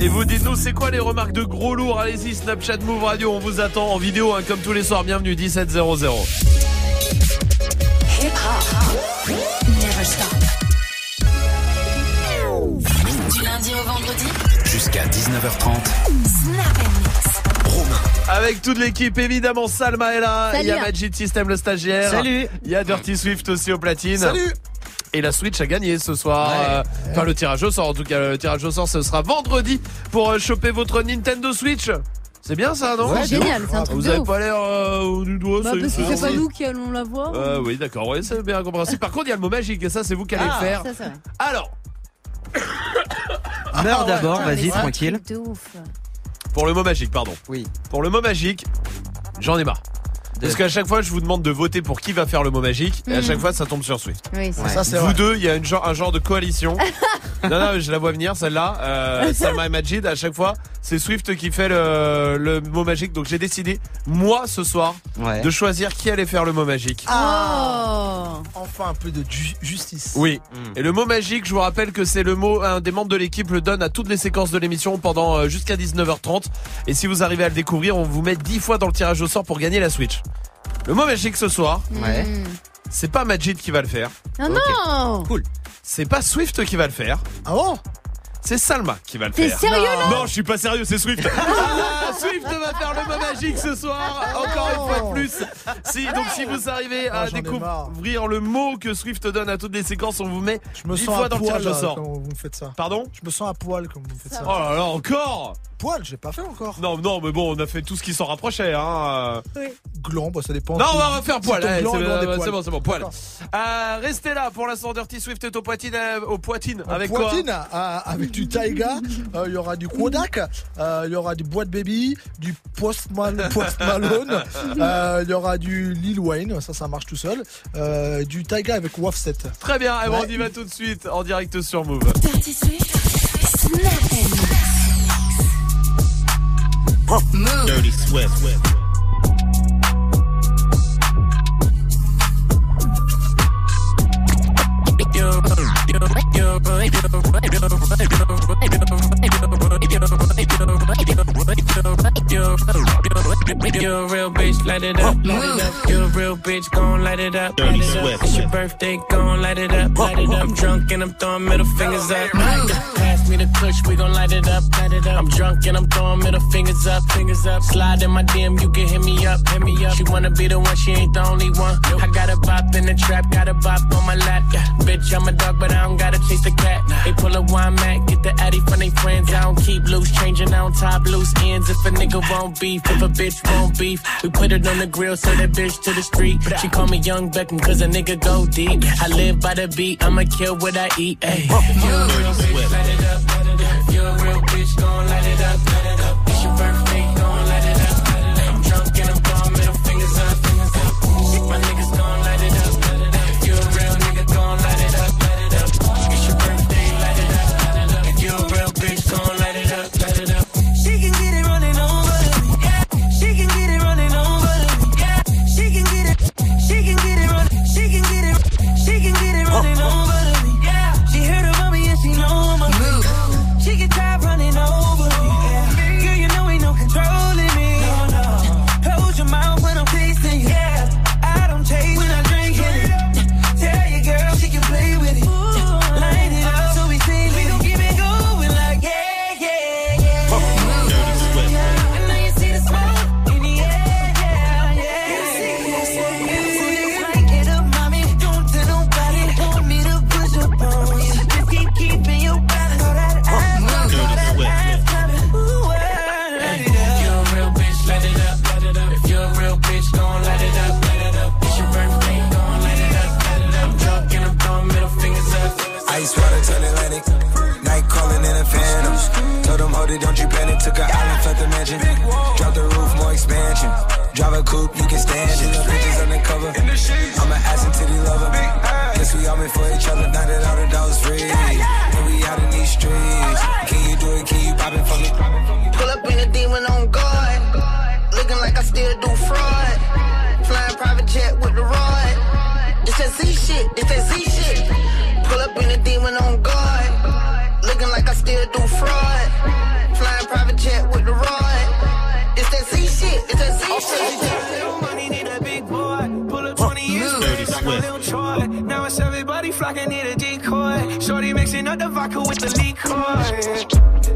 Et vous dites-nous, c'est quoi les remarques de gros lourds Allez-y, Snapchat Move Radio, on vous attend en vidéo, hein, comme tous les soirs. Bienvenue, 1700. Du lundi au vendredi, Jusqu'à 19h30. Snap Mix. Romain. Avec toute l'équipe, évidemment, Salma est là. Salut. Il y a Magic System, le stagiaire. Salut. Il y a Dirty Swift aussi au platine. Salut. Et la Switch a gagné ce soir. Ouais. Euh, Enfin, le tirage au sort, en tout cas, le tirage au sort, ce sera vendredi pour euh, choper votre Nintendo Switch. C'est bien ça, non? Ouais, génial, c'est un truc Vous de avez ouf. pas l'air euh, du doigt, Bah, c'est- parce que c'est- pas nous qui allons la voir. Euh, oui, d'accord, ouais, c'est bien compréhensible. Par contre, il y a le mot magique, et ça, c'est vous qui allez Ah, le faire. Ça, c'est vrai. Alors, Meurs d'abord, vas-y, c'est un tranquille. truc de ouf. pour le mot magique, pardon. Oui. Pour le mot magique, j'en ai marre. Parce qu'à chaque fois, je vous demande de voter pour qui va faire le mot magique, et à Mhm. chaque fois, ça tombe sur Swift. Oui, c'est ça. Vous deux, il y a une genre, un genre de coalition. non, non, mais je la vois venir, celle-là. Euh, Salma et Majid, à chaque fois, c'est Swift qui fait le, le mot magique. Donc j'ai décidé, moi, ce soir, Ouais. de choisir qui allait faire le mot magique. Oh Enfin un peu de ju- justice. Oui. Mm. Et le mot magique, je vous rappelle que c'est le mot, un des membres de l'équipe le donne à toutes les séquences de l'émission pendant euh, jusqu'à 19h30. Et si vous arrivez à le découvrir, on vous met 10 fois dans le tirage au sort pour gagner la Switch. Le mot magique ce soir, Ouais. C'est pas Majid qui va le faire. Ah Ok. non C'est pas Swift qui va le faire. Ah bon? C'est Salma qui va le T'es faire. sérieux là Non, je suis pas sérieux, c'est Swift. Ah, Swift va faire le mot magique ce soir, encore une fois de plus. Si, donc si vous arrivez à Ah, découvrir le mot que Swift donne à toutes les séquences, on vous met Je me 10 sens fois à dans le poil tirage au là, sort. quand vous me faites ça. Pardon? Je me sens à poil quand vous me faites ça. Oh là là, encore Poil, j'ai pas fait encore. Non, non, mais bon, on a fait tout ce qui s'en rapprochait, hein. Gland, bah ça dépend. Non, on va refaire poil. gland, C'est bon, c'est bon, poil. Euh, restez là pour l'instant. Dirty Swift est au poitine, euh, au poitine. Avec quoi? Poitine, ah, avec du Taiga, euh, il y aura du Kodak, euh, il y aura du Boîte Baby, du Post, Mal- Post Malone, euh, il y aura du Lil Wayne, ça ça marche tout seul, euh, du Taiga avec Wafset. Très bien, et bon, Ouais. on y va tout de suite en direct sur Move. Dirty Swift, Snap you're you're you're you're you're you're you're you're you're a real bitch, light it up, light it up. You're a real bitch, gon' light it up, light it up. It's your birthday, gon' light it up, light it up. I'm drunk and I'm throwing middle fingers up. Pass me the kush, we gon' light it up, light it up. I'm drunk and I'm throwing middle fingers up, fingers up. Slide in my DM, you can hit me up, hit me up. She wanna be the one, she ain't the only one. I got a bop in the trap, got a bop on my lap. Bitch, I'm a dog, but I don't gotta chase the cat. They pull a wine mat, get the addy from they friends. I don't keep loose, changing, I don't top loose ends. If a nigga won't beef, if a bitch won't beef, we put it on the grill, send that bitch to the street. She call me Young Beckham, cause a nigga go deep. I live by the beat, I'ma kill what I eat. Ay. If you're a real bitch, light it up, light it up. You're a real bitch, gon' light it up, light it up. She can get it running. Yeah. Told them, hold it, don't you panic. Took an island, left the mansion. Drop the roof, more expansion. Drive a coupe, you can stand it. The bitches undercover. I'm an ass and titty lover. Guess we all meant for each other. Now that all the dogs free. And we out in these streets. Can you do it? Can you pop it for me? Pull up in a demon on guard. Looking like I still do fraud. Flying private jet with the rod. It's that Z shit, it's that Z shit. Pull up in a demon on guard. Looking like I still do fraud private jet with the rod. It's that Z shit. It's that Z shit. Now it's everybody flocking, need a decoy. Shorty mixing up the vodka with the liquor.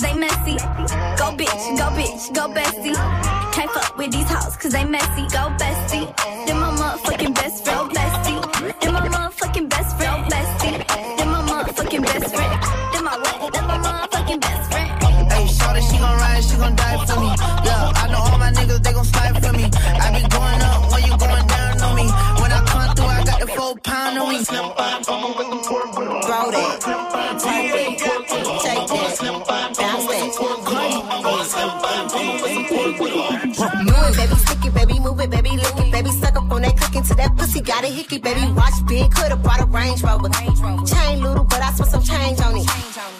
Cause they messy. Go bitch, go bitch, go bestie. Can't fuck with these hoes cause they messy. Go bestie. Then my motherfucking best friend, bestie. Then my motherfucking best friend, bestie. Then my motherfucking best friend. Then my what? Then my motherfucking best friend. Hey, shorty, she gon' ride, she gon' die for me. Yeah, I know all my niggas, they gon' slide for me. I be going up when you going down on me. When I come through, I got the four pound on me. Throw that. Take that. Take that. It, baby, stick it, baby, move it, baby, lick it, baby, suck up on that click into that pussy, got a hickey, baby, watch big, could've brought a Range Rover. Chain little, but I spent some change on it.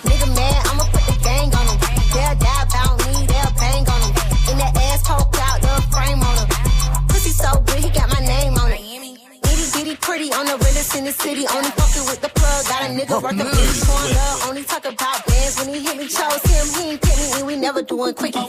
Nigga mad, I'ma put the gang on him. They'll die about me, they'll bang on him. In that ass poke out, the frame on him. Pussy so good, he got my name on it. Itty bitty pretty on the realest in the city. Only fucking with the plug. Got a nigga working bitch showing love. Only talk about bands when he hit me. Chose him, he ain't pick me, and we never doing quickie. Let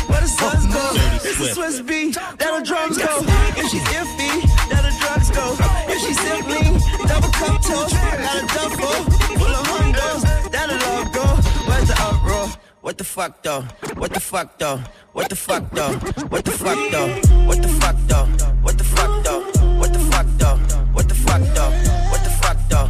Where the suns go? It's a Swiss beat. That the drums go. If she's iffy, that the drugs go. If she's simply double cup toast. Got a duffel full of hundos. That the love go. Where's the uproar? What the fuck though? What the fuck though? What the fuck though? What the fuck though? What the fuck though? What the fuck though? What the fuck though? What the fuck though? What the fuck though?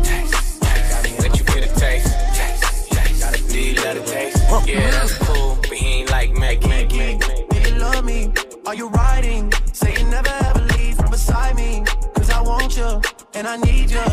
I need you.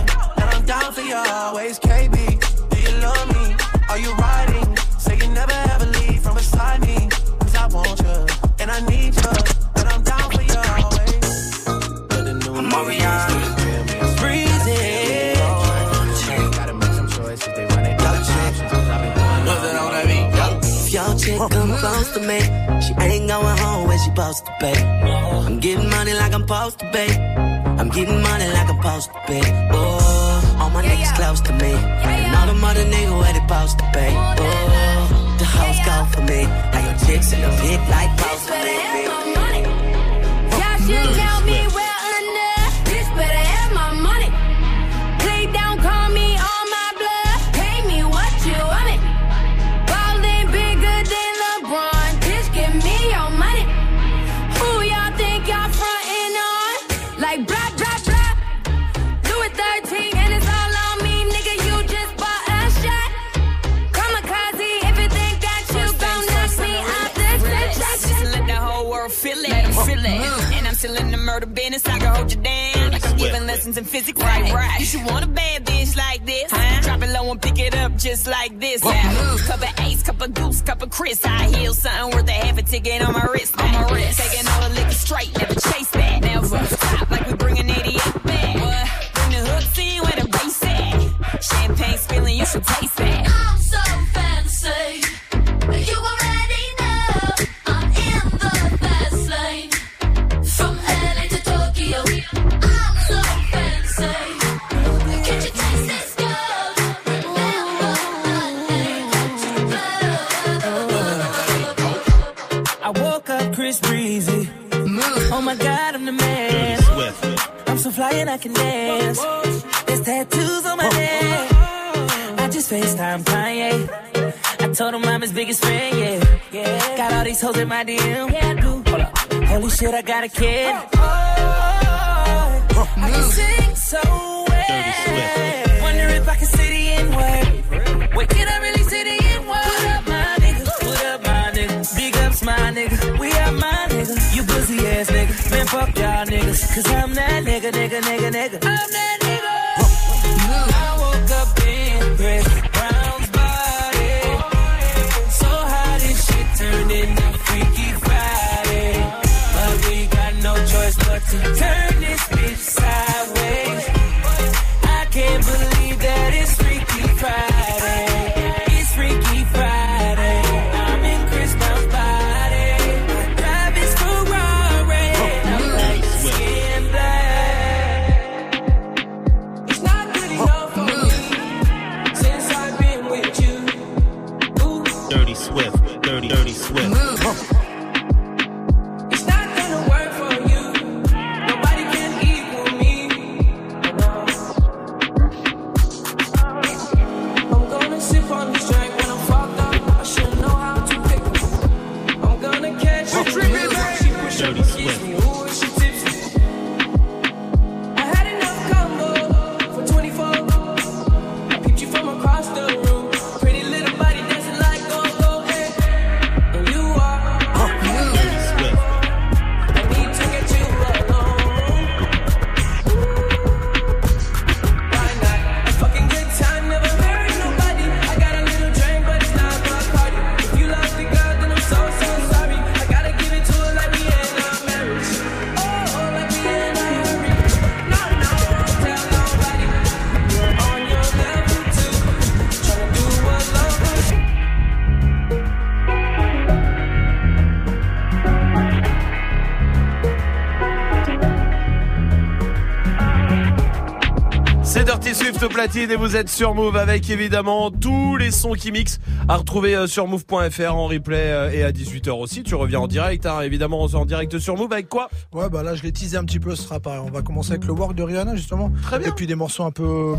et vous êtes sur Move avec évidemment tous les sons qui mixent à retrouver euh, sur move.fr en replay euh, et à 18h aussi. Tu reviens en direct, hein, évidemment en direct sur Move avec quoi? Ouais, bah là je l'ai teasé un petit peu, ce sera pareil. On va commencer avec le work de Rihanna justement. Très bien. Et puis des morceaux un peu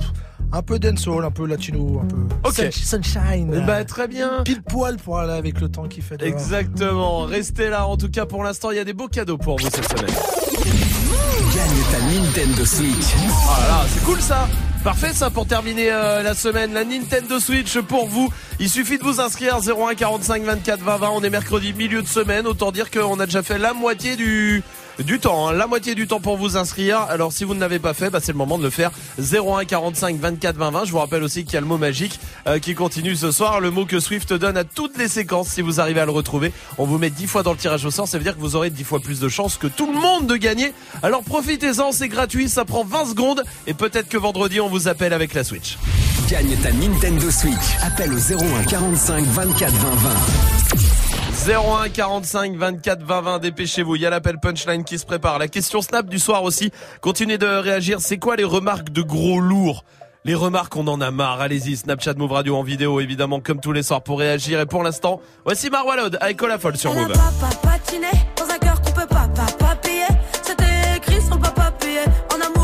un peu dancehall, un peu latino, un peu sunshine. Eh bah très bien. Pile poil pour aller avec le temps qui fait. Dehors. Exactement. Restez là. En tout cas, pour l'instant, il y a des beaux cadeaux pour vous cette semaine. Gagne ta Nintendo Switch. Ah là, c'est cool ça. Parfait ça pour terminer euh, la semaine. La Nintendo Switch pour vous. Il suffit de vous inscrire 01 45 24 20 On est mercredi milieu de semaine. Autant dire qu'on a déjà fait la moitié du du temps, hein. la moitié du temps pour vous inscrire. Alors si vous ne l'avez pas fait, bah, c'est le moment de le faire. 01 45 24 20 20. Je vous rappelle aussi qu'il y a le mot magique euh, qui continue ce soir, le mot que Swift donne à toutes les séquences. Si vous arrivez à le retrouver, on vous met 10 fois dans le tirage au sort. Ça veut dire que vous aurez 10 fois plus de chances que tout le monde de gagner. Alors profitez-en, c'est gratuit, ça prend 20 secondes et peut-être que vendredi on vous appelle avec la Switch. Gagne ta Nintendo Switch. Appelle au 01 45 24 20 20. 01 45 24 20 20 dépêchez-vous. Il y a l'appel punchline qui se prépare. La question snap du soir aussi. Continuez de réagir. C'est quoi les remarques de gros lourds? Les remarques on en a marre. Allez-y Snapchat Move Radio en vidéo évidemment comme tous les soirs pour réagir. Et pour l'instant voici Marwalod avec Olafol sur Move. dans un cœur qu'on peut pas, pas, c'était sur en amour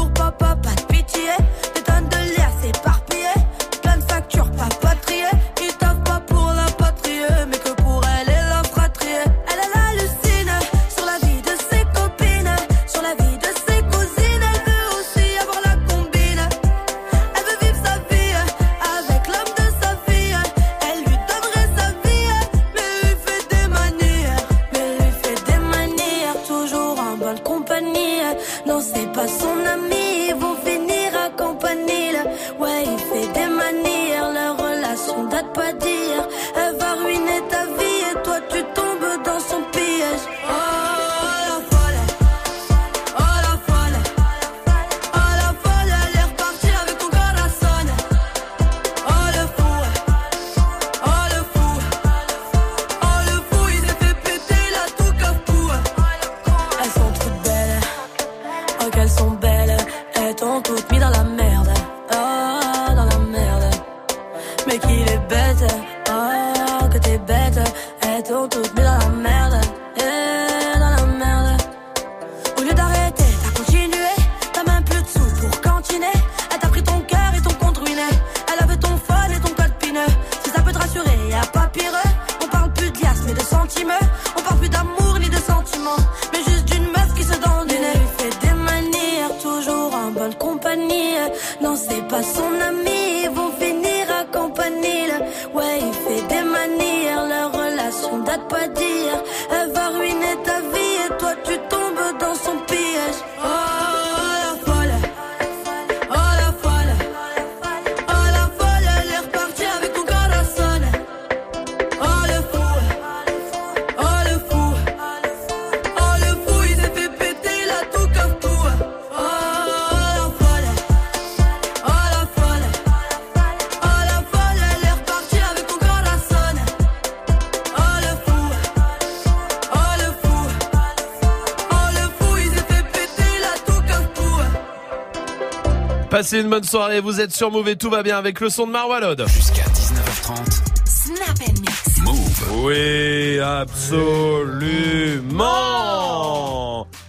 Passez une bonne soirée, vous êtes sur Move et tout va bien avec le son de Marwalod. Jusqu'à 19h30. Snap and mix. Move. Oui, absolument.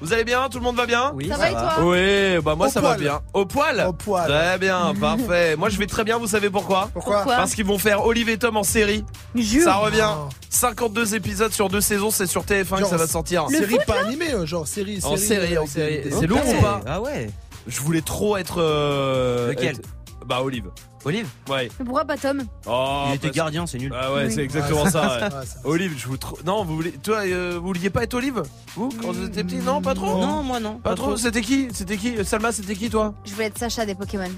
Vous allez bien? Tout le monde va bien? Oui, Ça va et toi? Oui, bah moi Au ça va bien. Au poil? Au poil. Très bien, parfait. Moi je vais très bien, vous savez pourquoi? Pourquoi? Parce qu'ils vont faire Olive et Tom en série. Jure. Ça revient. Oh. 52 épisodes sur deux saisons, c'est sur TF1 que ça va sortir. Série pas animée, euh, genre série. En série, euh, en série. C'est lourd ou pas? Ah ouais. Je voulais trop être. euh, Lequel être- Bah Olive. Olive Ouais. Mais pourquoi pas Tom? Oh, Il était parce- gardien, c'est nul. Ah ouais, Oui. c'est exactement ça. ouais. Olive, je vous trop. Non, vous voulez. Toi, euh, vous vouliez pas être Olive? Vous, quand vous étiez petit? Non, pas trop? Non, moi non. Pas trop C'était qui? C'était qui? Salma, c'était qui toi? Je voulais être Sacha des Pokémon.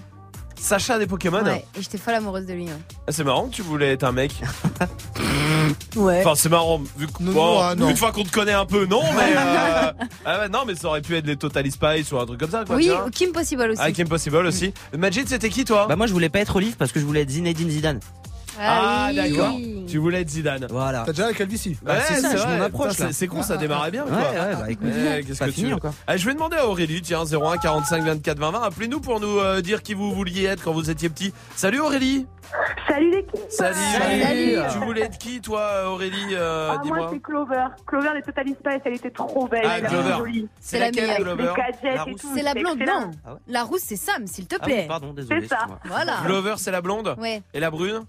Sacha des Pokémon Ouais, et j'étais folle amoureuse de lui. ouais. Ah, C'est marrant que tu voulais être un mec. Ouais. Enfin, c'est marrant, vu que- Non, bon, non, ah, non. une fois qu'on te connaît un peu, non, mais. euh, ah non, mais ça aurait pu être les Total Spice ou un truc comme ça, quoi. oui, ou Kim Possible aussi. Ah, Kim Possible aussi. Majid, c'était qui toi? Bah moi je voulais pas être Olive parce que je voulais être Zinedine Zidane. Ah, oui. d'accord. Tu voulais être Zidane. Voilà. T'as déjà la calvitie. Bah, c'est ça, je m'en approche, Putain, là. c'est- C'est con, ça démarrait bien, Ouais, quoi. ouais, bah écoute. Eh, Qu'est-ce c'est pas que tu fini veux encore. Ah, je vais demander à Aurélie, tiens, 01 45 24 20 20. Appelez-nous pour nous euh, dire qui vous vouliez être quand vous étiez petit. Salut Aurélie. Salut l'équipe Salut. Salut. Tu voulais être qui, toi, Aurélie euh, ah, Moi c'est Clover. Clover des Total Spice, elle était trop belle. Ah, Clover. jolie. C'est la laquelle, Les gadgets La et rousse. tout. C'est la blonde, non Ah La rousse, c'est Sam, s'il te Ah plaît. pardon, désolé. C'est ça. Voilà. Glover, c'est la blonde Ouais, Et la brune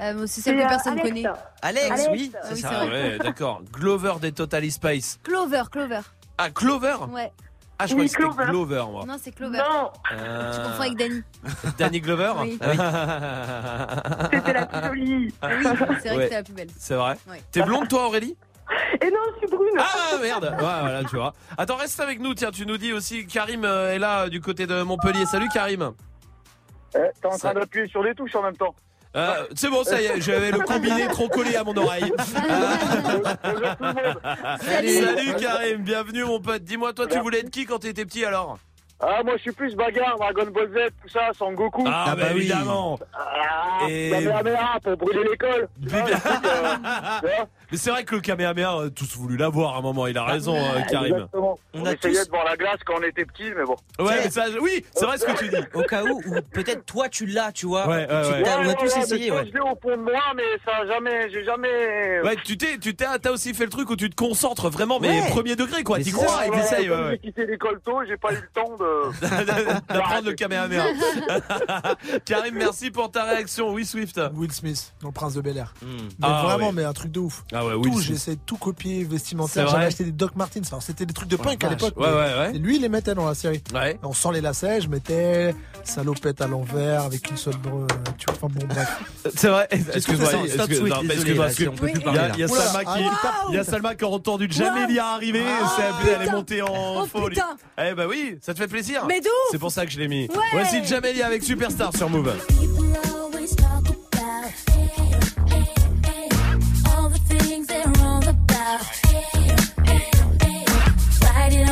euh, c'est celle C'est, que euh, personne Alex. connaît. Alex, Alex. oui, Ah c'est oui, ça. Ah ouais, d'accord. Glover des Total Spice. Clover, Clover. Ah, Clover Ouais. Ah, je Oui, croyais que c'était Clover. Glover, moi. Non, c'est Clover. Non, Euh, Je confonds avec Danny. Danny Glover Oui. c'était la plus jolie. Oui, c'est vrai Ouais. que c'est la plus belle. C'est vrai Ouais. T'es blonde, toi, Aurélie Et non, je suis brune. Ah merde Ouais, voilà, tu vois. Attends, reste avec nous, tiens, tu nous dis aussi, Karim euh, est là du côté de Montpellier. Salut Karim Eh, T'es en train d'appuyer sur les touches en même temps. Euh, C'est bon, ça y est, j'avais le combiné trop collé à mon oreille. Salut. Karim, bienvenue mon pote. Dis-moi, toi, tu voulais être qui quand t'étais petit alors Ah, moi, je suis plus bagarre, Dragon Ball Z, tout ça, Son Goku. Ah, bah, évidemment. Ah, Et- Kamehameha pour brûler l'école. Mais c'est vrai que le Kamehameha, euh, tous voulu l'avoir à un moment, il a raison, euh, Karim. Exactement. On, On a essayait tous- de voir la glace quand on était petit, mais bon. Ouais, mais ça, oui, c'est vrai ce que tu dis. Au cas où, ou peut-être toi tu l'as, tu vois. Ouais, ouais, Tu- ouais. t'as- on a Ouais, tous essayé, ouais. Je l'ai au fond de moi, mais ça a jamais, j'ai jamais. Ouais, tu t'es, tu t'es, t'as aussi fait le truc où tu te concentres vraiment, mais Ouais. premier degré, quoi. Mais T'y c'est crois ça, et Voilà, t'essayes, comme ouais, ouais. J'ai quitté l'école tôt, j'ai pas eu le temps de. D'apprendre le Kamehameha. Karim, merci pour ta réaction. Oui, Swift. Will Smith dans le Prince de Bel Air. Hmm. Mais Ah, vraiment, ouais. mais un truc de ouf. Ah ouais, j'essaie de tout copier vestimentaire. J'avais acheté des Doc Martens. C'était des trucs de Oh, punk à l'époque. vache. Ouais, mais- ouais, ouais. Et lui, il les mettait dans la série. Ouais. On sent les lacets, je mettais salopette à l'envers avec une seule bre- tu vois, enfin bon bref. C'est vrai. Excuse-moi. Excuse-moi, il y a, Salma ah, qui, il y a Salma qui a entendu Jamélia arriver. c'est elle est montée en Oh, folie. putain. Eh bah oui, ça te fait plaisir. Mais d'où C'est pour ça que je l'ai mis. Voici Jamélia avec Superstar sur Move.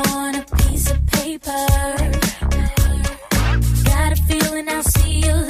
On a piece of paper. Got a feeling I'll see you later.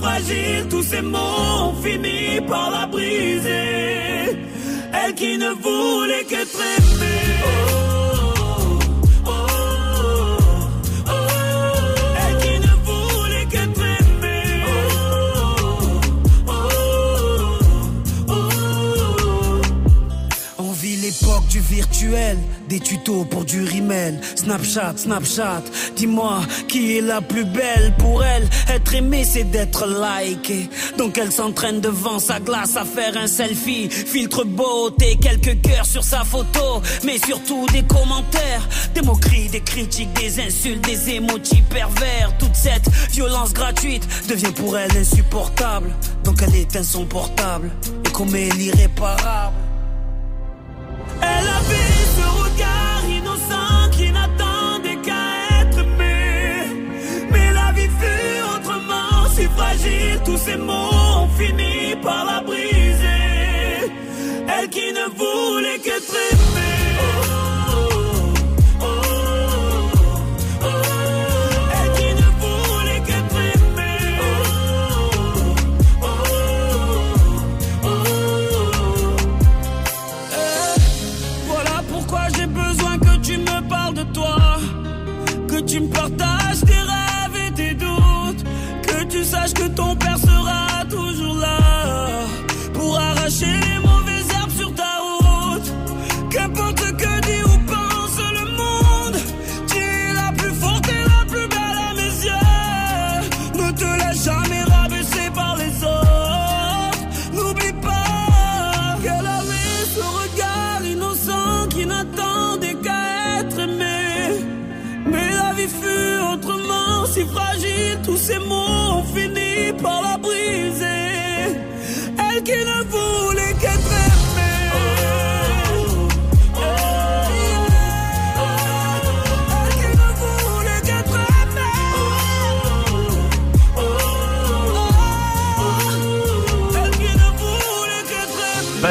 Fragile, tous ces mots ont fini par la briser. Elle qui ne voulait qu'être aimée. Oh, oh, oh, l'époque du virtuel, des tutos pour du rimel. Snapchat, Snapchat, dis-moi qui est la plus belle pour elle. Être aimée, c'est d'être liké. Donc elle s'entraîne devant sa glace à faire un selfie. Filtre beauté, quelques cœurs sur sa photo. Mais surtout des commentaires, des moqueries, des critiques, des insultes, des émojis pervers. Toute cette violence gratuite devient pour elle insupportable. Donc elle éteint son portable et commet l'irréparable. Elle avait tous ces mots ont fini par la briser. Elle qui ne voulait qu'être aimée.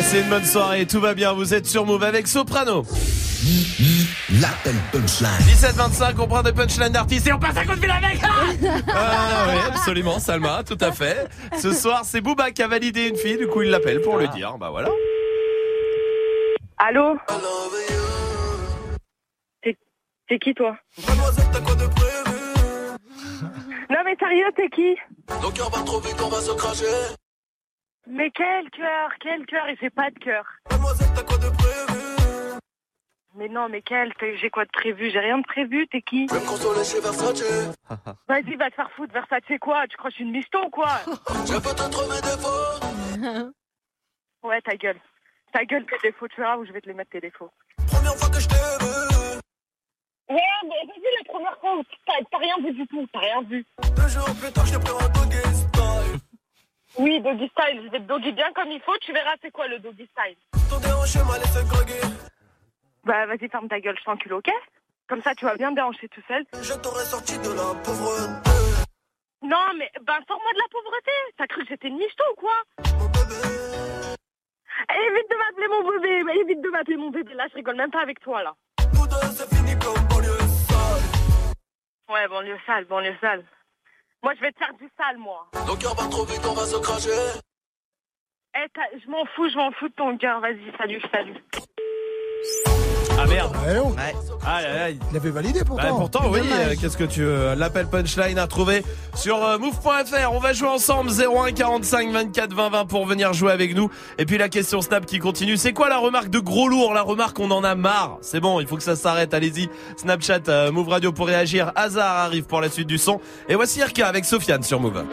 Passez une bonne soirée, tout va bien, vous êtes sur Move avec Soprano. L'appel punchline. 17-25, on prend des punchlines d'artistes et on passe un coup de fil avec Ah oui, absolument, Salma, tout à fait. Ce soir, c'est Booba qui a validé une fille, du coup il l'appelle pour le dire, bah voilà. Allô C'est- C'est qui toi Non mais sérieux, t'es qui? Nos cœurs battent trop vite, on va se cracher. Mais quel cœur, quel cœur, il fait pas de cœur. Mademoiselle, t'as quoi de prévu? Mais non, mais quel, j'ai quoi de prévu? J'ai rien de prévu, t'es qui? Même consoler chez Versace. Vas-y, va te faire foutre, Versace, c'est quoi? Tu crois que je suis une misto ou quoi? Mes défauts. Ouais, ta gueule. Ta gueule, tes défauts, tu verras où je vais te les mettre, tes défauts. Première fois que je t'ai vu. Ouais, mais vas-y, la première fois, t'as t'as rien vu du tout, t'as rien vu. Deux jours plus tard, je t'ai pris en doggy style. Oui, doggy style, je vais te doggy bien comme il faut, tu verras c'est quoi le doggy style. Bah, vas-y, ferme ta gueule, je t'encule, ok? Comme ça, tu vas bien me déhancher tout seul. Je t'aurais sorti de la pauvreté. Non, mais, ben, sors-moi de la pauvreté. T'as cru que j'étais une nicheto ou quoi? Mon bébé. Évite de m'appeler mon bébé, mais évite de m'appeler mon bébé. Là, je rigole même pas avec toi, là. Nous deux, c'est fini comme banlieue sale. Ouais, banlieue sale, banlieue sale. Moi, je vais te faire du sale, moi. Nos cœurs battent trop vite, on va se cracher. Eh, t'as- je m'en fous, je m'en fous de ton cœur. Vas-y, salut, salut. Ah merde Ouais, oh, Aïe aïe aïe il avait validé pourtant. Bah, pourtant, oui, euh, qu'est-ce que tu veux L'appel punchline à retrouver sur euh, move.fr. On va jouer ensemble 01 45 24 20 20 pour venir jouer avec nous. Et puis la question Snap qui continue. C'est quoi la remarque de gros lourd? La remarque on en a marre. C'est bon, il faut que ça s'arrête. Allez-y. Snapchat, euh, Move Radio pour réagir. Hazard arrive pour la suite du son. Et voici RK avec Sofiane sur Move.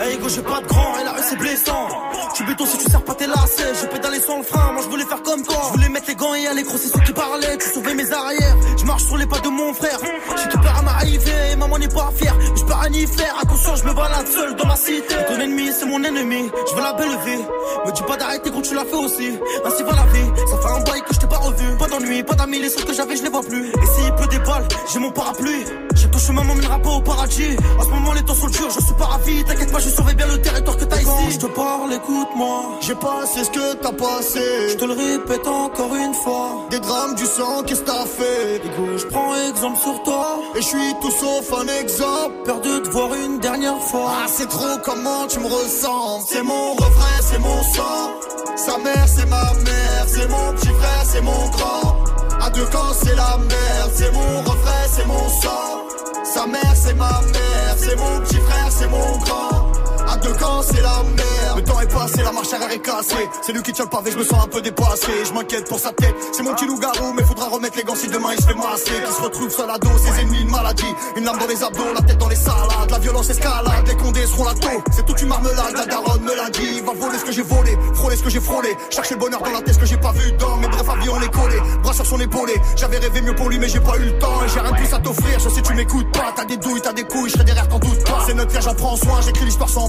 Hey go, j'ai pas de grand, et la rue c'est blessant. Tu béton si tu sers pas tes lacets. Je pédalais sans le frein, moi je voulais faire comme toi. Je voulais mettre les gants et aller grosser ceux qui parlaient. Tu sauvais mes arrières, je marche sur les pas de mon frère. J'ai tout peur à m'arriver, maman n'est pas fière. Je peux rien y faire, attention, je me balade seul dans ma cité. Ton ennemi, c'est mon ennemi, je veux la belle vie. Me dis pas d'arrêter quand tu l'as fait aussi. Ainsi va la vie, ça fait un bail que je t'ai pas revu. Pas d'ennui, pas d'amis, les seuls que j'avais, je les vois plus. Et s'il pleut des balles, j'ai mon parapluie. J'ai ton chemin m'emmènera pas au paradis. En ce moment, les temps sont durs, je suis pas ravi. T'inquiète pas, je surveille bien le territoire que t'as ici. Quand je te parle, écoute-moi. J'ai passé ce que t'as passé. Je te le répète encore une fois. Des drames du sang, qu'est-ce que t'as fait? Je prends exemple sur toi. Et je suis tout sauf un exemple. Peur de te voir une dernière fois. Ah, c'est trop comment tu me ressembles? C'est mon refrain, c'est mon sang. Sa mère, c'est ma mère. C'est mon petit frère, c'est mon grand. À deux camps, c'est la merde. C'est mon refrain, c'est mon sang. Sa mère, c'est ma mère. C'est mon petit frère, c'est mon grand. À deux c'est la merde. Le temps est passé, la marche arrière est cassée. C'est lui qui tient le pavé, je me sens un peu dépassé. Je m'inquiète pour sa tête. C'est mon petit loup-garou, mais faudra remettre les gants si demain il se fait masser. Qui se retrouve seul à dos, ses ennemis, une maladie. Une lame dans les abdos, la tête dans les salades. La violence escalade, les condés seront la taux. C'est toute une marmelade, la daronne me l'a dit. Va voler ce que j'ai volé, frôler ce que j'ai frôlé. Chercher le bonheur dans la tête, ce que j'ai pas vu dans mes brefs avis, on est collé. Bras sur son épaulé. J'avais rêvé mieux pour lui, mais j'ai pas eu le temps. Et j'ai rien de plus à t'offrir, je sais tu m'écoutes pas. T'as des douilles, t'as des couilles, je derrière, t'en doute pas. C'est notre j'en prends soin, j'écris l'histoire sans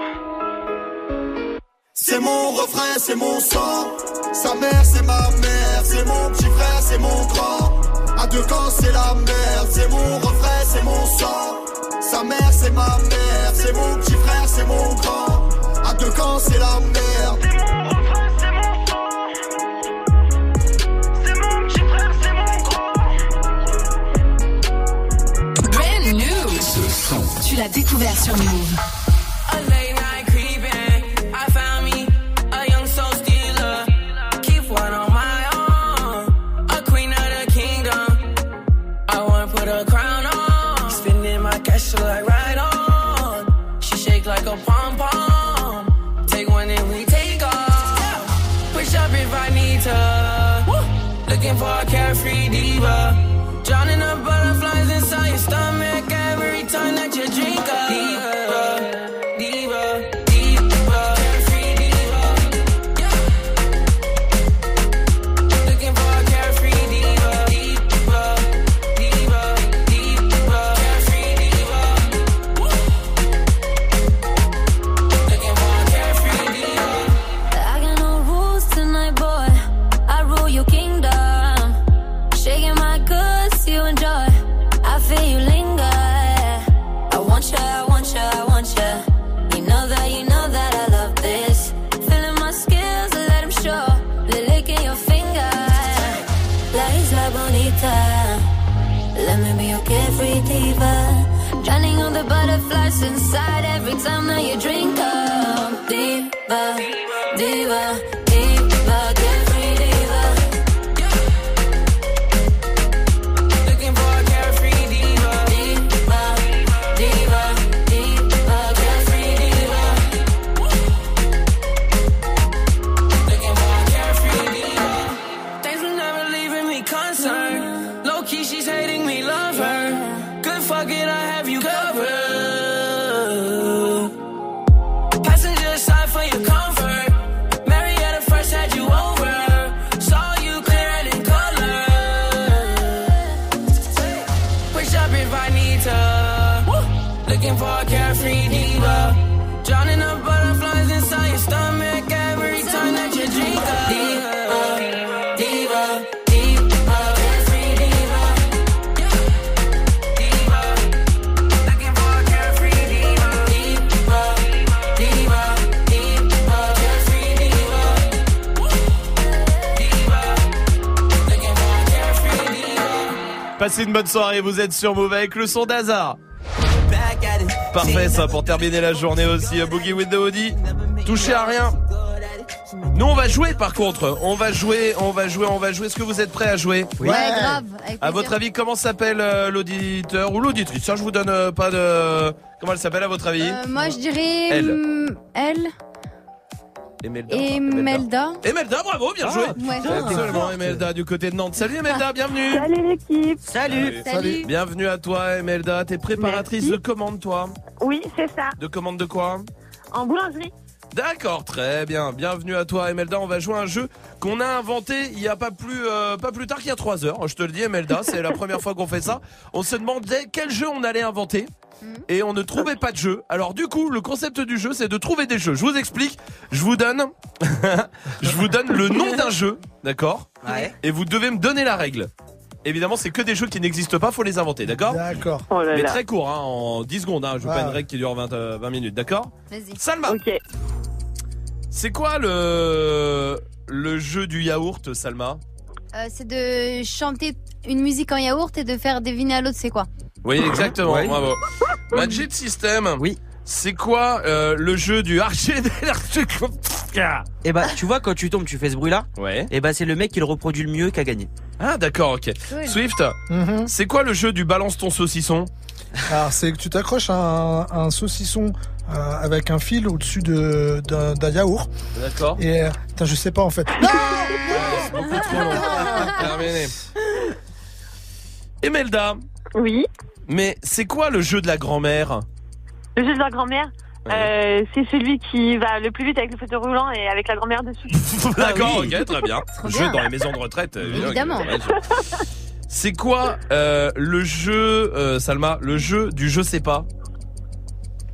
C'est mon refrain, c'est mon sang. Sa mère, c'est ma mère. C'est mon petit frère, c'est mon grand. À deux camps, c'est la merde. C'est mon refrain, c'est mon sang. Sa mère, c'est ma mère. C'est mon petit frère, c'est mon grand. À deux camps, c'est la merde. C'est mon refrain, c'est mon sang. C'est mon petit frère, c'est mon grand. Brand new. Tu l'as découvert sur Move. Looking for a carefree diva. Soirée, vous êtes sur Move avec le son d'Hazard. Parfait ça pour terminer la journée aussi. Boogie with the Audi. Touchez à rien. Nous on va jouer par contre. On va jouer, on va jouer, on va jouer. Est-ce que vous êtes prêts à jouer Ouais, grave. À votre avis, comment s'appelle euh, l'auditeur ou l'auditrice? Ça, je vous donne euh, pas de. Comment elle s'appelle à votre avis? Euh, moi, je dirais Elle. hum, elle Emelda. Emelda, bravo, bien joué. Ouais. Absolument, Emelda du côté de Nantes. Salut Emelda, bienvenue. Salut l'équipe. Salut. Salut. Bienvenue à toi Emelda. T'es préparatrice Merci. de commande toi Oui, c'est ça. De commande de quoi En boulangerie. D'accord, très bien. Bienvenue à toi, Emelda. On va jouer à un jeu qu'on a inventé il y a pas plus, euh, pas plus tard qu'il y a trois heures. Je te le dis, Emelda, c'est la première fois qu'on fait ça. On se demandait quel jeu on allait inventer. Et on ne trouvait pas de jeu. Alors du coup, le concept du jeu, c'est de trouver des jeux. Je vous explique. Je vous donne, je vous donne le nom d'un jeu, d'accord Ouais. Et vous devez me donner la règle. Évidemment, c'est que des jeux qui n'existent pas, faut les inventer, d'accord D'accord. Oh là Mais là. très court, hein, en 10 secondes. Hein, je veux Ouais, pas une règle qui dure 20, euh, 20 minutes, d'accord Vas-y. Salma, Ok. c'est quoi le le jeu du yaourt, Salma? Euh, c'est de chanter une musique en yaourt et de faire deviner à l'autre c'est quoi. Oui, exactement. Ouais. Bravo. Magic System. Oui. C'est quoi euh, le jeu du archer Et bah, tu vois, quand tu tombes, tu fais ce bruit-là. Ouais. Et bah, c'est le mec qui le reproduit le mieux qui a gagné. Ah d'accord, ok. Swift, Mhm. c'est quoi le jeu du balance ton saucisson? Alors, c'est que tu t'accroches à un, un saucisson euh, avec un fil au-dessus de- d'un d'un yaourt. D'accord. Et, euh, putain, je sais pas en fait. C'est beaucoup trop long. Terminé. Emelda, Oui. Mais c'est quoi le jeu de la grand-mère? Le jeu de la grand-mère. Euh, c'est celui qui va le plus vite avec le fauteuil roulant et avec la grand-mère dessus. D'accord, oui. ok, très bien. Jeu dans les maisons de retraite. euh, Évidemment. C'est quoi euh, le jeu, euh, Salma, le jeu du je sais pas?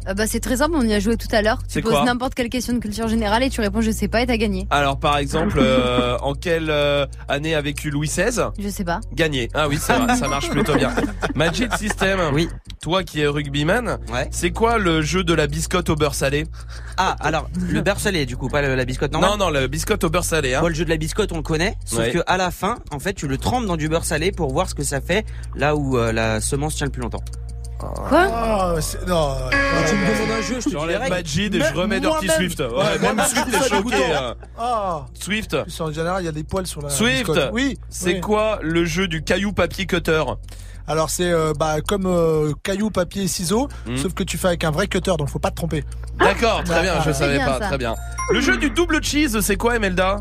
Euh, bah, c'est très simple, on y a joué tout à l'heure. Tu poses n'importe quelle question de culture générale et tu réponds je sais pas et t'as gagné. Alors par exemple, euh, en quelle euh, année a vécu Louis XVI Je sais pas. Gagné. Ah oui, c'est vrai, ça marche plutôt bien. Magic System. Oui. Toi qui es rugbyman, Ouais. c'est quoi le jeu de la biscotte au beurre salé? Ah, alors, le beurre salé, du coup, pas le- la biscotte normale. Non, non, la biscotte au beurre salé. Hein. Bon, le jeu de la biscotte, on le connaît. Sauf Ouais. que à la fin, en fait, tu le trempes dans du beurre salé pour voir ce que ça fait là où euh, la semence tient le plus longtemps. Quoi c'est- non, euh, tu me demandes un jeu, je te dis les. Majid et je remets Dirty Swift. Ouais, même Swift je est choqué. hein. Ah, Swift, en général, il y a des poils sur la Swift. biscotte. Oui. c'est oui. quoi le jeu du caillou papier cutter Alors c'est euh, bah comme euh, caillou, papier, ciseaux, Hmm. sauf que tu fais avec un vrai cutter, donc faut pas te tromper. D'accord, très bien, je savais bien, pas, ça. très bien. Le jeu du double cheese, c'est quoi, Emelda?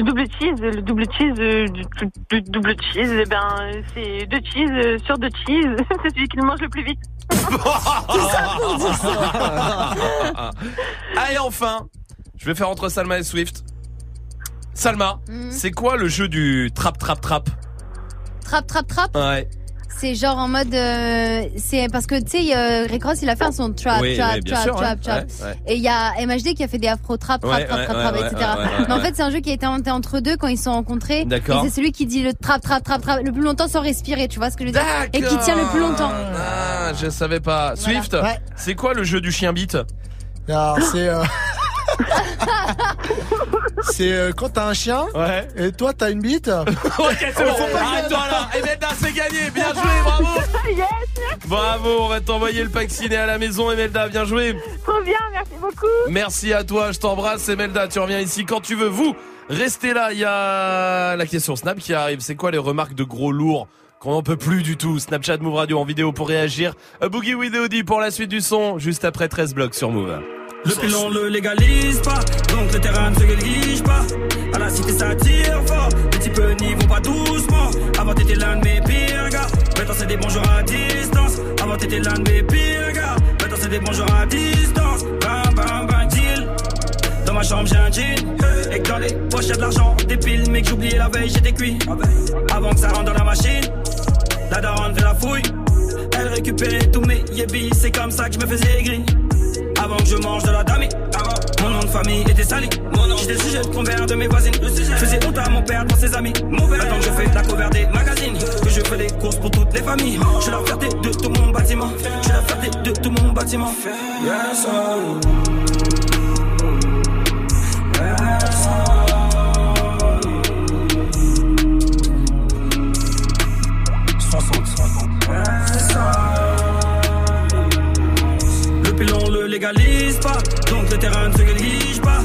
Le double cheese, le double cheese, euh, du, du- du double cheese, eh ben, c'est deux cheese euh, sur deux cheese. c'est celui qui le mange le plus vite. Allez, enfin, je vais faire entre Salma et Swift. Salma, Mhm. c'est quoi le jeu du trap trap trap? Trap, trap, trap? Ouais. C'est genre en mode. euh, c'est parce que tu sais, euh, Rick Ross il a fait un son trap, Oui, trap, oui, trap, sûr, trap, ouais, trap. ouais, ouais. Et il y a MHD qui a fait des afro trap, trap, Ouais, trap, trap, etc. Mais en fait, c'est un jeu qui a été inventé entre deux quand ils se sont rencontrés. D'accord. Et c'est celui qui dit le trap, trap, trap, trap le plus longtemps sans respirer, tu vois ce que je veux dire? Et qui tient le plus longtemps. Ah, je savais pas. Swift, Ouais. c'est quoi le jeu du chien Alors c'est euh, c'est euh, quand t'as un chien Ouais. et toi t'as une bite. ok, c'est bon. faut pas Arrête-toi là. Et Emelda, c'est gagné. Bien joué, bravo. Bravo, on va t'envoyer le pack ciné à la maison, Emelda. Bien joué. Trop bien, merci beaucoup. Merci à toi, je t'embrasse, Emelda. Tu reviens ici quand tu veux. Vous, restez là. Il y a la question Snap qui arrive. C'est quoi les remarques de gros lourds qu'on n'en peut plus du tout? Snapchat Move Radio en vidéo pour réagir. A Boogie with Audi pour la suite du son, juste après 13 blocs sur Move. Le pilon le légalise pas, donc le terrain ne se néglige pas. À la cité ça tire fort, les types n'y vont pas doucement. Avant t'étais l'un de mes pires gars, maintenant c'est des bonjours à distance. Avant t'étais l'un de mes pires gars, maintenant c'est des bonjours à distance. Bam bam bam deal. Dans ma chambre j'ai un jean, et que dans les poches y'a de l'argent, des piles, mais que j'oubliais la veille j'étais cuit. Avant que ça rentre dans la machine, la daronne fait la fouille. Elle récupérait tous mes yébis, c'est comme ça que je me faisais gris. Avant que je mange de la dami, mon nom de famille était sali. J'étais sujet de convers de mes voisines. Je faisais honte à mon père dans ses amis. Maintenant que je fais la cover des magazines, que je fais des courses pour toutes les familles. Je suis la fierté de tout mon bâtiment. Je suis la fierté de tout mon bâtiment. Légalise pas, donc le terrain ne se néglige pas.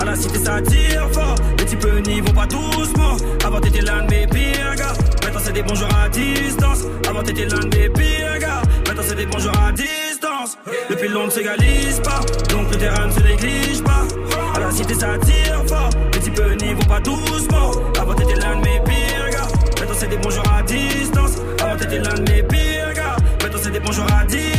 À la cité ça tire fort, les types n'y vont pas doucement. Avant t'étais l'un de mes pires gars, maintenant c'est des bonjours à distance. Avant t'étais l'un de mes pires gars, maintenant c'est des bonjours à distance. Depuis l'on ne s'égalise pas, donc le terrain ne se néglige pas. À la cité ça tire fort, les types n'y vont pas doucement. Avant t'étais l'un de mes pires gars, maintenant c'est des bonjours à distance. Avant t'étais l'un de mes pires gars, maintenant c'est des bonjours à distance.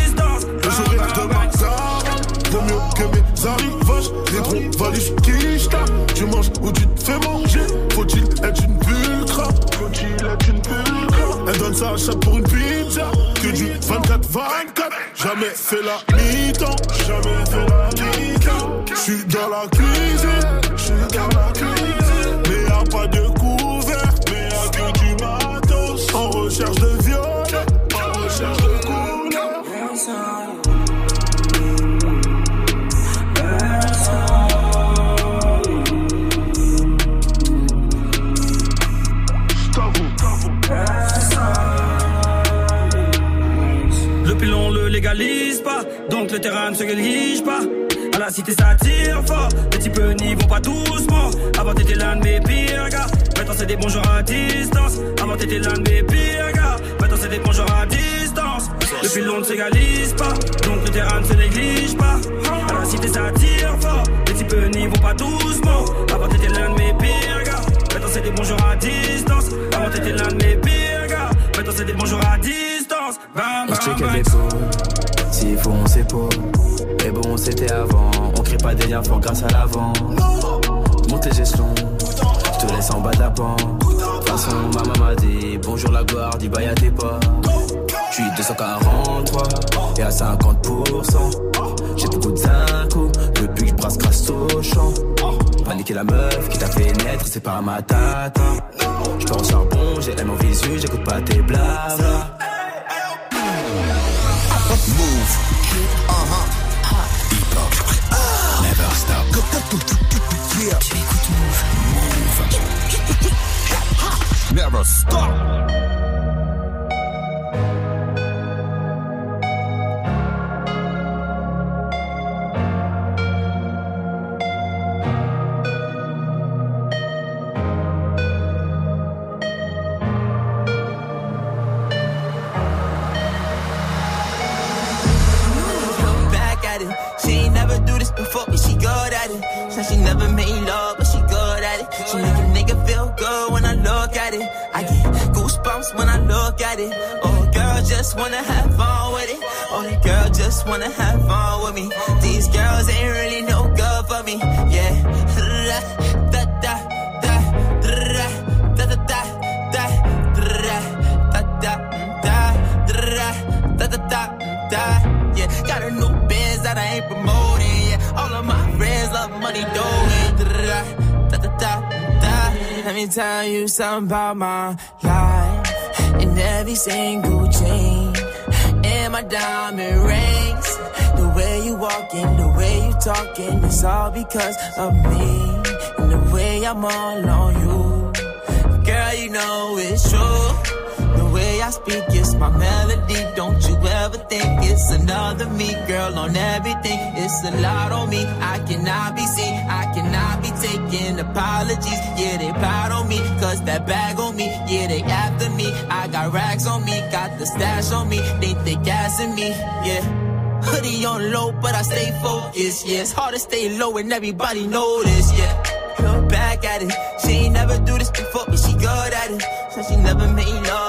Arrivages Les gros valises j'tape Tu manges ou tu te fais manger. Faut-il être une pulcra Faut-il être une pulcra Elle donne sa chatte pour une pizza. Que du 24-24 Jamais fait la mi-temps. Jamais fait la mi-temps. J'suis dans la cuisine. J'suis dans la cuisine. Mais y'a pas de couvert. Mais y'a que du matos. En recherche de violet. En recherche de couleur pas, donc le terrain ne se néglige pas. À la cité ça tire fort, les types n'y vont pas doucement. Avant t'étais l'un de mes pires gars, maintenant c'est des bonjours à distance. Avant t'étais l'un de mes pires gars, maintenant c'est des bonjours à distance. Le pilon ne s'égalise pas, donc le terrain ne se néglige pas. À la cité ça tire fort, les types n'y vont pas doucement. Avant t'étais l'un de mes pires gars, maintenant c'est des bonjours à distance. Avant t'étais l'un de mes pires gars, c'est des bonjours à distance. Bam, On se check bam, les bam. s'il faut on s'épaule. Mais bon, c'était avant, on crée pas des liens forts grâce à l'avant. Monte les échelons, je te laisse en bas d'appan. De toute façon, maman m'a dit bonjour la gloire, dis bye à tes pas. Je suis 243 et à 50%. J'ai beaucoup de zinco depuis que je brasse grâce au champ. Paniquer la meuf qui t'a fait naître, c'est pas ma tata. Je pars charbon, j'ai l'aime en visu, j'écoute pas tes blabla. Move. Uh-huh. Hip-hop. Never stop. Tu écoutes Move. Move. Never stop. Wanna have fun with it. Oh, the girl just wanna have fun with me. These girls ain't really no good for me. Yeah. Da, da, da, da, da, da, da, da, da, da, da, da, da, da, da, da, da. Yeah, got a new that I ain't promoting. Yeah, all of my friends love money doing. Da, da, da, da, da. Let me tell you something about my life. In every single chain, and my diamond rings. The way you walking, the way you talking, it's all because of me. And the way I'm all on you. Girl, you know it's true. The way I speak is my melody. Don't you ever think it's another me, girl, on everything. It's a lot on me. I cannot be seen. I cannot be taking apologies. Yeah, they proud on me. Cause that bag on me. Yeah, they after me. I got rags on me. Got the stash on me. They think they gassing me. Yeah. Hoodie on low, but I stay focused. Yeah, it's hard to stay low and everybody this. Yeah. Look back at it. She ain't never do this before, but she good at it. Said she never made love,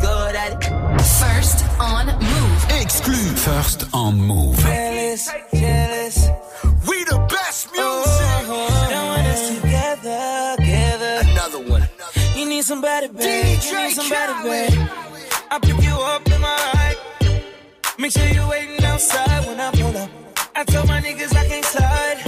Exclu. First on Move. Jealous, jealous. We the best music. Don't want us together, together. Another one. You need somebody, babe. you need somebody, babe. I pick you up in my ride. Make sure you're waiting outside when I pull up. I told my niggas I can't slide.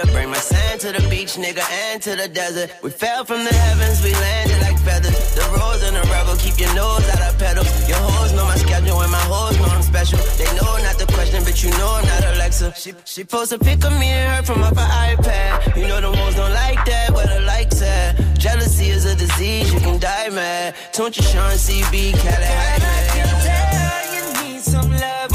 Better. Bring my sand to the beach, nigga, and to the desert. We fell from the heavens, we landed like feathers. The rose and the rebel, keep your nose out of pedal. Your hoes know my schedule and my hoes know I'm special. They know not the question, but you know I'm not Alexa. She, she posts a pic of me and her from off her iPad. You know the hoes don't like that, where the likes at. Jealousy is a disease, you can die mad. Don't you Sean CB, Cali Tell you need some love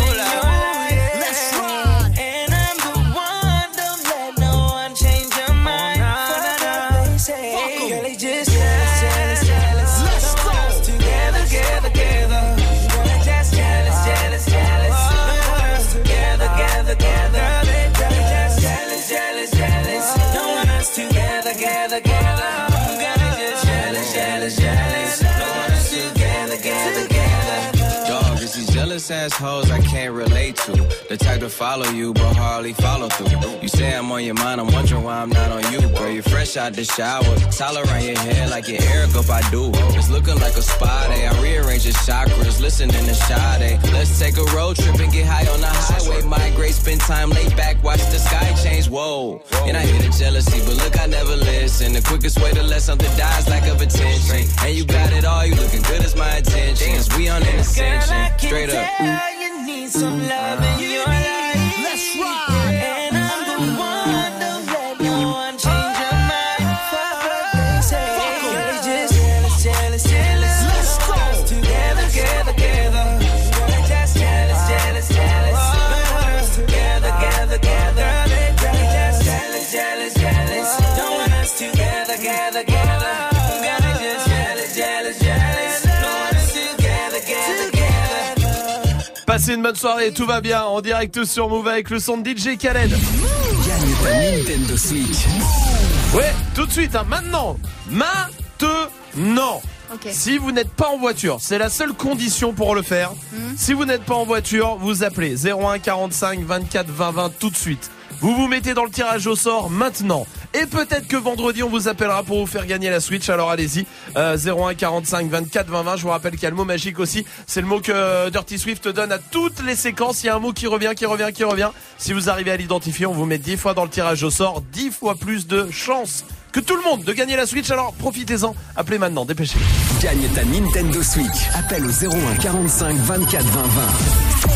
assholes I can't relate to. The type to follow you, but hardly follow through. You say I'm on your mind, I'm wondering why I'm not on you. Girl, you're fresh out the shower. Towel around your head like your Eric up I do. It's looking like a spa day. I rearrange your chakras, listening to Sade. Let's take a road trip and get high on the highway. Migrate, spend time laid back, watch the sky change. Whoa. And I hear the jealousy, but look, I never listen. The quickest way to let something die is lack of attention. And you got it all, you looking good as my intentions. We on an ascension. Straight up. Need some love in your life. Let's ride. Passez une bonne soirée, tout va bien en direct sur Move avec le son de DJ Khaled. Gagne ta Nintendo Switch. Ouais, tout de suite, hein, maintenant. Maintenant. Si vous n'êtes pas en voiture, c'est la seule condition pour le faire. Si vous n'êtes pas en voiture, vous appelez 01 45 24 20 20 tout de suite. Vous vous mettez dans le tirage au sort maintenant. Et peut-être que vendredi, on vous appellera pour vous faire gagner la Switch. Alors allez-y. Euh, 01 45 24 20 20. Je vous rappelle qu'il y a le mot magique aussi. C'est le mot que Dirty Swift donne à toutes les séquences. Il y a un mot qui revient, qui revient, qui revient. Si vous arrivez à l'identifier, on vous met 10 fois dans le tirage au sort. 10 fois plus de chance que tout le monde de gagner la Switch. Alors profitez-en. Appelez maintenant. Dépêchez-vous. Gagne ta Nintendo Switch. Appelle au 01 45 24 20 20.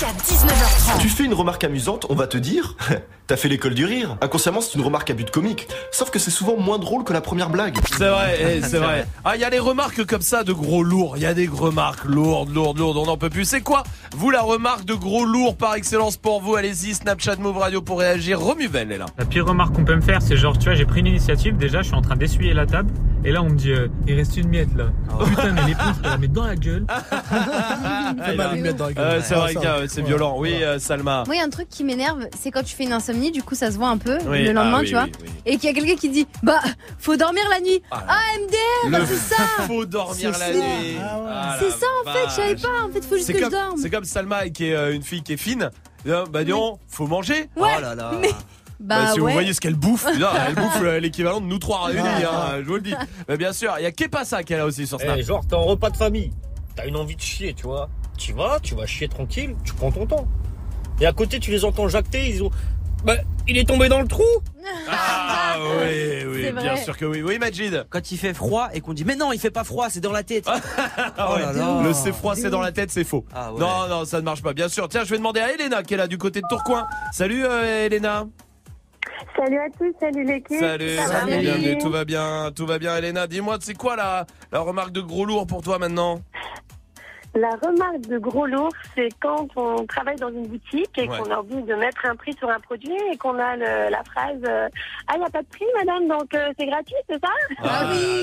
Jusqu'à 19h30. Tu fais une remarque amusante, on va te dire T'as fait l'école du rire. Inconsciemment, c'est une remarque à but comique. Sauf que c'est souvent moins drôle que la première blague. C'est vrai, eh, c'est vrai. Ah, il y a des remarques comme ça de gros lourds. Il y a des remarques lourdes, lourdes, lourdes. On n'en peut plus. C'est quoi Vous, la remarque de gros lourds par excellence pour vous? Allez-y, Snapchat Move Radio pour réagir. Romuvel est là. La pire remarque qu'on peut me faire, c'est genre, tu vois, j'ai pris une initiative, déjà, je suis en train d'essuyer la table, Et là, on me dit, euh, il reste une miette là. Putain, mais l'éponge, je peux la mettre dans la gueule. Ah, mal une miette dans la gueule. C'est vrai, Ah, c'est violent. Oui, euh, Salma. Moi, il y a un truc qui m'énerve, c'est quand tu fais une insomnie, du coup, ça se voit un peu Oui, le lendemain, ah oui, tu vois. oui, oui. Et qu'il y a quelqu'un qui dit Bah, faut dormir la nuit. Ah, MDR, Le c'est ça. faut dormir C'est la ça. nuit. Ah, C'est la ça, en fait, je savais vache. pas. En fait, faut juste C'est que je comme, dorme. c'est comme Salma qui est euh, une fille qui est fine. Euh, Bah disons, faut manger. Ouais, Oh là là. mais- Bah, Bah, si ouais. vous voyez ce qu'elle bouffe, non, elle bouffe euh, l'équivalent de nous trois réunis, Ah. hein, je vous le dis. Mais bien sûr, il y a Kepasa qui est là aussi sur Snap. Eh, genre, t'es en repas de famille. T'as une envie de chier, tu vois. Tu vas, tu vas chier tranquille, tu prends ton temps. Et à côté, tu les entends jacter, ils ont. Bah, il est tombé dans le trou Ah oui, oui, C'est bien sûr que oui. Oui, Majid. Quand il fait froid et qu'on dit mais non, il fait pas froid, c'est dans la tête. Ah ouais, là là. Le c'est froid, c'est dans la tête, c'est faux. Ah ouais. Non, non, ça ne marche pas. Bien sûr. Tiens, je vais demander à Elena qui est là du côté de Tourcoing. Salut euh, Elena. Salut à tous, salut l'équipe. Salut, Ça va, bienvenue, tout va bien, tout va bien Elena. Dis-moi, c'est quoi la, la remarque de gros lourd pour toi maintenant? La remarque de gros lourd, c'est quand on travaille dans une boutique et Ouais. qu'on a envie de mettre un prix sur un produit et qu'on a le- la phrase euh, Ah, il n'y a pas de prix, madame, donc euh, c'est gratuit, c'est ça? Ah oui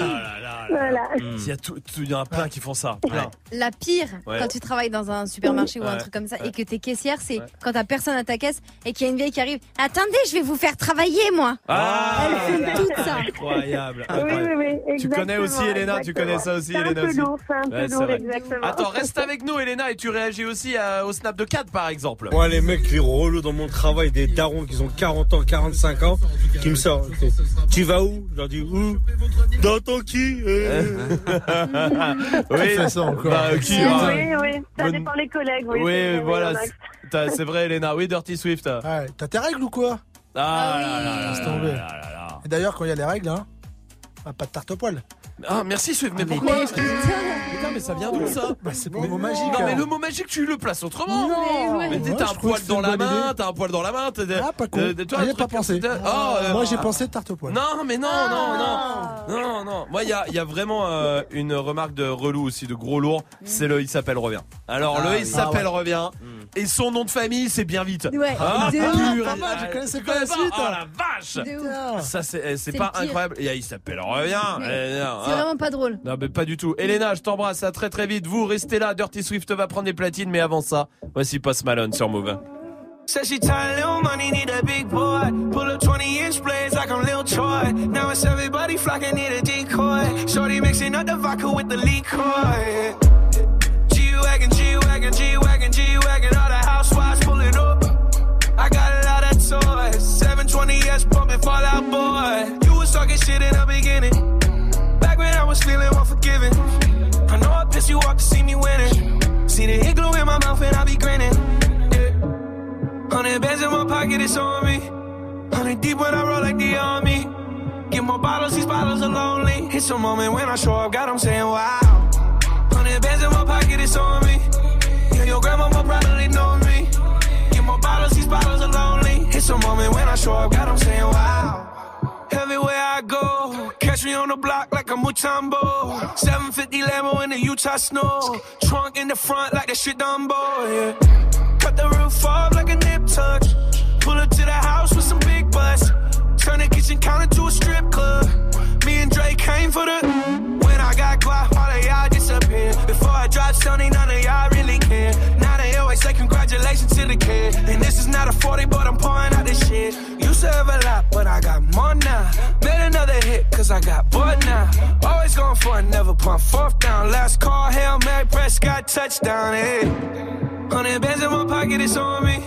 Voilà. Il y, a tout- tout- il y en a plein qui font ça. Plein. La pire, Ouais. quand tu travailles dans un supermarché ou un Ouais. truc comme ça Ouais. et que t'es caissière, c'est Ouais. quand t'as personne à ta caisse et qu'il y a une vieille qui arrive. Attendez, je vais vous faire travailler, moi. Ah, Elle fait tout ça. Incroyable. Oui, incroyable. oui, oui, Tu connais aussi exactement, Elena, tu connais ça aussi C'est un Elena peu lourd, c'est un peu lourd, exactement. Attends, reste avec nous Elena et tu réagis aussi à- au snap de 4 par exemple. Moi, les mecs, les relous dans mon travail, des darons qui ont 40 ans, 45 ans, qui me sortent. Tu vas où? Je leur dis où? Dans ton qui? Euh oui, ça encore. Bah, qui, Oui, hein? oui, oui, ça dépend des collègues. Oui, Oui, voilà, c'est- vrai Elena. Oui, Dirty Swift. Ouais, T'as tes règles ou quoi? Ah, là, là, là, Laisse là, tomber. là, là, là. Et d'ailleurs, quand il y a les règles, hein, pas de tarte au poil. Ah, merci Swift, mais mais pourquoi mais- Putain, mais ça vient d'où ça Bah, c'est pour le mot magique. Non, mais hein. le mot magique, tu le places autrement. Non. mais t'as un poil dans la main, t'as un poil dans la main. t'es- Ah, pas con. euh, Ah, J'y ai pas pensé. ça. Oh, euh, Moi, j'ai pensé tarte au poil. Non, mais non, non, non, non, non. Moi, il y a, il y a vraiment euh, une remarque de relou aussi, de gros lourd. C'est le il s'appelle revient. Alors Ah le il s'appelle Ah ouais. revient et son nom de famille c'est bien vite. Ouais, Ah, de purée. ouf. Pas mal, je connaissais Tu pas la suite, Oh la vache. De. Ça c'est eh, c'est C'est pas incroyable. Et il s'appelle revient. Eh, non, C'est ah. vraiment pas drôle. Non mais pas du tout. Elena, je t'embrasse, à très très vite. Vous restez là, Dirty Swift va prendre des platines, mais avant ça, voici Post Malone sur Move. Said she tired, little money, need a big boy. Pull up 20 inch blades like I'm Lil Troy. Now it's everybody flocking, need a decoy. Shorty mixing up the vodka with the liquor. G-Wagon, G-Wagon, G-Wagon. All the housewives pulling up. I got a lot of toys. 720S pumping Fallout Boy. You was talking shit in the beginning. Back when I was feeling unforgiving. I know I pissed you off to see me winning. See the glue in my mouth and I be grinning. Yeah. Hundred bands in my pocket, it's on me. Hundred deep when I roll like the army. Get more bottles, these bottles are lonely. It's a moment when I show up, God, I'm saying wow. Hundred bands in my pocket, it's on me. Your grandma will probably know me. Get more bottles, these bottles are lonely. It's a moment when I show up, God, I'm saying wow. Everywhere I go, catch me on the block like a Mutombo. 750 Lambo in the Utah snow. Trunk in the front like that shit Dumbo, yeah. Cut the roof off like a nip tuck. Pull up to the house with some big butts. Turn the kitchen counter to a strip club. Me and Drake came for the. When I got guap, all of y'all disappear. Before I drop Sony, none of y'all really care. Now say congratulations to the kid. And this is not a 40, but I'm pouring out this shit. Used to have a lot, but I got more now. Made another hit, cause I got bored now. Always going for it, never pump fourth down. Last call, Hail Mary, Prescott, touchdown, hey. Hundred bands in my pocket, it's on me.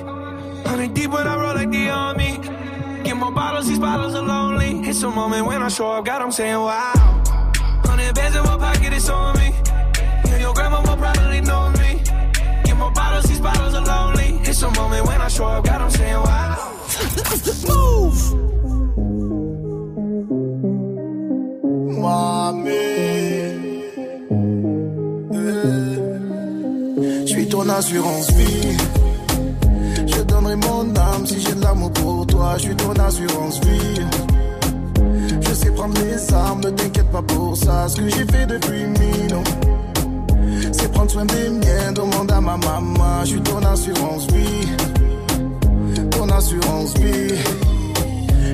Hundred deep when I roll like the army. Get more bottles, these bottles are lonely. It's a moment when I show up, God, I'm saying wow. Hundred bands in my pocket, it's on me. Yeah, your grandma will probably know me. More bottles, these bottles are lonely. It's a moment when I show up, God, I'm saying wow. Move! Je suis ton assurance vie. Je donnerai mon âme si j'ai de l'amour pour toi. Je suis ton assurance vie. Je sais prendre les armes, ne t'inquiète pas pour ça. Ce que j'ai fait depuis mille ans, c'est prendre soin des miens. Demande à ma maman. Je suis ton assurance vie. Ton assurance vie.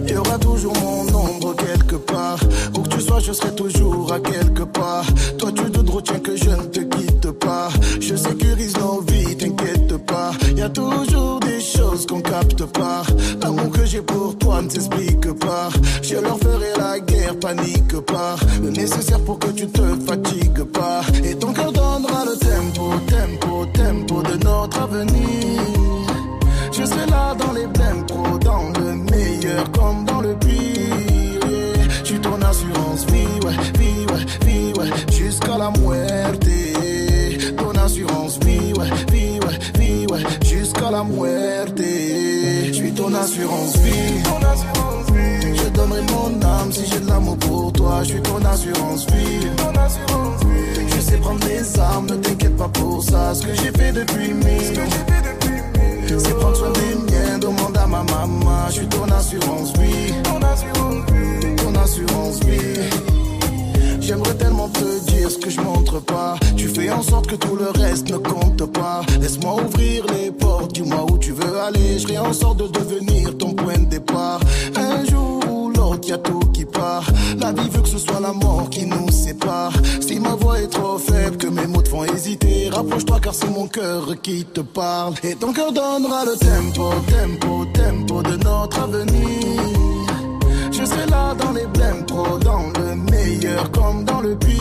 Il y aura toujours mon ombre quelque part. Où que tu sois je serai toujours à quelque part. Toi, tu te retiens que je ne te quitte pas. Je sécurise nos vies, t'inquiète pas. Y a toujours des choses qu'on capte pas. L'amour que j'ai pour toi ne s'explique pas. Je leur ferai la guerre, panique pas. Le nécessaire pour que tu te fatigues pas. Et Je serai là dans les blèmes pro, dans le meilleur comme dans le pire. yeah. Je suis ton assurance vie, ouais, vie, ouais, vie, ouais, jusqu'à la muerte. Ton assurance vie, ouais, vie, ouais, vie, ouais, jusqu'à la muerte. Je suis ton assurance vie. Je donnerai mon âme si j'ai de l'amour pour toi. Je suis ton assurance vie. Sais prendre les armes, ne t'inquiète pas pour ça. Ce que j'ai fait depuis mille. C'est prendre soin des miens, demande à ma maman. Je suis ton assurance vie. Ton assurance vie. J'aimerais tellement te dire ce que je montre pas. Tu fais en sorte que tout le reste ne compte pas. Laisse-moi ouvrir les portes, dis-moi où tu veux aller. Je ferai en sorte de devenir ton point de départ. Un jour y a tout qui part. La vie veut que ce soit la mort qui nous sépare. Si ma voix est trop faible, que mes mots te font hésiter, rapproche-toi car c'est mon cœur qui te parle. Et ton cœur donnera le tempo, tempo, tempo de notre avenir. Je serai là dans les blèmes pro, dans le meilleur comme dans le pire.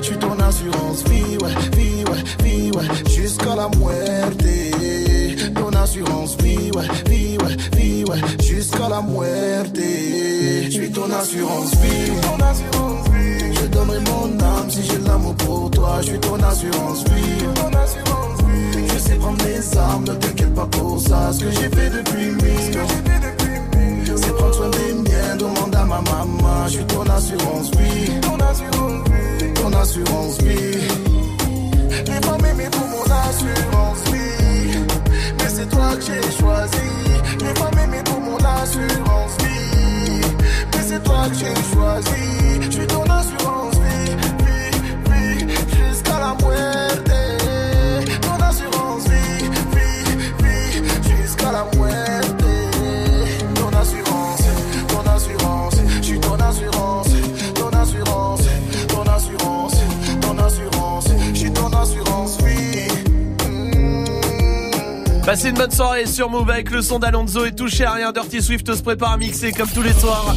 Je suis ton assurance vie, ouais, vie, ouais, vie, ouais, jusqu'à la muerte. Ton assurance vie, ouais, vie, ouais, vie, jusqu'à la muerte. Je suis ton assurance vie. Je donnerai mon âme si j'ai l'amour pour toi. Je suis ton assurance vie. Je sais prendre les armes, ne t'inquiète pas pour ça. Ce que j'ai fait depuis mille. C'est prendre soin des miens, demande à ma maman. Je suis ton assurance vie. Ton assurance vie. Les femmes aimées pour mon assurance vie. C'est toi que j'ai choisi. Les femmes aimées pour mon assurance vie. Mais c'est toi que j'ai choisi. Je suis ton assurance vie. Vie, vie, jusqu'à la muerte. Passez une bonne soirée sur Move avec le son d'Alonso et touchez à rien. Dirty Swift se prépare à mixer comme tous les soirs.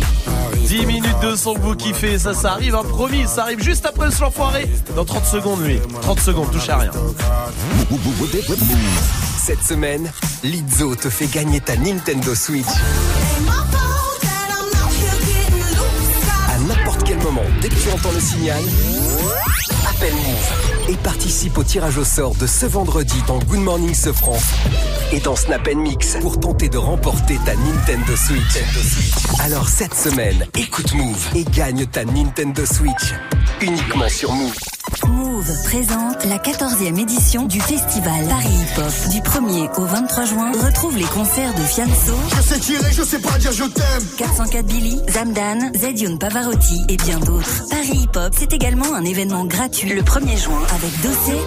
10 minutes de son que vous kiffez, ça, ça arrive, hein, promis, ça arrive juste après ce l'enfoiré. Dans 30 secondes, lui. 30 secondes, touchez à rien. Cette semaine, Lizzo te fait gagner ta Nintendo Switch. À n'importe quel moment, dès que tu entends le signal, et participe au tirage au sort de ce vendredi dans Good Morning Sofran et dans Snap Mix pour tenter de remporter ta Nintendo Switch. Alors cette semaine, écoute Move et gagne ta Nintendo Switch uniquement sur Move. Move présente la 14e édition du festival Paris Hip Hop. Du 1er au 23 juin, retrouve les concerts de Fianso. Je sais tirer, je sais pas dire je t'aime. 404 Billy, Zamdan, Zedion Pavarotti et bien d'autres. Paris Hip Hop, c'est également un événement gratuit le 1er juin avec Dossé,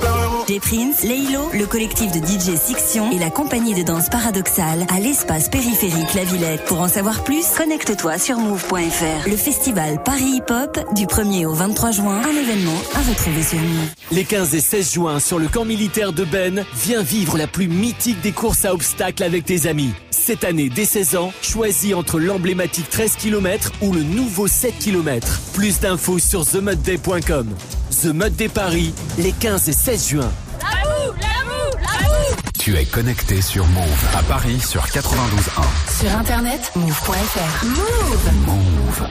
J-Prince, Leilo, le collectif de DJ Sixion et la compagnie de danse paradoxale à l'espace périphérique La Villette. Pour en savoir plus, connecte-toi sur move.fr. Le festival Paris Hip Hop du 1er au 23 juin, un événement à retrouver sur Move. Les 15 et 16 juin, sur le camp militaire de Ben, viens vivre la plus mythique des courses à obstacles avec tes amis. Cette année, dès 16 ans, choisis entre l'emblématique 13 km ou le nouveau 7 km. Plus d'infos sur themudday.com. The Mud Day Paris, les 15 et 16 juin. L'amour, l'amour, l'amour Tu es connecté sur Move à Paris sur 92.1. Sur internet, move.fr. Move Move.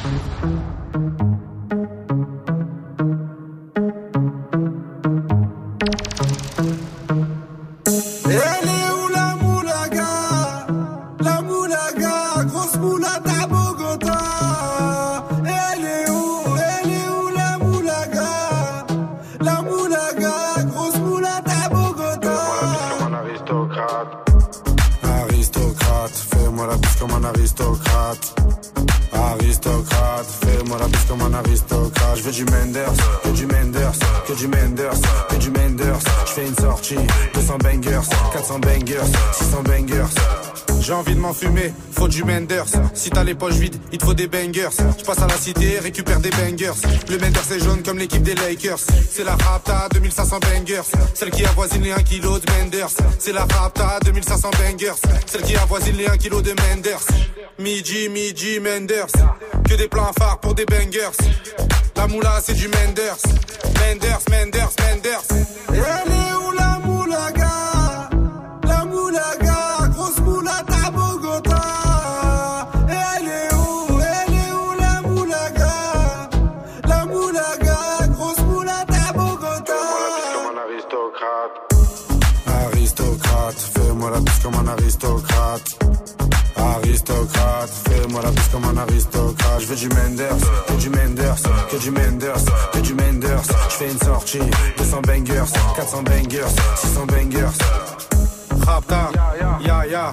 Les poches vides, il te faut des bangers. Je passe à la cité, récupère des bangers. Le Menders est jaune comme l'équipe des Lakers. C'est la Rapta 2500 bangers. Celle qui avoisine les 1 kg de Menders. C'est la Rapta 2500 bangers. Celle qui avoisine les 1 kg de Menders. Midi, midi, Menders. Que des plans phares pour des bangers. La moula, c'est du Menders. Menders, Menders, Menders. Elle est où la moulaga la comme un aristocrate. Je veux du Menders, que du Menders, que du Menders, que du Menders. Je fais une sortie, 200 bangers, 400 bangers, 600 bangers. Rapta, ya ya.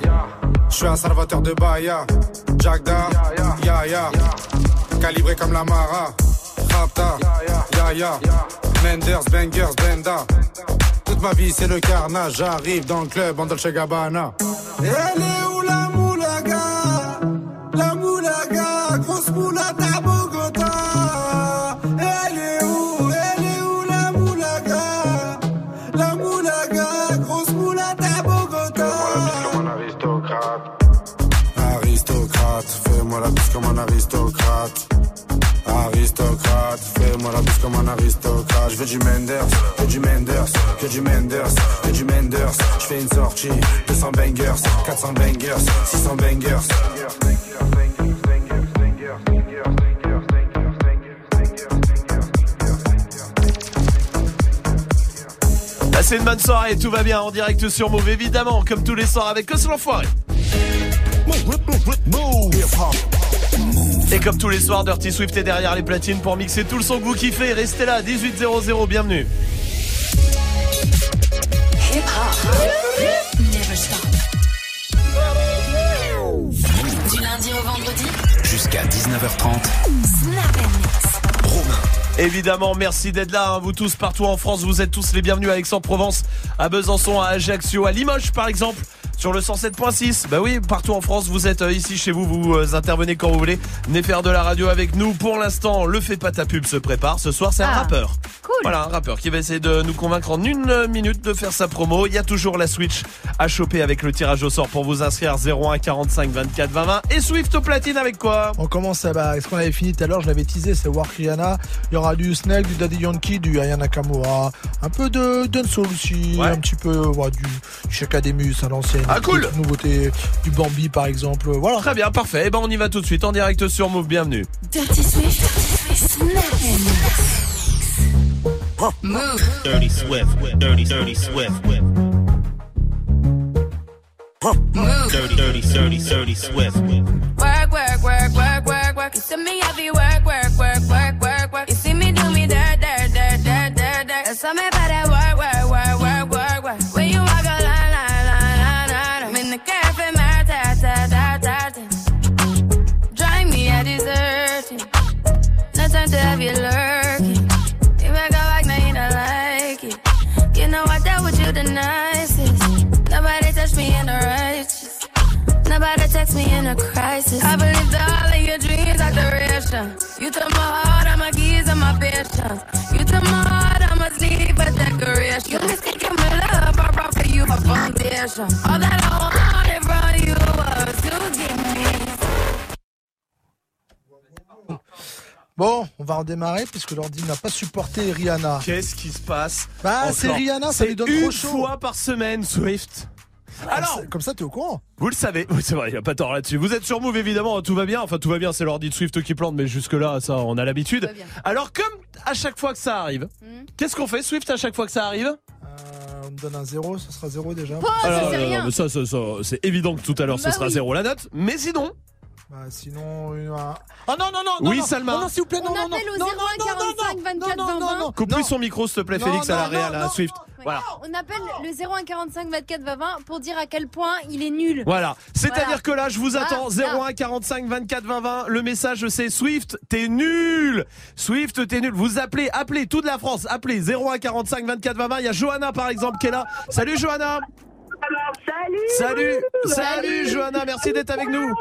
Je suis un salvateur de Bahia. Jagda, ya ya. Calibré comme la Mara. Rapta, ya ya. Menders, bangers, benda. Toute ma vie c'est le carnage. J'arrive dans le club en Dolce Gabbana. Elle est où? Aristocrate, fais-moi la bise comme un aristocrate. Aristocrate, fais-moi la bise comme un aristocrate. Je veux du Menders, que du Menders, que du Menders, que du Menders. Je fais une sortie, 200 bangers, 400 bangers, 600 bangers. Passez une bonne soirée, tout va bien en direct sur Move, évidemment, comme tous les soirs avec Cos l'enfoiré. Et comme tous les soirs, Dirty Swift est derrière les platines pour mixer tout le son que vous kiffez. Restez là, 1800, bienvenue. Hip hop. Never stop. Du lundi au vendredi. Jusqu'à 19h30. Snap and mix. Évidemment, merci d'être là, hein, vous tous partout en France, vous êtes tous les bienvenus à Aix-en-Provence, à Besançon, à Ajaccio, à Limoges par exemple. Sur le 107.6, bah oui, partout en France, vous êtes euh, ici chez vous, vous euh, intervenez quand vous voulez. Venez faire de la radio avec nous. Pour l'instant, le fait pas ta pub se prépare. Ce soir, c'est un Ah, rappeur. cool. Voilà, un rappeur qui va essayer de nous convaincre en une minute de faire sa promo. Il y a toujours la Switch à choper avec le tirage au sort pour vous inscrire 01 45 24 20 20 et Swift au platine avec quoi? On commence bah, avec ce qu'on avait fini tout à l'heure, je l'avais teasé, c'est War Rihanna. Il y aura du Snake, du Daddy Yankee, du Aya Nakamura, un peu de dancehall aussi, Ouais. un petit peu ouais, du Chakademus à l'ancienne. Ah, cool. Petite Nouveauté, du Bambi par exemple, voilà. Très bien, parfait. Eh ben on y va tout de suite en direct sur Move. Bienvenue. Dirty Swift. Move. Dirty Swift, dirty, dirty Swift. Move. Dirty, dirty, dirty, dirty Swift. Work, work, work, work, work, work. You see me heavy work, work, work, work, work, work. You see me do me dirt, dirt, dirt, dirt, dirt, dirt. That's me about text me in a crisis. I believed all of your dreams are duration. You took my heart, all my keys, and my patience. You took my heart, I must leave a decoration. You mistaken my love, I brought for you a foundation. All that I wanted from you was to give me. Bon, on va redémarrer puisque l'ordi n'a pas supporté Rihanna. Qu'est-ce qui se passe Bah, c'est Rihanna, ça lui donne une trop chaud. fois par semaine, Swift. Alors, comme ça, t'es au courant. Vous le savez, Oui, c'est vrai, il n'y a pas tort là-dessus. Vous êtes sur Move évidemment, tout va bien. Enfin, tout va bien, c'est l'ordi de Swift qui plante, mais jusque-là, ça, on a l'habitude. Alors, comme à chaque fois que ça arrive, qu'est-ce qu'on fait, Swift, à chaque fois que ça arrive Euh, on me donne un zéro, ça sera zéro déjà. Alors, mais ça, ça, ça, c'est évident que tout à l'heure, ce Bah sera oui. zéro la note. Mais sinon, Bah, sinon, une- un- Ah non, non, non, Oui, non, non, Salma. Non, non, s'il vous plaît, non, On non, non, appelle au non, 01 45 24 20 20. coupe plus son micro, s'il te plaît, Non, Félix, à la non, réal, non, à non. Swift. Voilà. On appelle le 01 45 24 20 20 pour dire à quel point il est nul. Voilà. C'est-à-dire Voilà. que là, je vous attends. Voilà. 01 45 24 20 20. Le message, c'est Swift, t'es nul. Swift, t'es nul. Vous appelez, appelez toute la France. Appelez 01 45 24 20 20. Il y a Johanna, par exemple, qui est là. Salut, Johanna. Salut Salut, salut Johanna, merci d'être avec nous.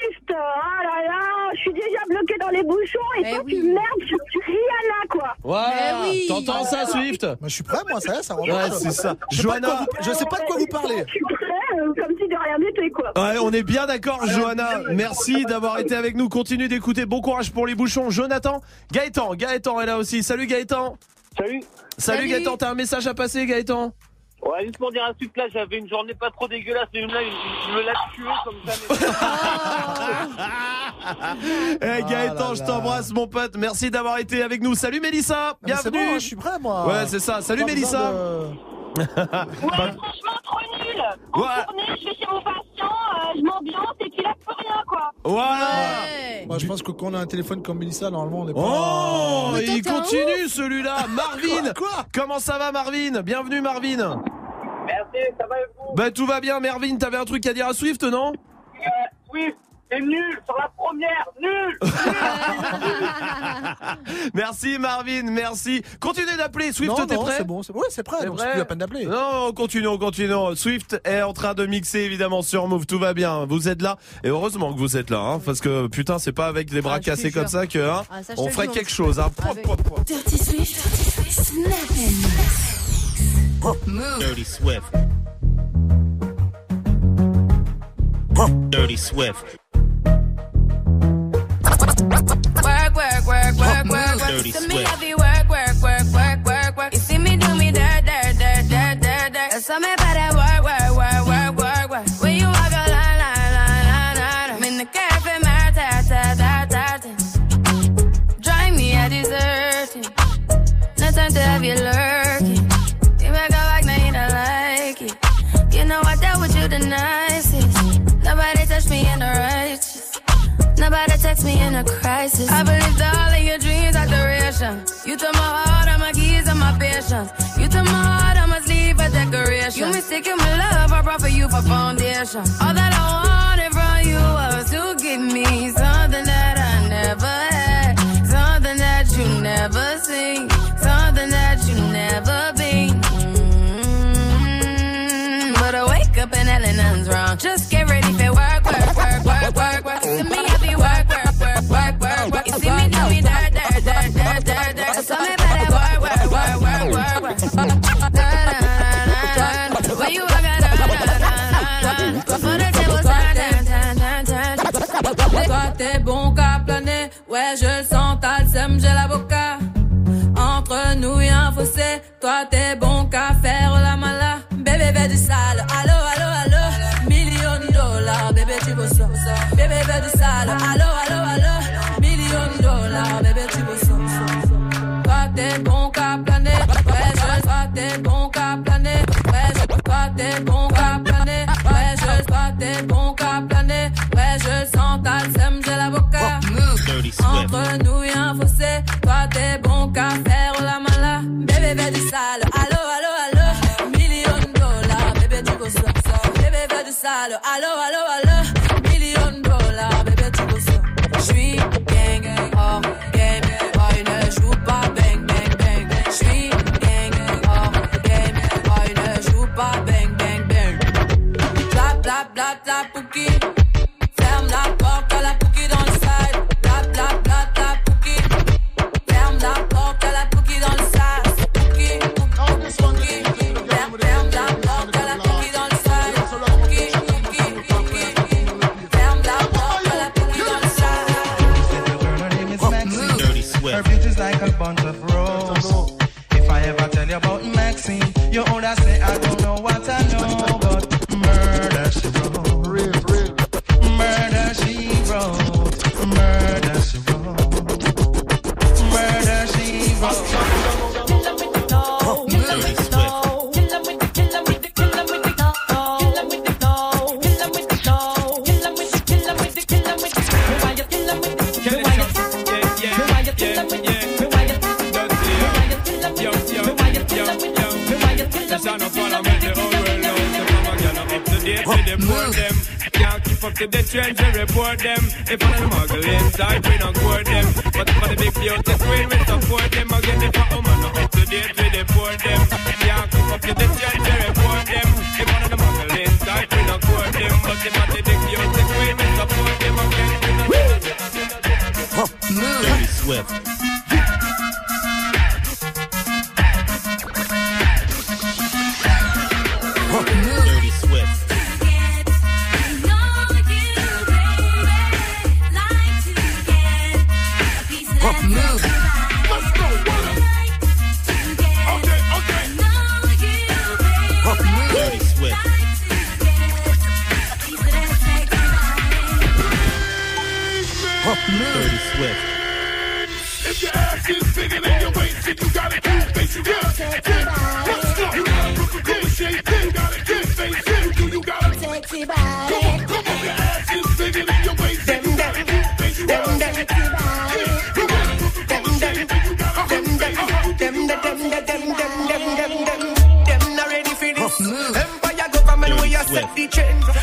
Swift, Oh là là, je suis déjà bloqué dans les bouchons et toi tu merdes sur du Rihanna quoi Ouais, t'entends ça Swift Bah, je suis prêt, moi, ça y est, ça remonte. Ouais, c'est ça. Je sais pas de quoi Johanna. vous- Je sais pas de quoi vous parlez. Je suis prêt, euh, comme si de rien n'était quoi Ouais, on est bien d'accord, Johanna. Merci d'avoir été avec nous. Continue d'écouter. Bon courage pour les bouchons. Jonathan, Gaëtan, Gaëtan est là aussi. Salut Gaëtan. Salut. Salut, Salut. Gaëtan, t'as un message à passer, Gaëtan? Ouais, juste pour dire un truc là, j'avais une journée pas trop dégueulasse, mais une là, il, il me l'a tué comme jamais. Eh Gaëtan, je t'embrasse, mon pote. Merci d'avoir été avec nous. Salut Mélissa. c'est Bienvenue. bon, je suis prêt, moi. Ouais, c'est ça. Salut Mélissa. Besoin Franchement trop nul En Ouais. journée, je vais chez mon patient, euh, je m'ambiance et puis là plus rien quoi Voilà. Moi, je pense que quand on a un téléphone comme Mélissa, normalement, on est pas. Oh, Mais il continue celui-là. Marvin. Quoi Comment ça va, Marvin? Bienvenue, Marvin. Merci, ça va et vous? Bah tout va bien, Marvin. T'avais un truc à dire à Swift, non? Oui, c'est nul sur la première, nul Merci Marvin, merci. Continuez d'appeler. Swift, t'es non, prêt c'est bon, c'est bon. Ouais, c'est prêt, donc prêt c'est plus la peine d'appeler. Non, on continue, on continue. Swift est en train de mixer évidemment sur Move, tout va bien. Vous êtes là et heureusement que vous êtes là, hein, parce que putain, c'est pas avec les bras Ah, cassés comme ça que hein, Ah, ça, on ferait quelque chose. Hein. Pouah, pouah, pouah. Dirty Swift, Dirty Swift, Snap Move. Dirty Swift. Dirty Swift. Work, work, work, work, work, work. To me. I be work, work, work, work, work, work. You see me do me dirt, dirt, dirt, dirt, dirt, dirt. That's something about that work, work, work, work, work, work. When you walk a line, line, line, line, line. I'm in the cafe, my ta, ta, ta, ta, ta. Drive me a deserted. No time to have you lurking. You make a back, now you don't like it. You know I dealt with you the Text me in a crisis. I believed all of your dreams are duration. You took my heart, all my keys, and my patience. You took my heart, I must leave a decoration. You mistaken my love, I brought for you for foundation. All that I wanted from you was to give me something that I never had, something that you never seen, something that you never been. Mm, But I wake up and nothing's wrong. Just get ready for work, work, work, work, work, work. Je sens, t'as le j'ai l'avocat. Entre nous y'a un fossé, toi t'es bon Entre nous y'a un fossé, toi t'es bon qu'à faire la mala. Bébé bébé du sale, allo allo allo, million de dollars, bébé tu bosses. Bébé bébé du sale, allo allo allo, stranger report them. If I'm smuggling, inside, we don't court them. But for the big beauty queen, we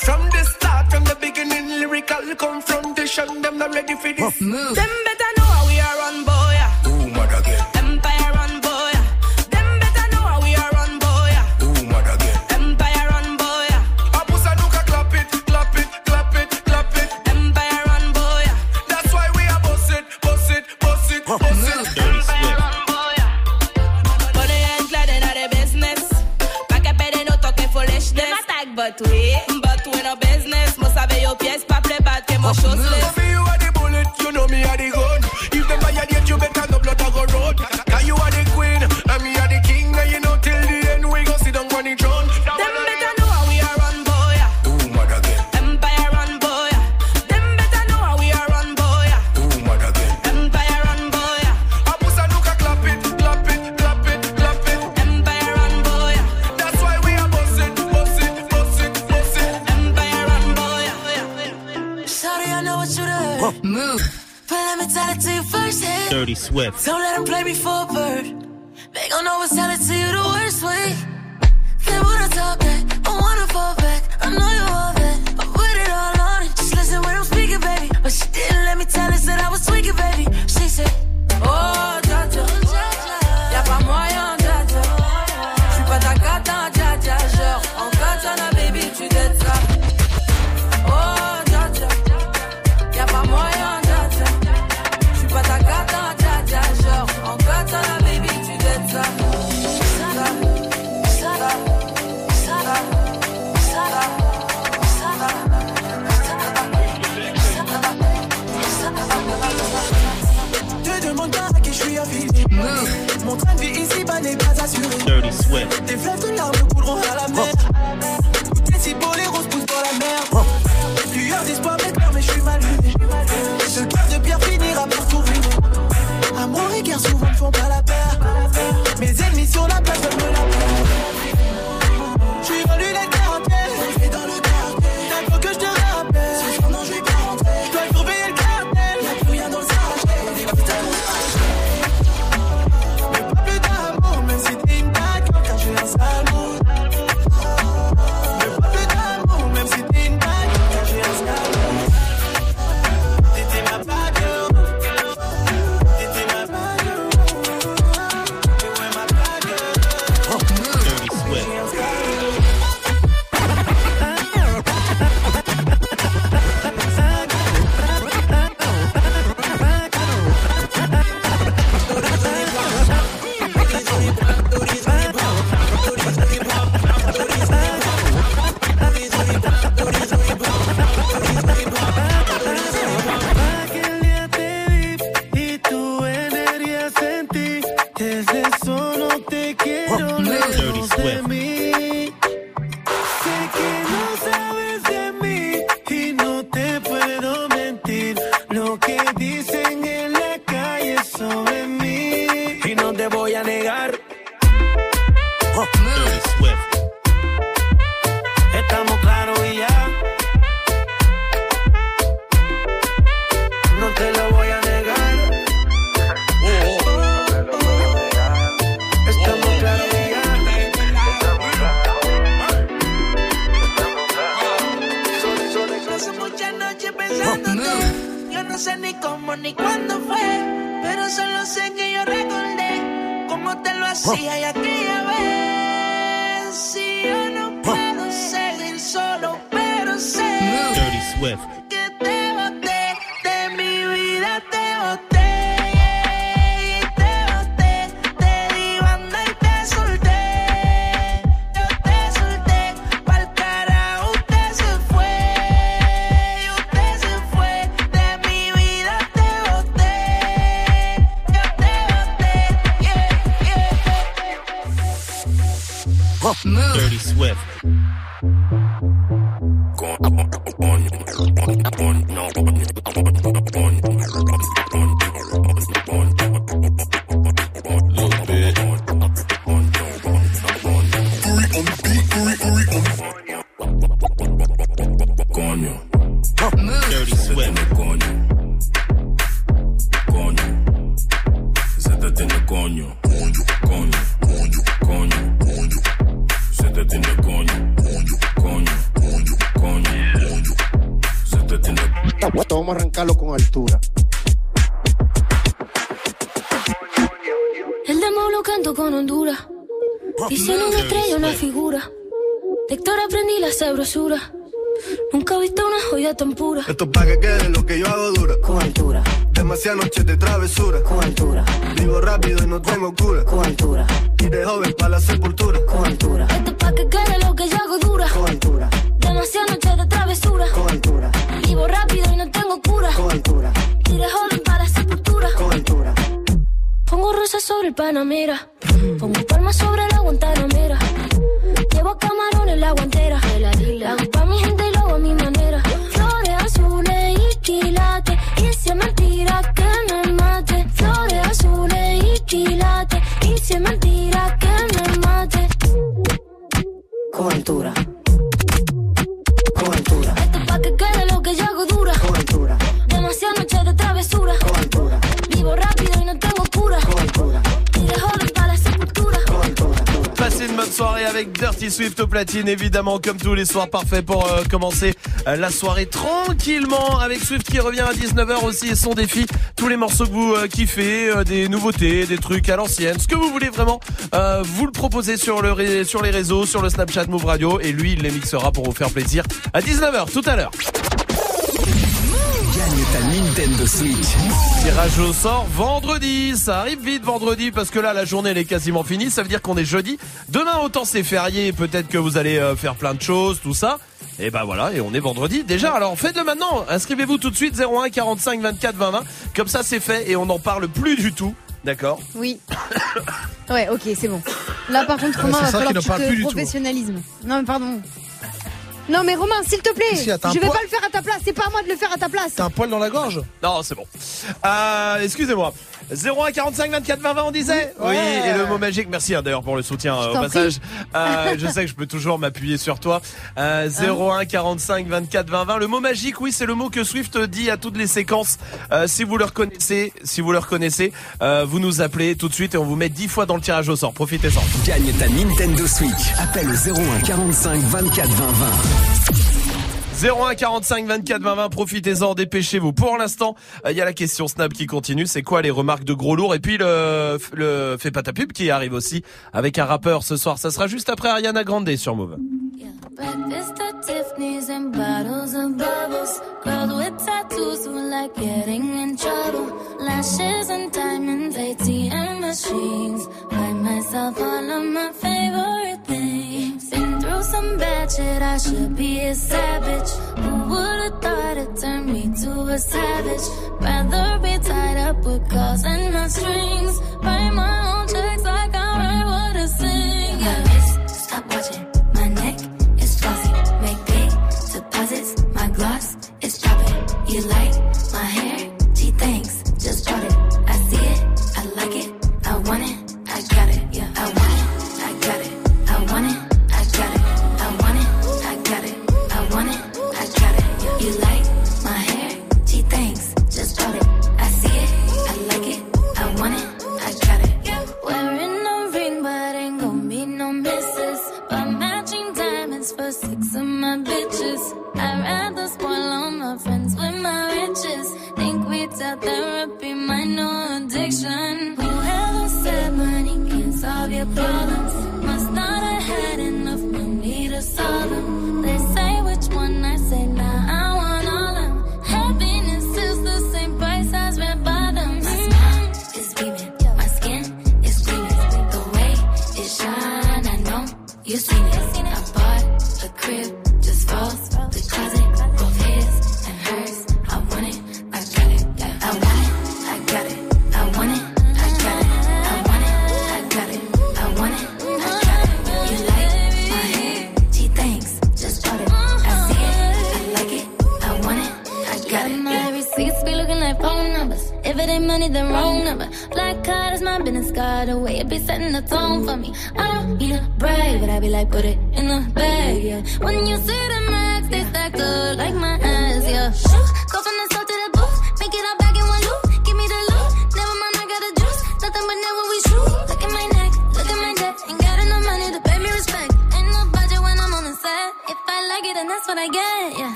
From the start, from the beginning, lyrical confrontation. Them not ready for this. Them Dirty Swift. Esto es pa' que quede lo que yo hago dura. Con altura. Demasiadas noches de travesura. Con altura. Vivo rápido y no tengo Swift au platine, évidemment, comme tous les soirs, parfait pour euh, commencer euh, la soirée tranquillement avec Swift qui revient à 19h aussi et son défi. Tous les morceaux que vous euh, kiffez, des nouveautés, des trucs à l'ancienne, ce que vous voulez vraiment, vous le proposez sur, le sur les réseaux, sur le Snapchat Move Radio et lui, il les mixera pour vous faire plaisir à 19h tout à l'heure. Ta Nintendo Switch. Tirage au sort vendredi. Ça arrive vite vendredi parce que là la journée elle est quasiment finie. Ça veut dire qu'on est jeudi. Demain autant c'est férié. Peut-être que vous allez euh, faire plein de choses, tout ça. Et ben voilà, et on est vendredi déjà. Alors faites-le maintenant. Inscrivez-vous tout de suite 01 45 24 20 20. Comme ça c'est fait et on n'en parle plus du tout. D'accord? Oui. Ouais, ok, c'est bon. Là, par contre, Ouais, Romain, c'est va falloir que tu te tout. professionnalisme. Non, mais pardon. Non, mais Romain, s'il te plaît, Si, je vais poil- pas le faire à ta place. C'est pas à moi de le faire à ta place. T'as un poil dans la gorge Non, c'est bon. Euh, excusez-moi. 01 45 24 20 20 on disait Oui. Ouais. et le mot magique. Merci hein, d'ailleurs pour le soutien euh, au passage. Euh, je sais que je peux toujours m'appuyer sur toi. Euh, 01 45 24 20 20. Le mot magique, oui, c'est le mot que Swift dit à toutes les séquences. Euh, si vous le reconnaissez, si vous le reconnaissez, euh, vous nous appelez tout de suite et on vous met 10 fois dans le tirage au sort. Profitez-en. Gagne ta Nintendo Switch. Appelle au 01 45 24 20 20. 01 45 24 20 20, profitez-en, dépêchez-vous. Pour l'instant, euh, il y a la question Snap qui continue. C'est quoi les remarques de gros lourds Et puis le, le Fais pas ta pub qui arrive aussi avec un rappeur ce soir. Ça sera juste après Ariana Grande sur Move. Through some bad shit, I should be a savage. Who would've thought it turned me to a savage? Rather be tied up with calls and not strings. Write my own checks like I write what I sing. Yeah. Stop watching.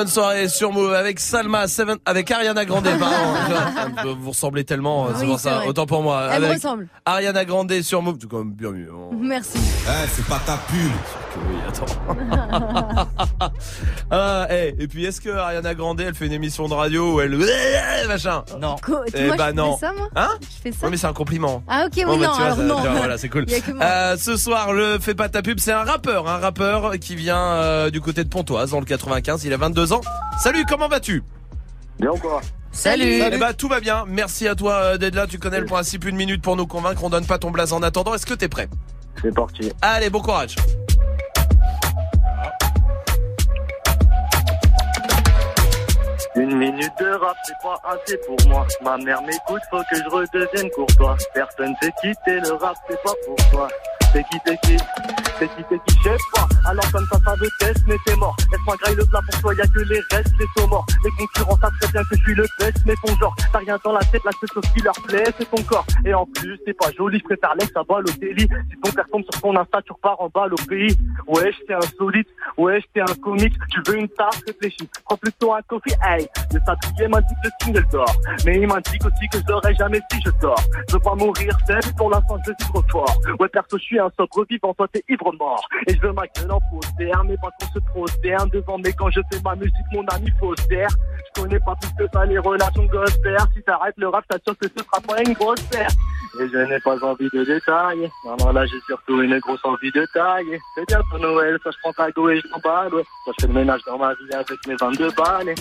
Bonne soirée sur Move avec Salma, Seven, avec Ariana Grande. Pardon. vous ressemblez tellement, c'est Oui, pour c'est ça. vrai. Autant pour moi. Elle me avec ressemble. Ariana Grande sur Move, tout comme bien mieux. hein. Merci. Eh, c'est pas ta pub. Oui, attends. ah, eh, et puis est-ce que Ariana Grande, elle fait une émission de radio où elle machin Non. Quoi, Eh moi, bah je non. fais ça, moi Hein Je fais ça. Ouais, mais c'est un compliment. Ah, ok, oui, Bon, bah, non, vois, alors ça- non. voilà, c'est cool. Moi. Euh, ce soir, le Fais pas ta pub, c'est un rappeur, un rappeur qui vient euh, du côté de Pontoise, dans le 95. Il a 22 ans. Salut, comment vas-tu? Bien ou quoi? Salut. Eh bah, tout va bien. Merci à toi euh, d'être là. Tu connais le principe, une minute pour nous convaincre. On donne pas ton blaze en attendant. Est-ce que t'es prêt? C'est parti. Allez, bon courage. Une minute de rap, c'est pas assez pour moi. Ma mère m'écoute, faut que je redevienne courtois. Personne sait quitter le rap, c'est pas pour toi. C'est qui, c'est qui C'est qui, c'est qui, je pas. Alors comme ça, ça veut test, mais c'est mort. Laisse-moi grailler le plat pour toi, y'a que les restes, les sauts morts. Les concurrents savent très bien que je suis le best, mais ton genre. T'as rien dans la tête, la seule chose qui leur plaît, c'est ton corps. Et en plus, c'est pas joli, je préfère l'ex à Balotelli. Si ton père tombe sur ton Insta, tu repars en balle au pays. Ouais, j'étais insolite, ouais, j'étais un comique. Tu veux une tarte, réfléchis. Prends plutôt un coffee, hey. Le sablier m'a dit que le single dort. Mais il m'indique aussi que je jamais si je dors. Je veux pas mourir seul, pour l'instant je suis trop fort. Ouais, perso, je suis un sobre vivant, toi t'es ivre mort. Et je veux ma gueule en poster, mais pas qu'on se prosterne devant. Mais quand je fais ma musique, mon ami Foster. Je connais pas plus que ça les relations gospel. Si t'arrêtes le rap, t'assure que ce sera pas une grosse perte. Et je n'ai pas envie de détailler. Non, non, là j'ai surtout une grosse envie de tailler. C'est bien pour Noël, ça je prends ta go et je m'emballe, ouais. Ça je fais le ménage dans ma vie avec mes 22 balles.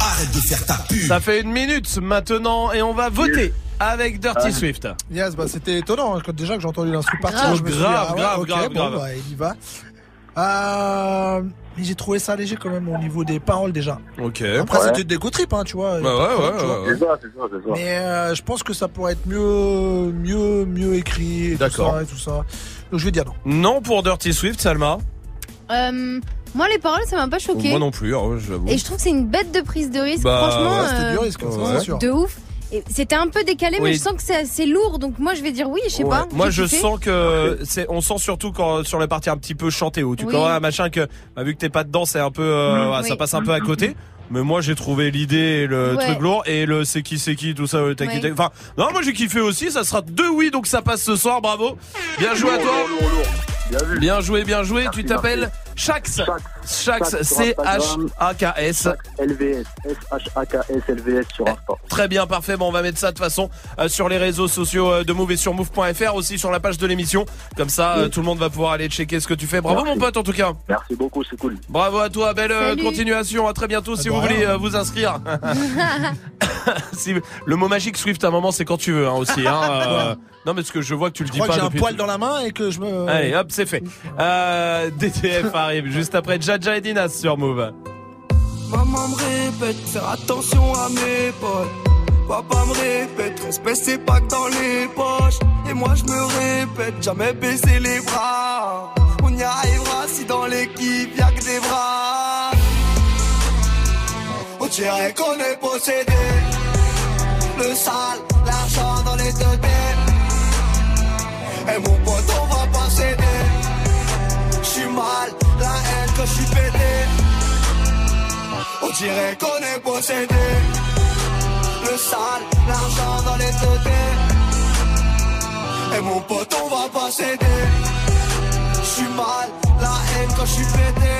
Arrête de faire ta pub. Ça fait une minute maintenant et on va voter avec Dirty Ah. Swift. Yes, bah c'était étonnant. hein, Déjà que j'ai entendu l'instru partir, Grave, je me suis dit, grave, ah ouais, grave, bon, grave. bah, il y va. Euh, mais j'ai trouvé ça léger quand même au niveau des paroles déjà. Ok. Après, c'était des go trip, hein, tu vois. Bah ouais, ouais, vois. ouais, ouais. C'est ça, c'est ça, c'est ça. Mais euh, je pense que ça pourrait être mieux, mieux, mieux écrit. et tout D'accord. ça Et tout ça. Donc je vais dire non. Non pour Dirty Swift, Salma. Euh, moi, les paroles, ça m'a pas choqué. Moi non plus, hein, j'avoue. Et je trouve que c'est une bête de prise de risque. Bah, Franchement, ouais, c'était euh, du risque, Ouais. c'est sûr. De ouf. C'était un peu décalé, mais je sens que c'est assez lourd. Donc moi, je vais dire oui. Je sais Ouais. pas. Moi, je kiffé. sens que c'est, on sent surtout quand sur la partie un petit peu chantée où tu Oui. un machin que bah, vu que t'es pas dedans, c'est un peu, euh, Mm. ouais, ça passe un peu à côté. Mais moi, j'ai trouvé l'idée, et le Ouais. truc lourd et le c'est qui, c'est qui, tout ça. tac, Ouais. Enfin, non, moi j'ai kiffé aussi. Ça sera deux oui, donc ça passe ce soir. Bravo. Bien joué à toi. Bien joué, bien joué. tu t'appelles Shax. Shax, C H A K S. LVS, S-H-A-K-S, LVS sur Insta. Très bien, parfait. Bon, on va mettre ça de toute façon euh, sur les réseaux sociaux euh, de Move et sur Move.fr, aussi sur la page de l'émission. Comme ça, euh, tout le monde va pouvoir aller checker ce que tu fais. Bravo Merci. mon pote en tout cas. Merci beaucoup, c'est cool. Bravo à toi, belle Salut. continuation. À très bientôt si vous bah, voulez euh, vous inscrire. Si- le mot magique Swift à un moment, c'est quand tu veux hein, aussi. Hein, euh, non, mais parce que je vois que tu le Je dis crois pas j'ai un poil dans la main et que je me. Allez, hop, c'est fait. Euh, DTF arrive juste après Jaja et Dinas sur Move. Maman me répète, faire attention à mes potes. Papa me répète, respect c'est pas que dans les poches. Et moi je me répète, jamais baisser les bras. On y arrivera si dans l'équipe y'a que des bras. On dirait qu'on est possédé. Le sale, l'argent dans les deux Et mon pote, on va pas céder. Mal, la haine que j'suis pété. On dirait qu'on est possédé. Le sale, l'argent dans les deux Et mon pote, on va pas céder. J'suis mal, la haine quand j'suis pété.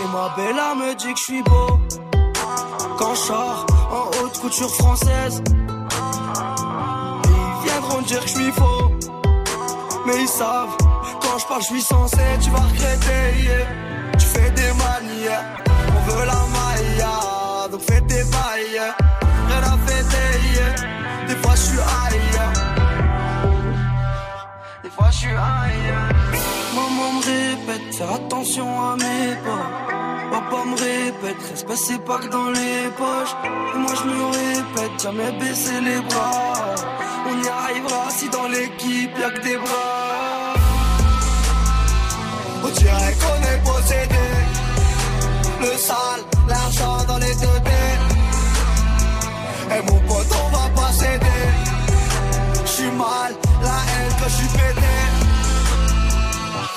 Et ma bella me dit que j'suis beau. Quand je en haute couture française. Ils viendront dire que je suis faux. Mais ils savent, je parle, je suis censé, tu vas regretter. yeah. Tu fais des manières, on veut la maille, donc fais tes bails. Rien à fêter, yeah. des fois je suis ailleurs. Des fois je suis ailleurs. Maman me répète, faire attention à mes pas. Papa me répète, respect c'est pas que dans les poches. Et moi je me répète, jamais baisser les bras. On y arrivera si dans l'équipe y'a que des bras. On dirait qu'on est possédé. Le sale, l'argent dans les deux Et mon pote, on va pas céder. J'suis mal, la haine que j'suis pété.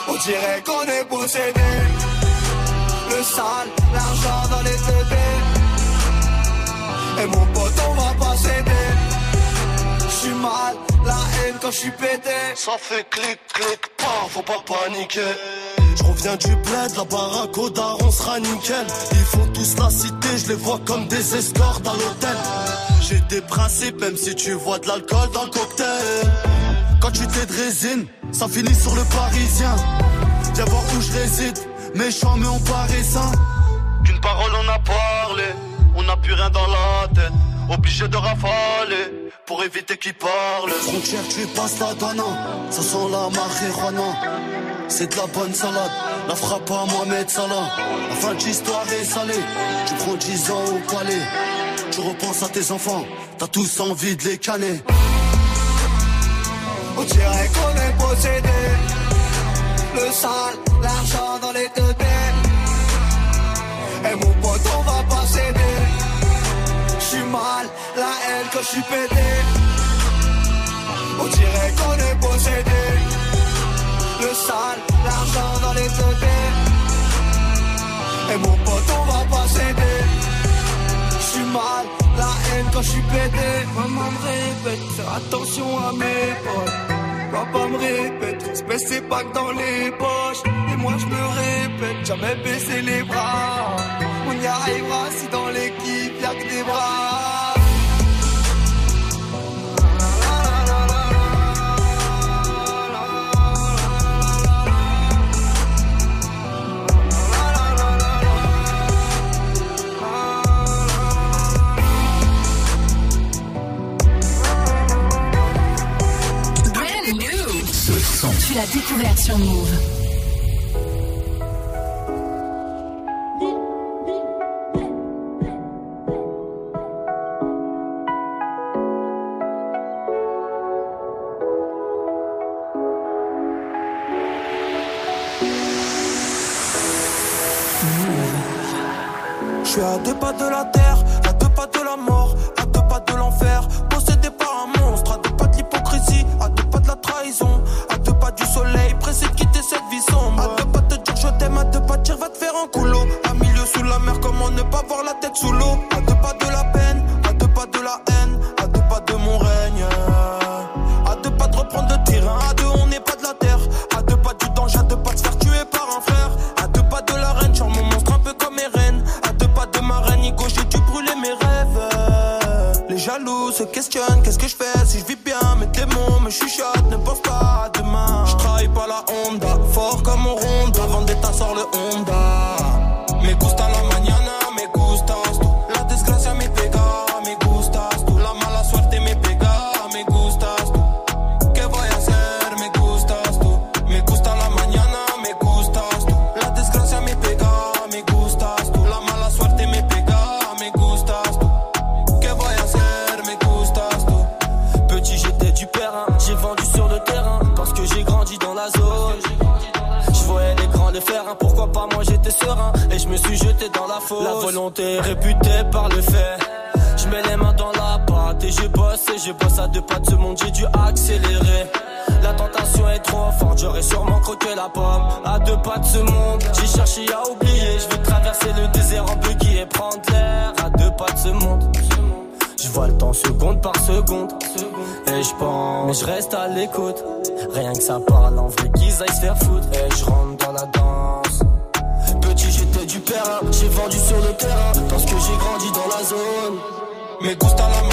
On dirait qu'on est possédé. Le sale, l'argent dans les deux Et mon pote, on va pas céder. J'suis mal, la haine quand j'suis pété. Ça fait clic, clic, pas, faut pas paniquer. Je reviens du bled, la baraque au daron sera nickel. Ils font tous la cité, je les vois comme des escortes à l'hôtel. J'ai des principes, même si tu vois de l'alcool dans le cocktail. Quand tu t'es de résine, ça finit sur le parisien. Viens voir où je réside, méchant mais on paraît sain. Qu'une parole on a parlé, on n'a plus rien dans la tête. Obligé de rafaler pour éviter qu'ils parlent. Frontière, tu passes la donna, ça sent la marijuana. C'est de la bonne salade, la frappe à Mohamed Salah. La fin de l'histoire est salée, tu prends 10 ans au palais. Tu repenses à tes enfants, t'as tous envie de les canner. On dirait qu'on est possédé. Le sale, l'argent dans les deux Et mon pote, on va que j'suis pété. On dirait qu'on est possédé. Le sale, l'argent dans les deux Et mon pote, on va pas céder. J'suis mal, la haine quand j'suis pété. Maman me répète, faire attention à mes potes. Papa me répète, c'est pas que dans les poches. Et moi je me répète, jamais baisser les bras. On y arrivera si dans l'équipe y'a que des bras. Tu l'as découvert sur Move. Je suis à deux pas de la terre, vie sombre. À deux pas de dire je t'aime, à deux pas dire va te faire un coulo. À milieu sous la mer, comment ne pas voir la tête sous l'eau. À deux pas de la peine, à deux pas de la haine, à deux pas de mon règne. À deux pas de reprendre le terrain, à deux on n'est pas de la terre. À deux pas du danger, à deux pas de faire tuer par un frère. À deux pas de la reine, genre mon monstre un peu comme Eren. À deux pas de ma reine, Nico, j'ai dû brûler mes rêves. Les jaloux se questionnent, qu'est-ce que je fais si je serein et je me suis jeté dans la est réputée par le fait. Je mets les mains dans deux pas de ce monde, j'ai dû accélérer. La tentation est trop forte, j'aurais sûrement croqué la pomme. À deux pas de ce monde, j'ai cherché à oublier. Je veux traverser le désert en buggy et prendre l'air. À deux pas de ce monde. Je vois le temps seconde par seconde. Et je pense, mais je reste à l'écoute. Rien que ça parle en vrai qu'ils aillent se faire foutre. Et Gusta la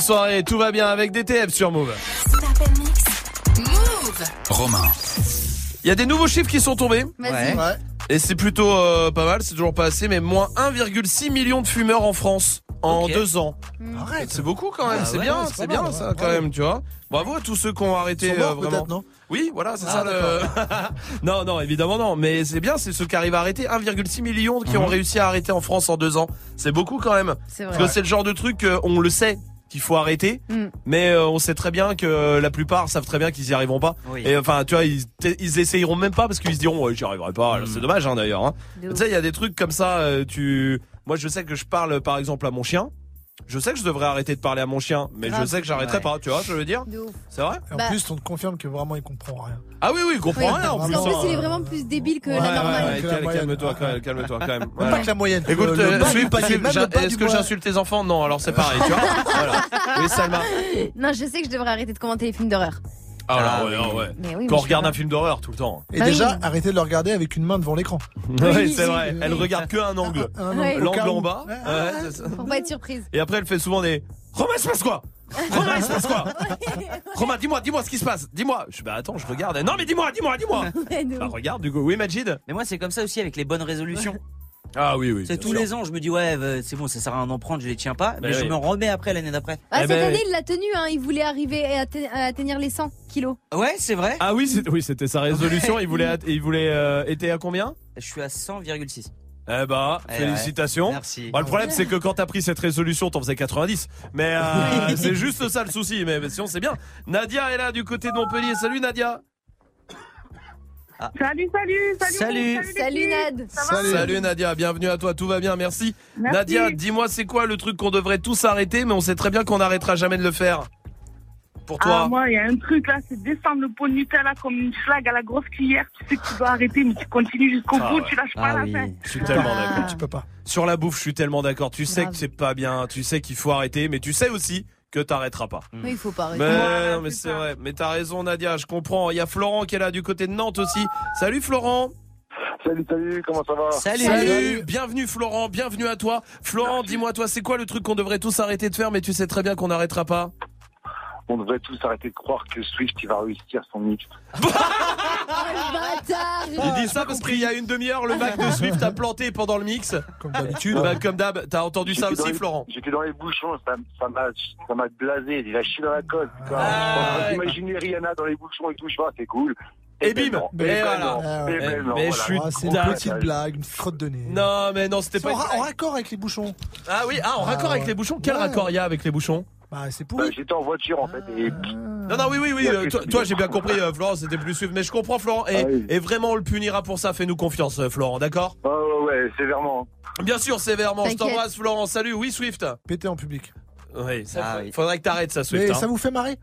Bonne soirée, tout va bien avec DTF sur Move. Move. Romain. Il y a des nouveaux chiffres qui sont tombés. Ouais. Et c'est plutôt euh, pas mal, c'est toujours pas assez, mais moins 1,6 million de fumeurs en France en Ok. deux ans. Arrête. C'est beaucoup quand même, Ah c'est ouais, bien, c'est bien mal, ça ouais. quand même, tu vois. Bravo à tous ceux qui ont arrêté Ils sont morts, euh, vraiment. non Oui, voilà, c'est Ah, ça le. non, non, évidemment non, mais c'est bien, c'est ceux qui arrivent à arrêter. 1,6 million qui ont réussi à arrêter en France en deux ans. C'est beaucoup quand même. C'est Parce vrai. que c'est le genre de truc, on le sait qu'il faut arrêter, Mm. mais euh, on sait très bien que la plupart savent très bien qu'ils y arriveront pas. Oui. Et enfin, tu vois, ils, ils essayeront même pas parce qu'ils se diront, ouais, j'y arriverai pas. Mm. C'est dommage hein, d'ailleurs. Hein. Tu sais, il y a des trucs comme ça. euh, tu, moi, je sais que je parle par exemple à mon chien. Je sais que je devrais arrêter de parler à mon chien, mais je sais que j'arrêterai Ouais. pas. Tu vois, je veux dire. C'est vrai Et en Bah. plus, on te confirme que vraiment, il comprend rien. Ah oui, oui, il comprend Oui. rien en Parce plus. qu'en plus, hein. il est vraiment plus débile que Ouais, la normale. ouais, la calme- moyenne. calme-toi quand même, calme-toi quand même. Même Voilà. pas que la moyenne. Écoute, euh, est-ce que j'insulte tes enfants Non, alors c'est pareil, tu vois. Voilà. Oui, Salma. Non, je sais que je devrais arrêter de commenter les films d'horreur. Ah, Ah, ouais, oui. non, ouais. Mais oui, Quand on je regarde un film d'horreur tout le temps. Et Bah déjà, oui. arrêtez de le regarder avec une main devant l'écran. Oui, c'est oui. vrai. Elle regarde que un angle. Un- au L'angle en bas. Ouais. Ouais, c'est ça. rien. Pour pas être surprise. Et après, elle fait souvent des. Romain, il se passe quoi? Romain, il se passe quoi Romain, dis-moi, dis-moi ce qui se passe. Dis-moi. Je suis bah attends, je regarde. Non, mais dis-moi, dis-moi, dis-moi. Ouais, de Bah ouf. regarde, du coup. Oui, Majid. Mais moi, c'est comme ça aussi avec les bonnes résolutions. Ah oui, oui. C'est tous sûr. les ans, je me dis, ouais, euh, c'est bon, ça sert à rien d'en prendre, je les tiens pas. Mais Mais je oui. me remets après l'année d'après. Ah, Eh cette ben, année, il l'a tenu, hein. Il voulait arriver à, à tenir les 100 kilos. Ouais, c'est vrai. Ah oui, c'est- oui, c'était sa résolution. Il voulait, il voulait euh, était à combien? Je suis à 100,6. Eh bah, Eh félicitations. ouais, merci. Bah, le problème, c'est que quand t'as pris cette résolution, t'en faisais 90. Mais euh, c'est juste ça le souci. Mais, mais sinon, c'est bien. Nadia est là du côté de Montpellier. Salut Nadia. Salut, salut, salut. Salut. Salut. Nad. Ça va Salut Nadia, bienvenue à toi, tout va bien, merci. Merci. Nadia, dis-moi c'est quoi le truc qu'on devrait tous arrêter, mais on sait très bien qu'on n'arrêtera jamais de le faire. Pour toi Ah, moi, il y a un truc là, c'est descendre le pot de Nutella comme une flag à la grosse cuillère. Tu sais que tu dois arrêter, mais tu continues jusqu'au Ah bout, ouais. tu lâches pas Ah la fin. Je suis tellement Ah. d'accord. Tu peux pas. Sur la bouffe, je suis tellement d'accord. Tu sais Grave. que c'est pas bien, tu sais qu'il faut arrêter, mais tu sais aussi que t'arrêteras pas. Mais il faut pas arrêter. Mais, Voilà, non, mais c'est vrai. Mais t'as raison, Nadia, je comprends. Il y a Florent qui est là du côté de Nantes aussi. Salut Florent. Salut, salut, comment ça va Salut. Salut. Bienvenue Florent, bienvenue à toi. Florent, dis-moi toi, c'est quoi le truc qu'on devrait tous arrêter de faire, mais tu sais très bien qu'on n'arrêtera pas? On devrait tous arrêter de croire que Swift il va réussir son mix. Il dit ça parce qu'il y a une demi-heure, le Mac de Swift a planté pendant le mix. Comme d'habitude. Bah, comme d'hab, t'as entendu ça aussi, les- Florent J'étais dans les bouchons, ça m'a ça m'a blasé, il a chié dans la côte. Ah. Imaginez Rihanna dans les bouchons et tout, je vois, c'est cool. Et bim. non, ben voilà. non, Ah ouais. Mais je suis Ah, c'est une petite blague, une crotte de nez. Non, mais non, c'était pas. en, ra- raccord avec les bouchons. Ah oui, ah, en Ah, raccord avec les bouchons. Quel Ouais. raccord il y a avec les bouchons Bah, c'est Bah, pourri. J'étais en voiture en fait et Non, non, oui, oui, oui. Euh, toi, j'ai bien compris, euh, Florent, c'était plus suivre. Mais je comprends, Florent. Et, Ah oui. et vraiment, on le punira pour ça. Fais-nous confiance, euh, Florent, d'accord? Oh, ouais, ouais, sévèrement. Bien sûr, sévèrement. Je t'embrasse, Florent. Salut, oui, Swift. Péter en public. Oui, ça, Ah oui. faudrait que t'arrêtes ça, Swift. Mais hein. ça vous fait marrer?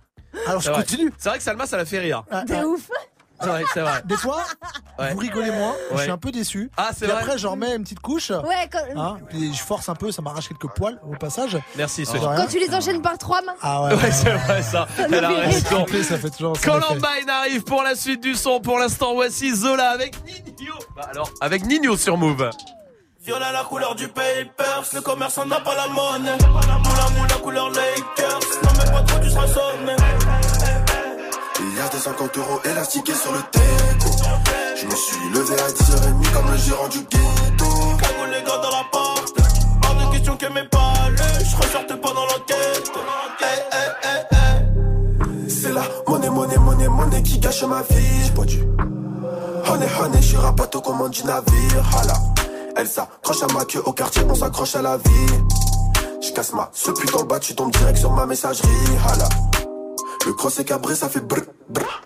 Alors je C'est vrai. continue. C'est vrai que Salma, ça la fait rire. Ah, De ah, ouf C'est vrai, c'est vrai. Des fois, Ouais. vous rigolez moins. Je Ouais. suis un peu déçu. Ah, c'est vrai. après, j'en remets une petite couche. Ouais, quand, Hein, puis je force un peu, ça m'arrache quelques poils au passage. Merci, rien. quand tu les enchaînes par trois mains. Ah ouais, Ouais, c'est vrai, ça. Elle a raison. Ça fait toujours. Columbine arrive pour la suite du son. Pour l'instant, voici Zola avec Nino. Bah alors, avec Nino sur Move. Violet la couleur du papers, le commerçant n'a pas la monnaie. Moula moula couleur Lakers, non mais pas trop tu seras a des 50 euros élastiqués sur le teco. Je me suis levé à 10h30 comme le gérant du ghetto. Cagoule les gars dans la porte, hors de question que mes palais, je ressorte pendant l'enquête. Hey, hey, hey, hey. qui gâche ma vie. J'ai pas dû. Honey, honey, je suis rapato comme du navire. Hala. Elle s'accroche à ma queue au quartier, on s'accroche à la vie. Je casse ma ce dans le bas, tu tombes direct sur ma messagerie. Hala. Le cross est cabré, ça fait brr, brr.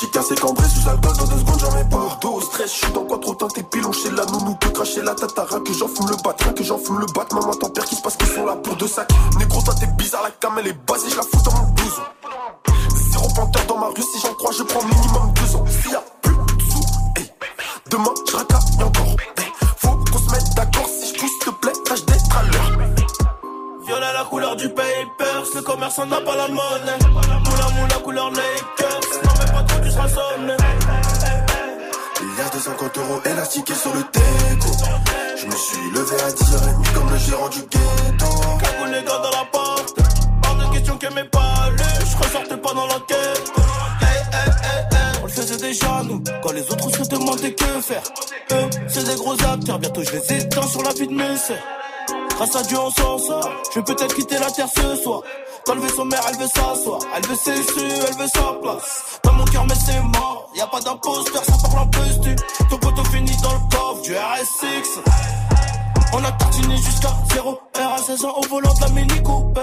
J'ai cassé cambré sous alcool dans deux secondes, j'en mets pas. Dos stress, je suis dans quoi trop teinté pilon chez la nounou peut cracher la tatara que j'en fume le bat, que j'en fume le bat. Maman, ton père qui se passe qu'ils sont là pour deux sacs. Négro, toi t'es bizarre, la cam elle est basée, je la fous dans mon blouson. Zéro panthère dans ma rue, si j'en crois, je prends minimum deux ans. S'il y a plus de sous, hey. demain je encore. Faut qu'on se mette d'accord, si je pousse, te plaît, tâche d'être à l'heure. Violet la couleur du paper, le commerçant n'a pas la monnaie. Moula moula couleur Lakers, non mais pas trop tu seras somné. Il y a 250 euros élastiqués sur le déco. Je me suis levé à 10h30 comme le gérant du ghetto. Cagoule les gars dans la porte, hors de question que mes pas je ressortais pas dans l'enquête. Hey, hey, hey, hey. On le faisait déjà nous, quand les autres se demandaient que faire. Eux, c'est des gros acteurs, bientôt je les éteins sur la vie de mes sœurs. Grâce à Dieu, on s'en sort. Je vais peut-être quitter la terre ce soir. Dans le vaisseau mère, elle veut s'asseoir. Elle veut ses su, elle veut sa place. Dans mon cœur, mais c'est mort. Y a pas d'imposteur, ça parle en postu. Ton poteau finit dans le coffre du RSX. On a tartiné jusqu'à 0 R à 16 ans au volant de la Mini Cooper.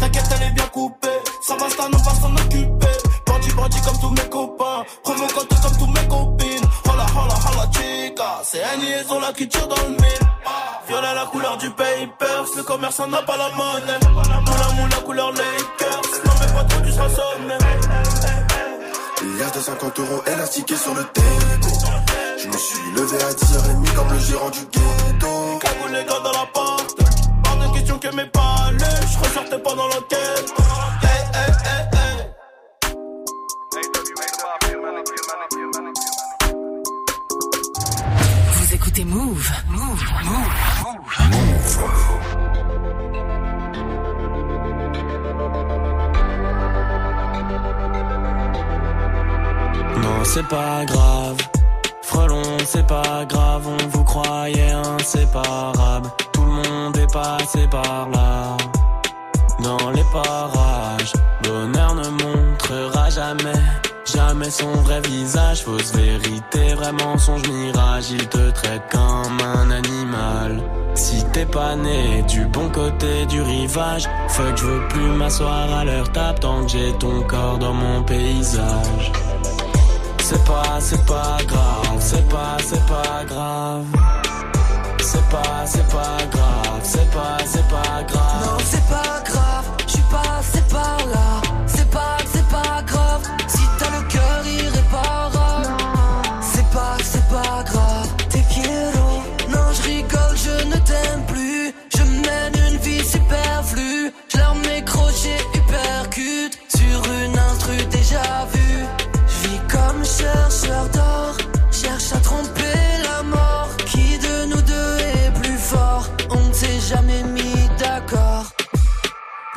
T'inquiète, elle est bien coupée. Ça va, ça, on va s'en occuper. Bandit, bandit comme tous mes copains. Provocante comme tous mes copines. C'est un liaison là qui tire dans le mille. Violet la couleur du paper, le commerçant n'a pas la monnaie. Moula moula couleur Lakers, non mais pas trop tu seras sonné. Il y a 250 euros élastiqués sur le déco. Je me suis levé à 10h30 comme le gérant du ghetto. Cagoule les gars dans la porte, pas de question que mes palais, je ressortais pas dans l'enquête. Hey, hey, hey. Écoutez Move. Move. Move. Move. Non, c'est pas grave. Frelon, c'est pas grave, on vous croyait inséparables. Tout le monde est passé par là. Dans les parages, bonheur ne montrera jamais, jamais son vrai visage. Fausse vérité, vrai mensonge, mirage. Il te traite comme un animal. Si t'es pas né du bon côté du rivage, fuck, je veux plus m'asseoir à leur table tant que j'ai ton corps dans mon paysage. C'est pas, c'est pas grave, c'est pas, c'est pas grave. C'est pas, c'est pas grave, c'est pas, c'est pas grave. Non, c'est pas grave, je suis passé par là.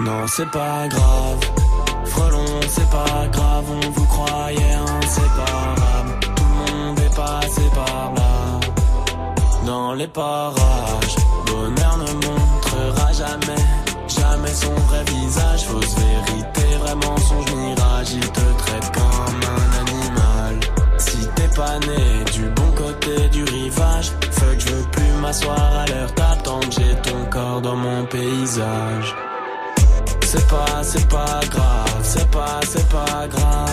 Non, c'est pas grave. Frelon, c'est pas grave, on vous croyait inséparables. Tout le monde est passé par là. Dans les parages, C'est pas, c'est pas grave, c'est pas, c'est pas grave.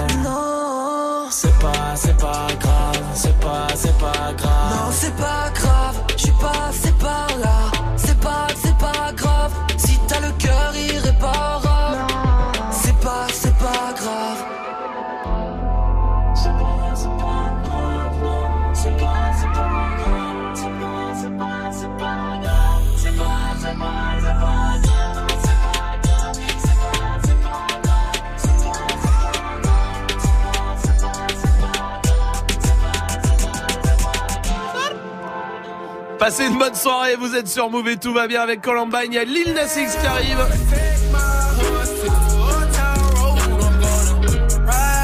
Passez une bonne soirée, vous êtes sur Move et tout va bien avec Columbine, il y a Lil Nas X qui arrive.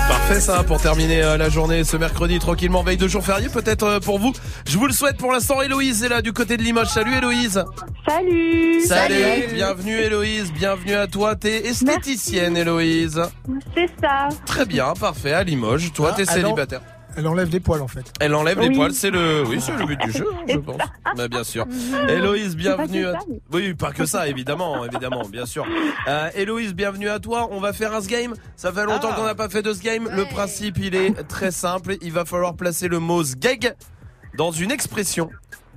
Parfait ça pour terminer euh, la journée ce mercredi tranquillement veille de jour férié peut-être euh, pour vous. Je vous le souhaite pour l'instant Héloïse est là du côté de Limoges. Salut Héloïse. Salut. Salut. Bienvenue Héloïse, bienvenue à toi. T'es esthéticienne Héloïse. C'est ça. Très bien, parfait à Limoges. Toi t'es Ah, en- célibataire. Elle enlève des poils en fait. Elle enlève les Oui. poils, c'est le, oui, c'est le but du jeu, hein, je pense. Bah, bien sûr. Héloïse, bienvenue. Pas À... que ça, mais- Oui, pas que ça, évidemment, évidemment, bien sûr. Euh, Héloïse, bienvenue à toi. On va faire un game. Ça fait longtemps qu'on n'a pas fait de ce game. Le principe, il est très simple. Il va falloir placer le mot sgeg dans une expression.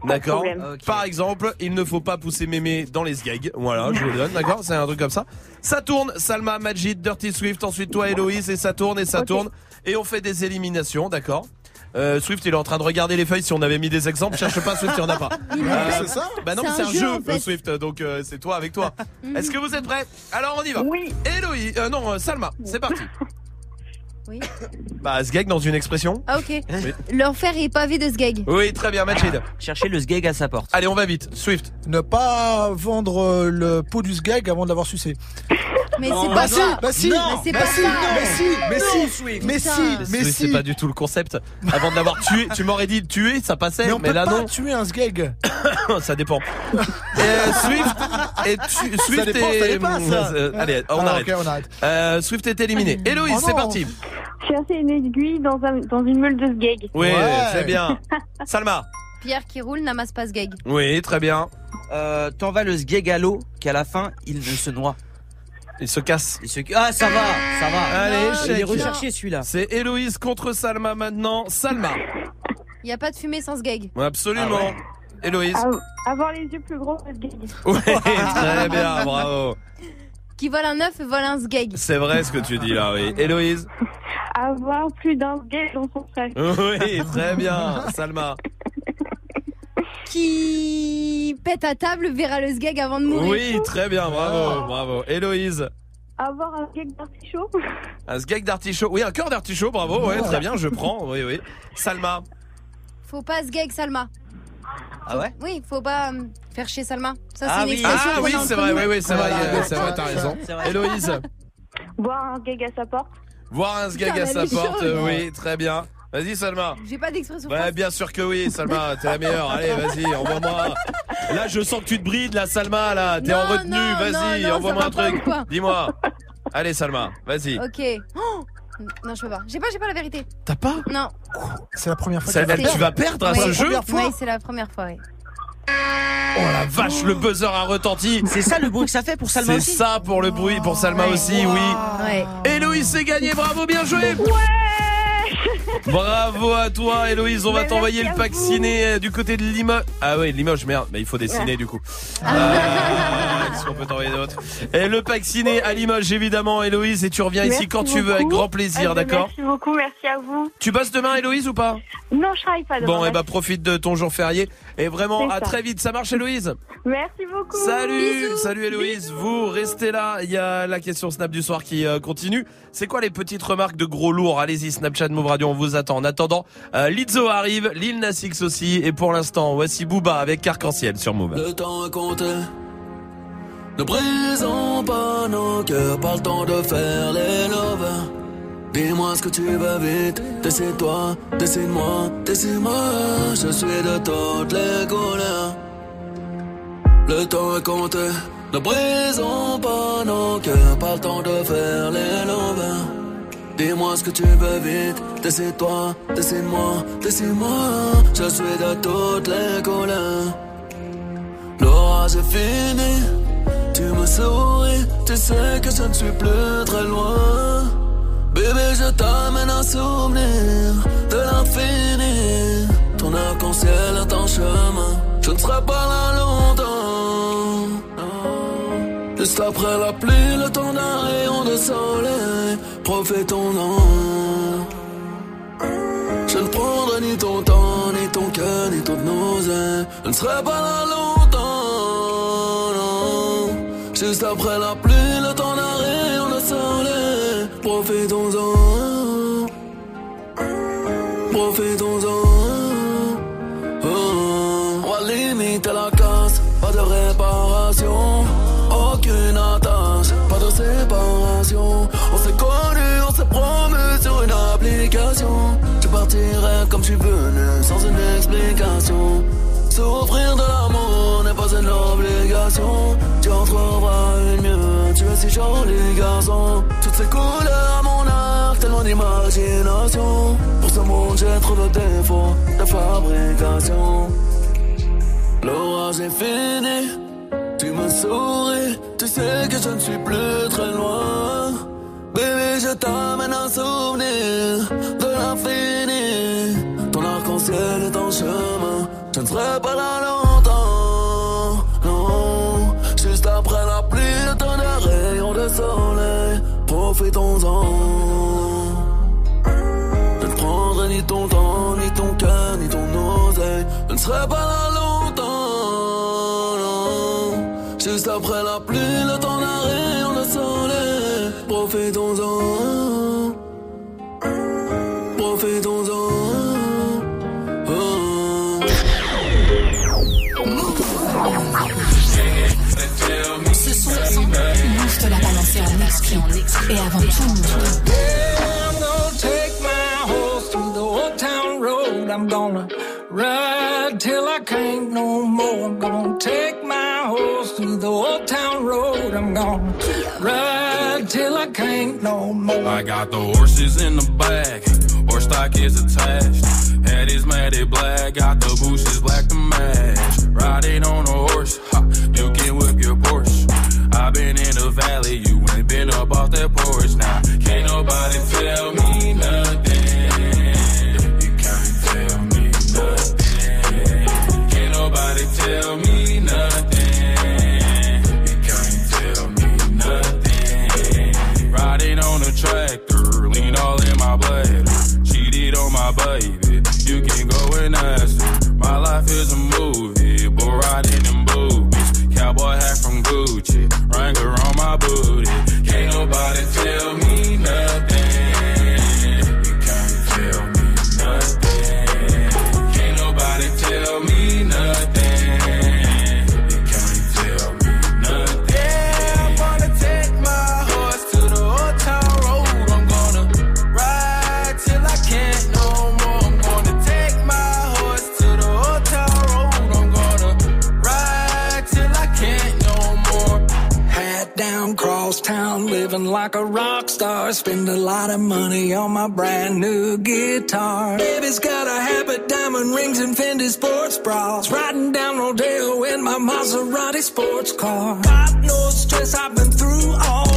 D'accord. problème. Par exemple, il ne faut pas pousser mémé dans les sgags. Voilà, je vous le donne, d'accord C'est un truc comme ça. Ça tourne, Salma, Majid, Dirty Swift, ensuite toi Héloïse, et ça tourne, et ça tourne. Et on fait des éliminations, d'accord euh, Swift, il est en train de regarder les feuilles. Si on avait mis des exemples, cherche pas Swift, il y en a pas. Ah, c'est ça Bah non, mais C'est un un jeu, jeu, en fait. euh, Swift. Donc euh, c'est toi avec toi. Est-ce que vous êtes prêts Alors on y va. Oui. Héloïse, euh, non, euh, Salma, c'est parti. Oui. Bah, sgeg dans une expression. Ah ok. Oui. L'enfer est pavé de sgeg. Oui, très bien, Majid. Chercher le sgeg à sa porte. Allez, on va vite. Swift. Ne pas vendre euh, le pot du sgeg avant de l'avoir sucé. Mais c'est bah pas si, ça. bah si, Mais bah pas si, ça. mais si, mais si, mais si, mais Swift, si. c'est pas du tout le concept. Avant de l'avoir tué, tu m'aurais dit tuer, ça passait, Mais mais, on peut là pas non. tuer un sgeg. ça dépend. Euh, Swift et tu, Swift dépend, ça est- dépend, ça. Euh, allez, on Ah, arrête. ok, on arrête. Euh, Swift est éliminé. Héloïse, c'est parti. Chercher une aiguille dans, un, dans une meule de sgeg. Oui, Ouais. c'est bien. Salma. Pierre qui roule n'amasse pas sgeg. Oui, très bien. Euh, T'en vas le sgeg à l'eau qu'à la fin il ne se noie. Il se casse. Il se... Ah ça va, ça va. Allez, Il est chèque. recherché celui-là. C'est Héloïse contre Salma maintenant. Salma. Y a pas de fumée sans sgeg. Absolument. Héloïse. Av- Avoir les yeux plus gros que sgeg. Oui, très bien, bravo. Qui vole un œuf vole un sgeg. C'est vrai ce que tu dis là, oui. Héloïse. Avoir plus d'un sgeg dans son sac. Oui, très bien. Salma. Qui pète à table verra le sgeg avant de mourir. Oui, très bien, bravo, bravo. Héloïse. Avoir un sgeg d'artichaut. Un sgeg d'artichaut. Oui, un cœur d'artichaut, bravo, ouais, très bien, je prends. Oui, oui. Salma. Faut pas sgeg Salma. Ah ouais Oui, faut pas euh, faire chier Salma. Ça c'est Ah une oui. expression Ah qu'on oui, a entre c'est vrai, nous. oui, oui, c'est vrai, Voilà, euh, c'est vrai, t'as raison. C'est vrai. Héloïse. Boire un sgeg à sa porte. Voir un Putain, à sa porte, euh, oui, très bien. Vas-y, Salma. J'ai pas d'expression Ouais, française. bien sûr que oui, Salma, t'es la meilleure. Allez, vas-y, envoie-moi. Là, je sens que tu te brides, là, Salma, là. T'es Non, en retenue, non, vas-y, non, envoie-moi un va pas truc. ou quoi Dis-moi. Allez, Salma, vas-y. Ok. Oh non, je peux pas. J'ai pas, j'ai pas la vérité. T'as pas? Non. C'est la première fois Ça- va Tu vas perdre à Ouais. ce jeu. Oui, c'est la première fois, oui. Oh la vache, le buzzer a retenti. C'est ça le bruit que ça fait pour Salma C'est aussi ça pour le bruit, pour Salma Ouais. aussi, oui. Ouais. Héloïse, c'est gagné, bravo, bien joué. Bravo à toi, Héloïse. On va t'envoyer le pack ciné euh, du côté de Limoges. Ah oui, Limoges, merde. Mais il faut des ciné du coup. Ah, Qu'est-ce qu'on peut t'envoyer d'autre Et le pack ciné à Limoges, évidemment, Héloïse. Et tu reviens ici quand tu veux, avec grand plaisir, Eh ben, d'accord Merci beaucoup, merci à vous. Tu passes demain, Héloïse, ou pas Non, je travaille pas demain. Bon, et bah merci. profite de ton jour férié. Et vraiment, à très vite. Ça marche, Héloïse Merci beaucoup. Salut, salut Héloïse, vous restez là, il y a la question Snap du soir qui euh, continue. C'est quoi les petites remarques de gros lourds? Allez-y, Snapchat Move Radio, on vous attend. En attendant, euh, Lizzo arrive, Lil Nas X aussi, et pour l'instant, voici Booba avec Arc-en-Ciel sur Move. Le temps est compté. Ne brisons pas nos cœurs, pas le temps de faire les lovers. Dis-moi ce que tu veux vite, décide-toi, décide-moi, décide-moi. Je suis de toutes les couleurs. Le temps est compté. Ne brisons pas nos cœurs, pas le temps de faire les lovers. Dis-moi ce que tu veux vite, décide-toi, décide-moi, décide-moi. Je suis de toutes les couleurs. L'orage est fini, tu me souris, tu sais que je ne suis plus très loin. Bébé, je t'amène un souvenir de l'infini. Ton arc-en-ciel est en chemin, je ne serai pas là longtemps. Juste après la pluie, le temps d'un rayon de soleil, profitons-en. Je ne prendrai ni ton temps, ni ton cœur, ni toute nausée. Je ne serai pas là longtemps, non. Juste après la pluie, le temps d'un rayon de soleil. Profitons-en. Profitons-en. Partirai comme je suis venu, sans une explication. Souffrir de l'amour n'est pas une obligation. Tu en trouveras une mieux, tu es si joli garçon. Toutes ces couleurs à mon arc, tellement d'imagination. Pour ce monde, j'ai trop de défauts de fabrication. L'orage est fini, tu me souris. Tu sais que je ne suis plus très loin. Bébé, je t'amène un souvenir de l'infini. Ton arc-en-ciel est en chemin. Je ne serai pas là longtemps. Non, juste après la pluie, le tonnerre rayon de soleil. Profitons-en. Je ne prendrai ni ton temps, ni ton cœur, ni ton oseille. Je ne serai pas là longtemps. Non, juste après la pluie, Et avant tout, I'm gonna take my horse to the old town road. I'm gonna ride till I can't no more. I'm gonna take my horse to the old town road. I'm gonna ride till I can't no more. I got the horses in the back, horse stock is attached. Head is matted black, got the bushes black to match. Riding on a horse, ha, you can whip your Porsche. I've been in valley, you ain't been up off that porch now. Can't nobody tell me nothing. You can't tell me nothing. Can't nobody tell me nothing. You can't tell me nothing. Riding on a tractor, lean all in my bladder. Cheated on my baby, you can go and ask her. My life is a movie, bull riding in boobies. Cowboy hat from Gucci, Wrangler on my booty. Living like a rock star. Spend a lot of money on my brand new guitar. Baby's got a habit, diamond rings, and Fendi sports bras. Riding down Rodeo in my Maserati sports car. Got no stress, I've been through all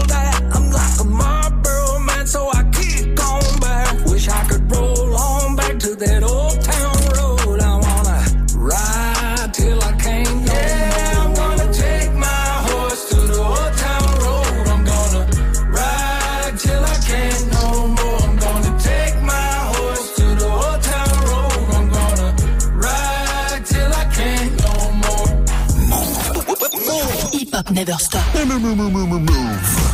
Never Stop.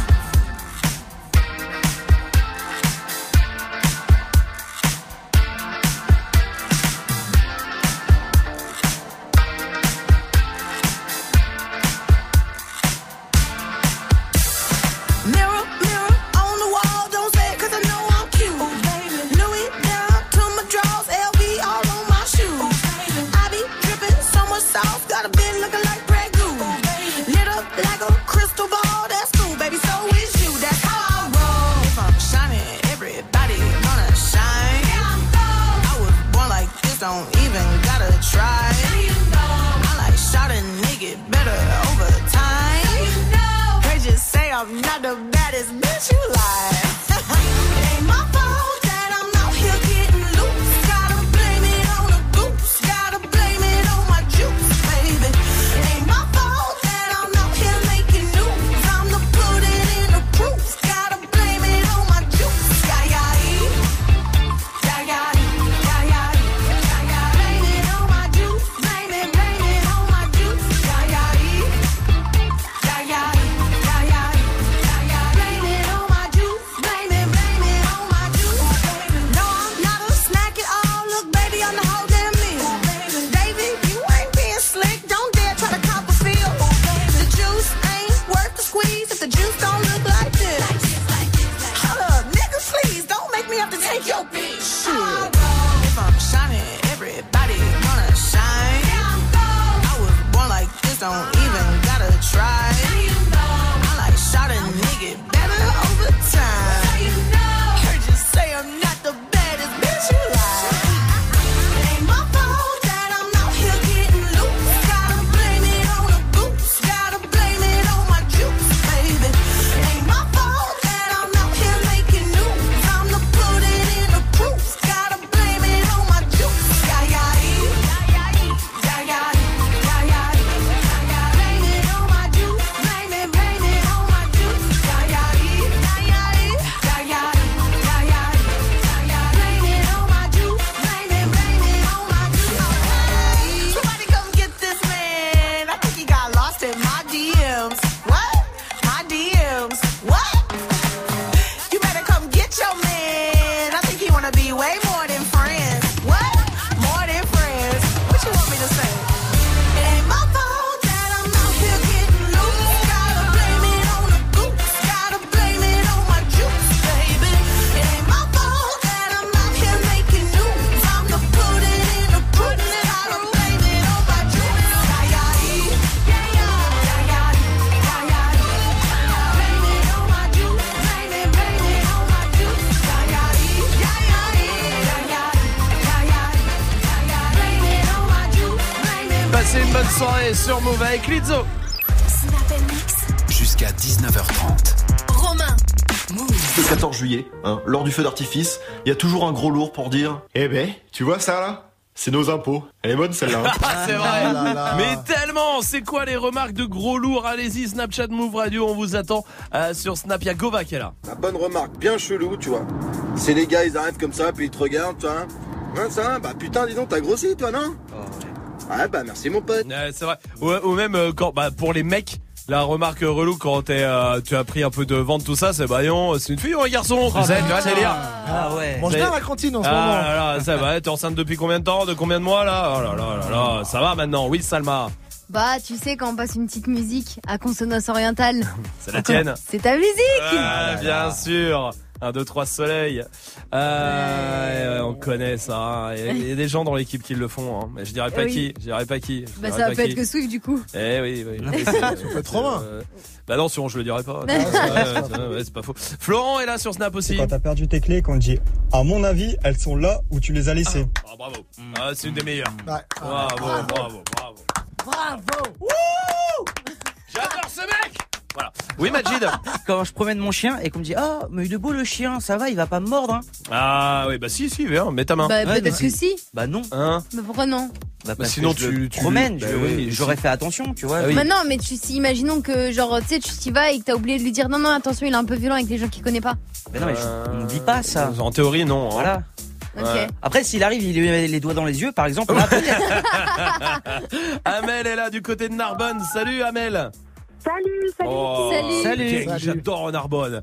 Avec Lizzo. Jusqu'à 19h30. Romain. Le 14 juillet, hein, lors du feu d'artifice, il y a toujours un gros lourd pour dire Eh ben, tu vois ça là? C'est nos impôts. Elle est bonne celle-là. hein. Ah, c'est vrai. Mais tellement, c'est quoi les remarques de gros lourds? Allez-y, Snapchat Move Radio, on vous attend euh, sur Snap. Il y a Gova qui est là. La bonne remarque, bien chelou, tu vois. C'est les gars, ils arrivent comme ça, puis ils te regardent, tu vois. Hein, ça, bah putain, dis donc, t'as grossi, toi, non? Ouais, bah merci, mon pote. Ouais, c'est vrai. Ou, ou même euh, quand, bah, pour les mecs. La remarque relou quand t'es, euh, tu as pris un peu de vente tout ça, c'est bah non, c'est une fille ou un garçon Ah, Tu sais, tu putain. vois, c'est lire. Ah ouais. Mange bien à la cantine en ce Ah moment. là là, ça va, t'es enceinte depuis combien de temps De combien de mois là? Oh là là là là, ça va maintenant Oui Salma, Bah, tu sais, quand on passe une petite musique à consonance orientale. c'est la tienne C'est ta musique Ah, bien sûr. Un, deux, trois soleil. Euh, on connaît ça. hein. Il y a- il y a des gens dans l'équipe qui le font. hein. Mais je dirais pas Eh oui. qui. Je dirais pas qui. Je Bah, ça pas peut qui. être que Swift du coup. Eh oui, oui. Ça fait trop mal. Euh, Bah non, sinon je le dirais pas. Ah, Non, c'est pas faux. Florent est là sur Snap aussi. Quand t'as perdu tes clés, qu'on te dit, à mon avis, elles sont là où tu les as laissées. Ah, bravo. Ah, c'est une des meilleures. Ouais. Bravo, bravo, bravo. Bravo J'adore ce mec Voilà. Oui, Majid Quand je promène mon chien et qu'on me dit Ah, mais il est beau le chien, ça va, il va pas me mordre. Hein. Ah oui, bah si, si, viens, mets ta main. Bah, Ouais, peut-être mais que si. Bah non. Hein Mais pourquoi non Bah, parce sinon, que je tu- le tu- promène. bah oui, J'aurais si. fait attention, tu vois. Ah oui. Bah non, mais tu, si, imaginons que, genre, tu sais, tu t'y vas et que t'as oublié de lui dire non, non, attention, il est un peu violent avec les gens qu'il connaît pas. Mais non, mais je- on ne dit pas ça. En théorie, non. hein. Voilà. Ok. Ouais. Après, s'il arrive, il lui met les doigts dans les yeux, par exemple. là. Amel est là du côté de Narbonne. Salut Amel. Salut, salut. Oh, Salut. Salut. Salut. J'adore Narbonne.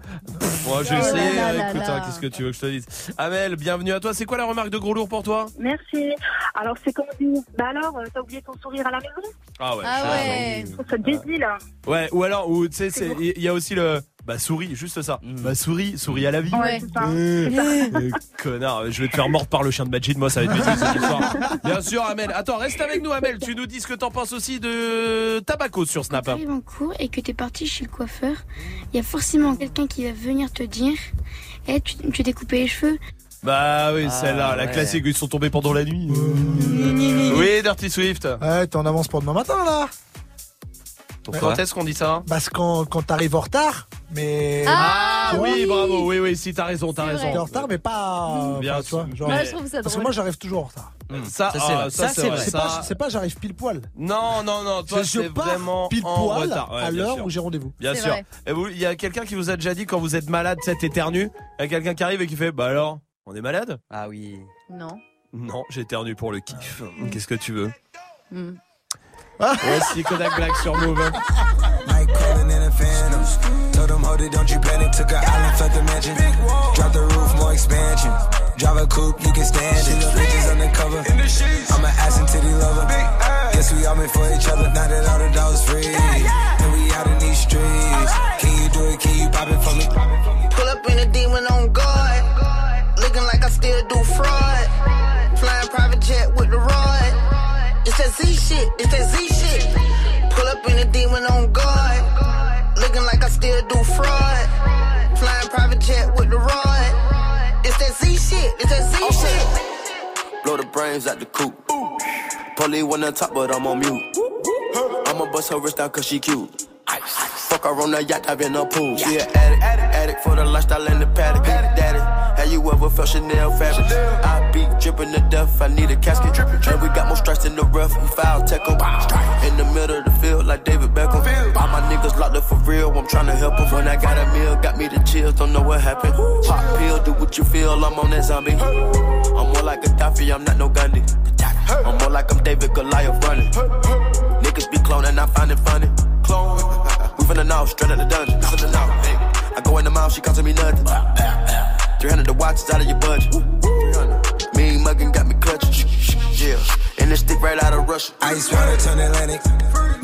Moi, je Oh là Écoute, hein, qu'est-ce que tu veux que je te dise Amel, bienvenue à toi. C'est quoi la remarque de gros lourd pour toi? Merci. Alors, c'est comme dit. Bah alors, euh, t'as oublié ton sourire à la maison? Ah ouais. Ah ouais. Je trouve ça débile. Ouais, ou alors, ou tu sais, il y a aussi le. Bah souris, juste ça. Mm. Bah souris, souris à la vie. Ouais. Euh, euh, connard, je vais te faire mordre par le chien de Majid, moi ça va être bêtise cette histoire. Bien sûr, Amel. Attends, reste avec nous, Amel. Tu nous dis ce que t'en penses aussi de Tabaco sur Snap. Quand t'arrives en cours et que t'es parti chez le coiffeur, il y a forcément quelqu'un qui va venir te dire Eh, tu tu t'es coupé les cheveux? Bah oui, Ah, celle-là, la classique, ils sont tombés pendant la nuit. Oui, Dirty Swift. Ouais, t'es en avance pour demain matin là. Quand est-ce qu'on dit ça Parce que quand, quand t'arrives en retard, mais. Ah vois, oui, bravo, oui, oui, si t'as raison, t'as raison. T'es en retard, mais pas. Bien enfin, tu vois, sûr. genre- Parce que moi, j'arrive toujours en retard. Ça, Ça, c'est ah, vrai. ça, Ça, c'est c'est vrai. pas, j'arrive pile poil. Non, non, non, toi, C'est je c'est pars vraiment pile en poil retard. Ouais, à bien l'heure où j'ai rendez-vous. Bien sûr. vrai. Et vous, il y a quelqu'un qui vous a déjà dit quand vous êtes malade, c'est éternu. Il y a quelqu'un qui arrive et qui fait, bah alors, on est malade? Ah oui. Non. Non, j'éternue pour le kiff. Qu'est-ce que tu veux? Hmm. Voici Kodak Black sur Move. Night calling in a phantom. Told them, hold it, don't you panic. Took a island, left the mansion. Drop the roof, more expansion. Drive a coupe, you can stand it. Bitches undercover. I'm an ass and titty lover. Guess we all meant for each other. Now that all the dogs free. And we out in these streets. Can you do it? Can you pop it for me? Pull up in a demon on guard. Looking like I still do fraud. Flying private jet with the rod. It's that Z shit. It's that Z shit. Pull up in a demon on guard. Looking like I still do fraud. Flying private jet with the rod. It's that Z shit. It's that Z shit. Blow the brains out the coop. Polly wanna top, but I'm on mute. I'ma bust her wrist down cause she cute. Fuck her on the yacht, I've been a pool. She an addict, addict for the lifestyle and the paddock. Daddy, have you ever felt Chanel fabric? I be dripping to death, I need a casket. And we got more strikes in the rough, we foul tech 'em. In the middle of the field, like David Beckham. All my niggas locked up for real, I'm tryna help 'em. When I got a meal, got me the chills, don't know what happened. Pop pill, do what you feel, I'm on that zombie. I'm more like Gaddafi, I'm not no Gandhi. I'm more like I'm David Goliath running. Niggas be cloning, I find it funny. Clone. We finna know, straight out the dungeon. Finna know, hey. I go in the mouth, she costing me nothing. 300 the watch is out of your budget. Mean muggin' got me clutching. Yeah, and this stick right out of Russia. Ice water turn Atlantic.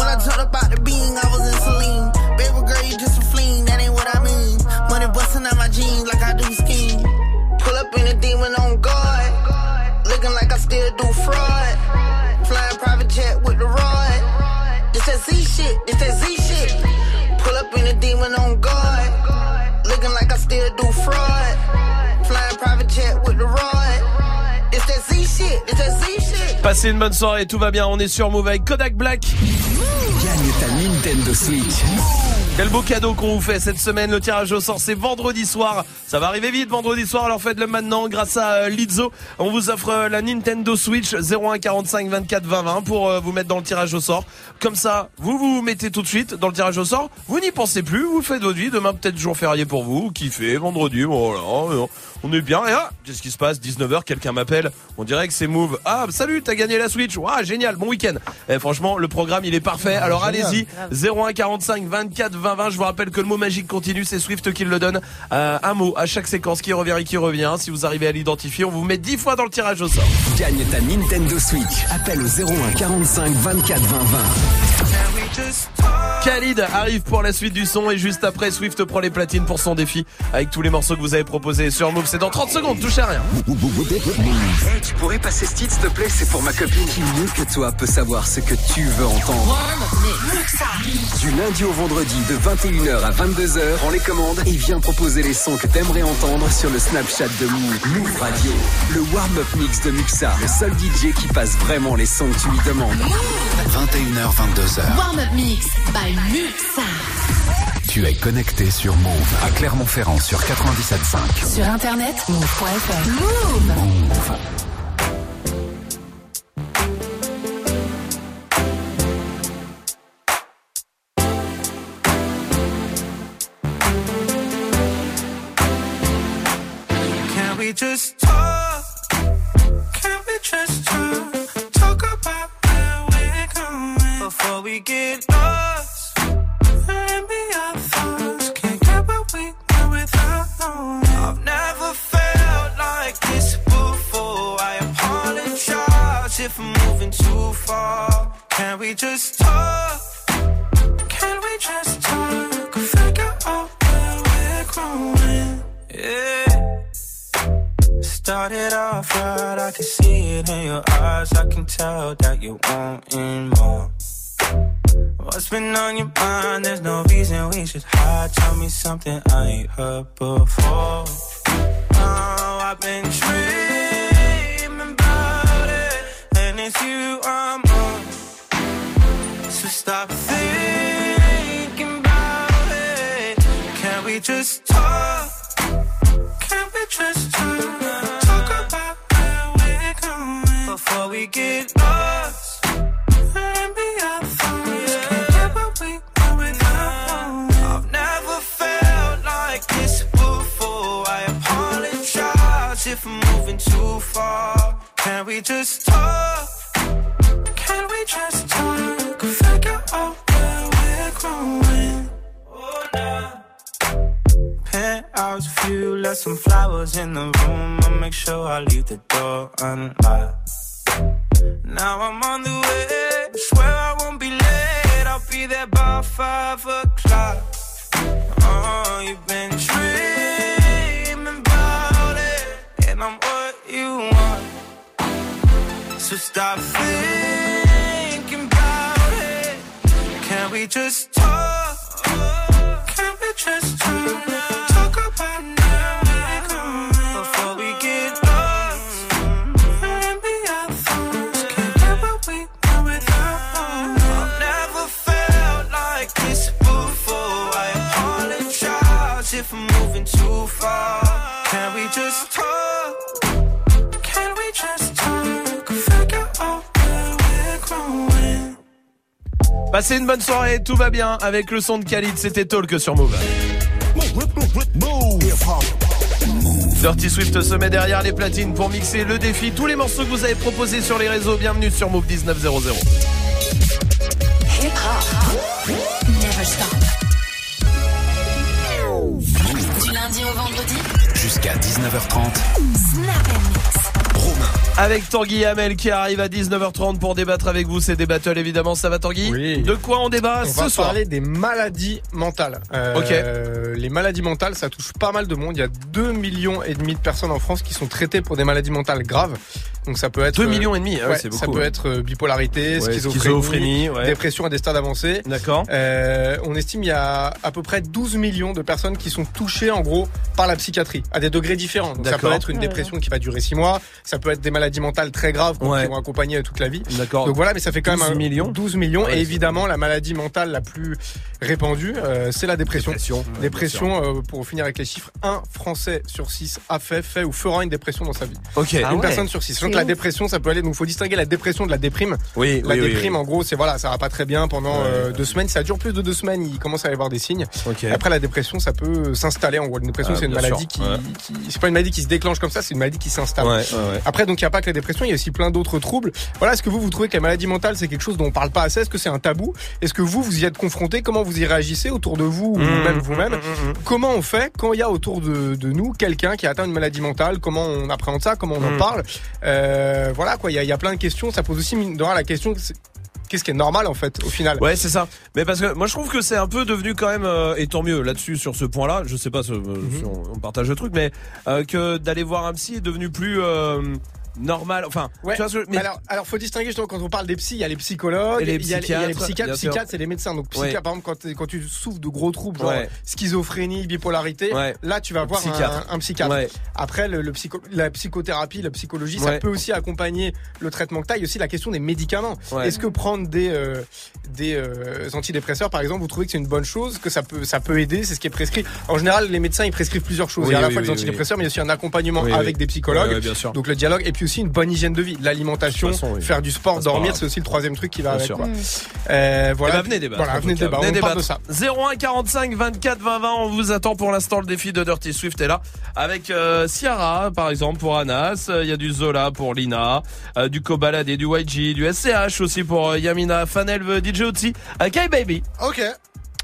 When I jumped up out the beam, I Passez une bonne soirée, tout va bien. On est sur Move avec Kodak Black. Gagne ta Nintendo Switch. Quel beau cadeau qu'on vous fait cette semaine. Le tirage au sort, c'est vendredi soir. Ça va arriver vite vendredi soir. Alors faites-le maintenant grâce à euh, Lizzo. On vous offre euh, la Nintendo Switch 01 45 24 20 20 pour euh, vous mettre dans le tirage au sort. Comme ça, vous vous mettez tout de suite dans le tirage au sort. Vous n'y pensez plus. Vous faites votre vie. Demain peut-être jour férié pour vous. Vous kiffez. Vendredi. Voilà. On est bien. Et ah, qu'est-ce qui se passe? 19h, quelqu'un m'appelle. On dirait que c'est Move. Ah, salut, t'as gagné la Switch. Ah, génial. Bon week-end. Eh, franchement, le programme, il est parfait. Alors génial. allez-y. 01 45 24 20 20. Je vous rappelle que le mot magique continue. C'est Swift qui le donne. Euh, un mot à chaque séquence qui revient et qui revient. Si vous arrivez à l'identifier, on vous met 10 fois dans le tirage au sort. Gagne ta Nintendo Switch. Appelle au 01 45 24 20 20. Khalid arrive pour la suite du son et juste après Swift prend les platines pour son défi avec tous les morceaux que vous avez proposés sur Move. C'est dans 30 secondes, touchez à rien. Hey, tu pourrais passer ce titre, s'il te plaît, c'est pour ma copine. Qui mieux que toi peut savoir ce que tu veux entendre? Du lundi au vendredi de 21h à 22h, prends les commandes et viens proposer les sons que t'aimerais entendre sur le Snapchat de Move. Move Radio, le warm-up mix de Muxa, le seul DJ qui passe vraiment les sons que tu lui demandes. 21h, 22h. Warm-up mix by Muxa. Tu es connecté sur Move à Clermont-Ferrand sur 97.5. Sur internet, move.fr. Move. Move. Can we just talk? Can we just? Talk? Going we get lost. And be our thoughts. Can't get what we want without knowing. I've never felt like this before. I apologize if I'm moving too far. Can we just talk? Can we just talk? Figure out where we're growing. Yeah. Started off right, I can see it in your eyes. I can tell that you're wanting more. What's been on your mind? There's no reason we should hide. Tell me something I ain't heard before. Oh, I've been dreaming about it, and it's you I'm on. So stop thinking about it. Can we just talk? Can we just talk? Talk about where we're going before we get lost. Can we just talk? Can we just talk? Figure out where we're growing. Oh, nah. Penthouse view, left some flowers in the room. I'll make sure I leave the door unlocked. Now I'm on the way, swear I won't be late. I'll be there by five o'clock. Oh, you've been So stop thinking about it. Can we just talk? Can we just talk? Passez une bonne soirée, tout va bien avec le son de Khalid, c'était Talk sur Move. Dirty Swift se met derrière les platines pour mixer le défi. Tous les morceaux que vous avez proposés sur les réseaux, bienvenue sur Move 1900. Hip hop. Never stop. Du lundi au vendredi. Jusqu'à 19h30. Snap and mix. Avec Tanguy Hamel qui arrive à 19h30 pour débattre avec vous. C'est des battles évidemment. Ça va Tanguy Oui. De quoi on débat On ce va soir parler des maladies mentales. Euh, Les maladies mentales, ça touche pas mal de monde. Il y a 2 millions et demi de personnes en France qui sont traitées pour des maladies mentales graves. Donc ça peut être 2 millions et demi, ah ouais, ouais, c'est Ça beaucoup, peut ouais. être euh, bipolarité, Ouais, schizophrénie, schizophrénie, ouais. dépression à des stades avancés. D'accord. Euh, on estime il y a à peu près 12 millions de personnes qui sont touchées en gros par la psychiatrie à des degrés différents. Donc ça peut être une dépression qui va durer 6 mois, ça peut être des maladies mentales très graves qui Ouais. vont accompagner toute la vie. D'accord. Donc voilà, mais ça fait quand 12 même un millions 12 millions Ouais, et évidemment la maladie mentale la plus répandue, euh, c'est la dépression. Dépression, ouais, Dépression, euh, pour finir avec les chiffres, un Français sur 6 a fait, fait ou fera une dépression dans sa vie. Ok. Une Ah ouais. personne sur 6. La ouf. dépression, ça peut aller. Donc, faut distinguer la dépression de la déprime. Oui, La oui, déprime, oui. en gros, c'est voilà, ça va pas très bien pendant Ouais. euh, deux semaines. Ça dure plus de deux semaines. Il commence à y avoir des signes. Ok. Après, la dépression, ça peut s'installer. En gros, une dépression, Ah, c'est une maladie sûr. qui, Ouais. qui- c'est pas une maladie qui se déclenche comme ça. C'est une maladie qui s'installe. Ouais, ouais, ouais. Après, donc, il n'y a pas que la dépression. Il y a aussi plein d'autres troubles. Voilà. Est-ce que vous, vous trouvez que la maladie mentale, c'est quelque chose dont on parle pas assez? Est-ce que c'est un tabou? Est-ce que vous, vous y êtes confronté? Comment vous y réagissez autour de vous ou Mmh, même vous-même? mmh, mmh, mmh. Comment on fait quand il y a autour de, de nous quelqu'un qui a atteint une maladie mentale? Comment on appréhende ça? Comment on en parle? Euh, Voilà quoi, il y, a- il y a plein de questions. Ça pose aussi mine de rien, la question qu'est-ce qui est normal en fait au final Ouais, c'est ça. Mais parce que moi je trouve que c'est un peu devenu quand même euh, et tant mieux là-dessus sur ce point-là. Je sais pas euh, si on, on partage le truc, mais euh, que d'aller voir un psy est devenu plus euh, normal. Enfin, Ouais. tu vois ce que- mais alors, alors faut distinguer justement quand on parle des psys, il y a les psychologues, il y a- il y a les psychiatres, psychiatres. c'est les médecins. Donc psychiatre, Ouais. par exemple, quand, tu souffres de gros troubles, genre Ouais. schizophrénie, bipolarité, là tu vas voir psychiatre. un, un psychiatre. Après, le, le psycho- la psychothérapie, la psychologie, ça peut aussi accompagner le traitement que tu as. Il y a aussi la question des médicaments. Est-ce que prendre des euh, des euh, antidépresseurs, par exemple, vous trouvez que c'est une bonne chose, que ça peut ça peut aider, c'est ce qui est prescrit? En général, les médecins ils prescrivent plusieurs choses. Oui, il y a à la oui, fois oui, oui. antidépresseurs, mais il y a aussi un accompagnement avec des psychologues. Bien sûr. Donc le dialogue et puis aussi une bonne hygiène de vie, l'alimentation, oui. faire du sport, dormir, c'est aussi le troisième truc qui va Bien avec. sûr. Quoi. Mm. Euh, voilà. Eh ben, venez débattre. Voilà, en venez débattre. Venez On parle de débattre. ça. 01 45 24 20 20. On vous attend pour l'instant. Le défi de Dirty Swift est là. Avec euh, Ciara, par exemple, pour Anas. Euh, Il y a du Zola pour Lina. euh, du Kobalade et du YG. Du SCH aussi pour euh, Yamina, Fanelve, DJ Otsi. Kai Baby. Ok.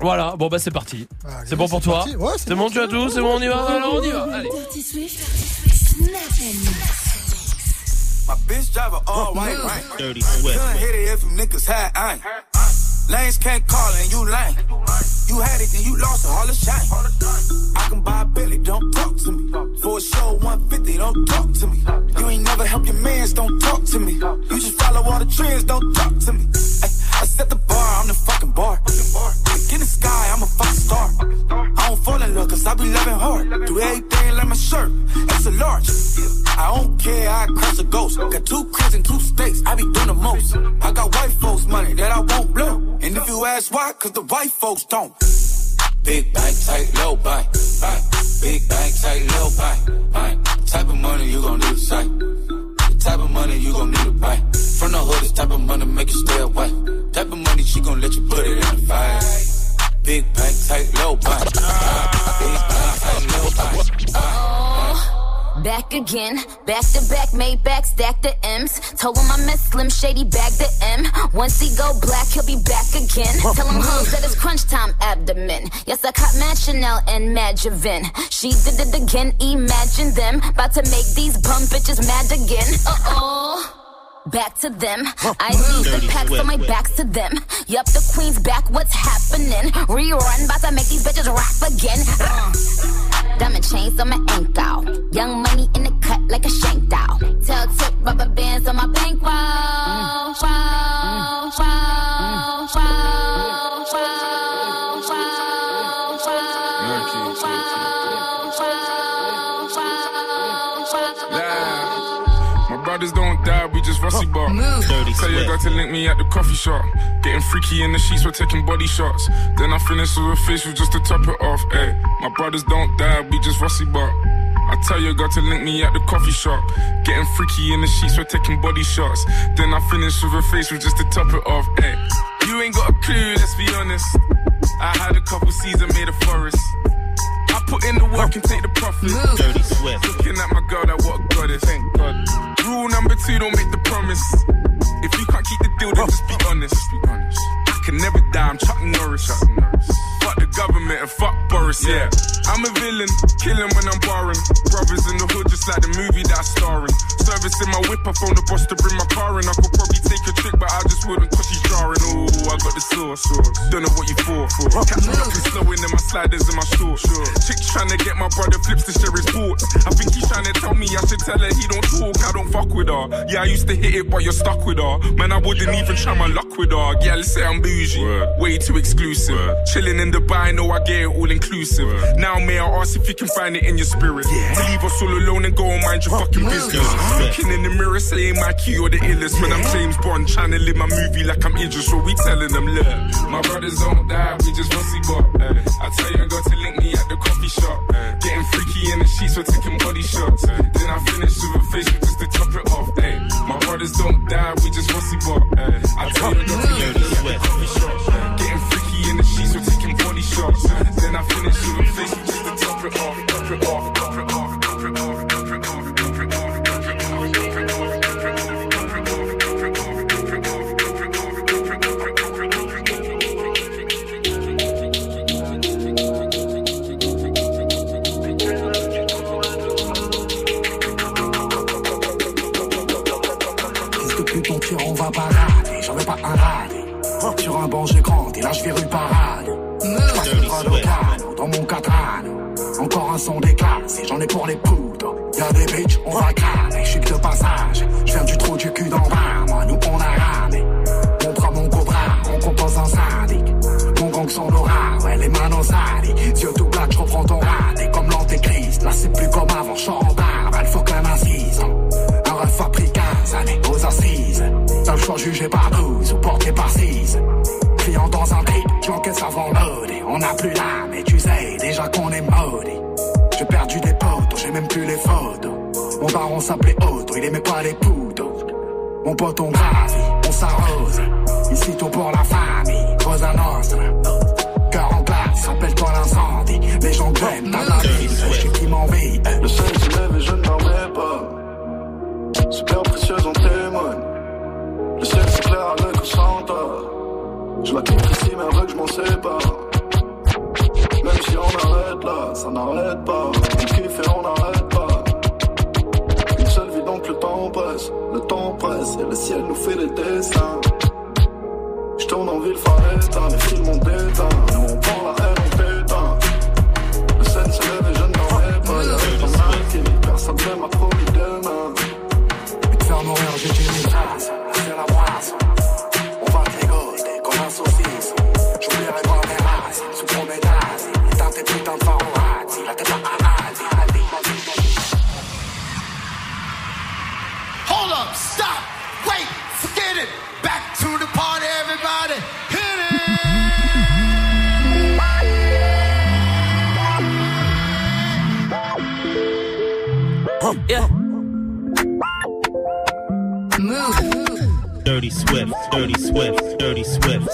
Voilà. Bon, bah, c'est parti. c'est bon pour toi parti. Ouais, c'est C'est bon, tu as tout C'est bon, on y va Alors, on y va. Allez. Dirty Swift. Snap and mix. My bitch drive a all white rank. Dirty Swift. Couldn't hit it if you niggas had ain't. Lanes can't call and you lame. You had it, and you lost it, all the shine. I can buy a Billy, don't talk to me. For a show 150, don't talk to me. You ain't never help your mans, don't talk to me. You just follow all the trends, don't talk to me. Set the bar, I'm the fucking bar. In the sky, I'm a fucking star. I don't fall in love, cause I be loving hard. Do everything like my shirt, it's a large. I don't care, I cross a ghost. Got two cribs and two states, I be doing the most. I got white folks' money that I won't blow. And if you ask why, cause the white folks don't. Big bank, tight, low bank. Big bank, tight, low bank. Type of money you gon' need to sight. The type of money you gon' need to buy. From the hood, this type of money make you stay away. Type of money she gon' let you put it in the fire. Big bank, tight, low bank. Big bank, tight, low bank. Back again, back to back, made back, stack the M's. Told him I met Slim Shady, bag the M. Once he go black, he'll be back again. Tell him hoes that it's crunch time abdomen. Yes, I caught Mad Chanel and Mad Javin. She did it again, imagine them. About to make these bum bitches mad again. Uh oh. Back to them. I leave the pack on my back's to them. Yup, the queen's back, what's happening? Rerun, about to make these bitches rap again. Uh. Diamond chains on my ankle. Young money in the cut like a shank doll. Tell tip rubber bands on my bankroll. Wow, wow, wow, wow, wow, My brothers don't die, Eh. we just rusty bar. Tell your girl to link me at the coffee shop. Getting freaky in the sheets, we're taking body shots. Then I finish with a facial just to top it off. Ay, my brothers don't die, we just rusty bar. I tell your girl to link me at the coffee shop. Getting freaky in the sheets, we're taking body shots. Then I finish with a facial just to top it off. Ay. You ain't got a clue, let's be honest. I had a couple seasons made a forest. I put in the work and take the profit. Dirty Swift. Looking at my girl, that what a goddess. Thank God. Rule number two, don't make the promise. If you can't keep the deal, then just be honest. Be honest. Can never die, I'm Chuck Norris. Chuck Norris. Fuck the government and fuck Boris, yeah. I'm a villain, killing when I'm barring. Brothers in the hood, just like the movie that I'm starring. Servicing my whip, I phone the boss to bring my car in. I could probably take a trick, but I just wouldn't cause she's jarring. Oh, I got the sauce. Don't know what you for. for. Catch me up and slowing in my sliders in my shorts. Chicks trying to get my brother flips to share his thoughts. I think he's trying to tell me I should tell her he don't talk, I don't fuck with her. Yeah, I used to hit it, but you're stuck with her. Man, I wouldn't even try my luck with her. Yeah, let's say I'm bougie. Way too exclusive. Chilling in Dubai, know I get it all inclusive. Now, may I ask if you can find it in your spirit? To leave us all alone and go and mind your fucking business. Looking in the mirror, saying my key or the illest. Man, I'm James Bond, trying to live my movie like I'm Idris. So we telling them, look, my brothers don't die, we just rusty bot. I tell you, I got to link me at the coffee shop. Getting freaky in the sheets, we're taking body shots. Then I finish with a facial just to top it off. Ay, my brothers don't die, we just rusty bot. I tell you, I got to link me at the coffee shop. Getting freaky in the sheets, we're taking body shots. Then I finish with a face, just to top it off, top it off, top it off, j'en ai pour les poudres. Y'a des bitches, on va cramer. J'suis que de passage, j'viens du trou du cul d'en bas. Moi, nous, on a ramé. Mon bras, mon cobra, on compose un syndic. Mon gang son aura, ouais, les manos. Yeux tout black, j'reprends ton raté. Comme l'antéchrist, là, c'est plus comme avant, barbe. Il faut qu'un assise. Un ref a pris 15 années aux assises. Le choix jugé par 12 ou porté par 6. Client dans un trip, j'encaisse avant loadé. On n'a plus là, mais tu sais déjà qu'on est maudit. Même plus les photos. Mon baron s'appelait Otto, il aimait pas les poudres. Mon pote, on gravit, on s'arrose. Ici tout pour la famille, Cosa Nostra. Cœur en glace, rappelle-toi l'incendie. Les gens t'as la vie, je sais qui m'envie. Le soleil se lève et je ne dormais pas. Super précieuse en témoigne. Le ciel s'éclaire avec un chanteur. Je la kiffe ici, mais que je m'en sépare. Même si on arrête là, ça n'arrête pas. On kiffe et on n'arrête pas. Une seule vie donc le temps passe. Le temps passe et le ciel nous fait des dessins. Je tourne en ville Faretta, les films ont déteint. Nous on prend la haine, on péteint. Le scène se lève et je ne dormais pas. Y'a ton maquille, personne ne m'a promis demain. Et te faire mourir, j'ai dit une trace. C'est la boisson. On va te dégoter comme un saucisse. J'oublierai Hold up, stop, wait, forget it. Back to the party, everybody. Hit it. Yeah. Move. Dirty Swift, Dirty Swift, Dirty Swift.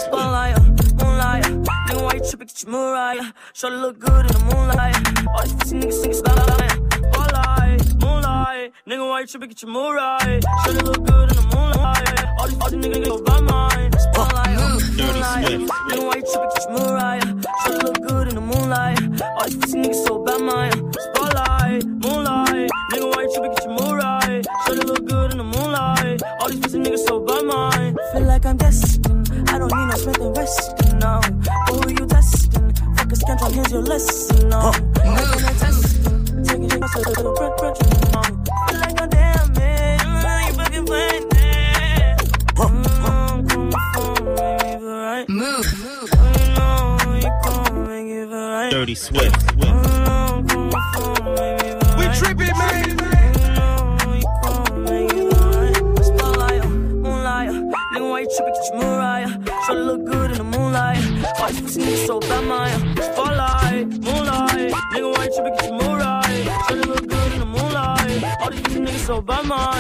Nigga, why you tripping? Get your Mariah. Shorty look good in the moonlight. All these pussy niggas sing spotlight. Spotlight, moonlight. Nigga, why you tripping? Get your Mariah. Shorty look good in the moonlight. All these, all these niggas go by mine. Spotlight, moonlight. Nigga, why you tripping? Get your Mariah. Shorty look good in the moonlight. All these pussy niggas so bad mine. Spotlight, moonlight. Nigga, why you tripping? Get your Mariah. Shorty look good in the moonlight. All these pussy niggas so bad mine. Feel like I'm destined. I don't need no Smith and Weston now. But who you testing? Fuck a scantron, here's your lesson now. I've been testing. Taking niggas to the bread, bread, now. Feel like I'm damn man. You fucking playing that. Mm, come on, baby, right. Move. You know you come and give it right. Dirty Swift. Mm, come on.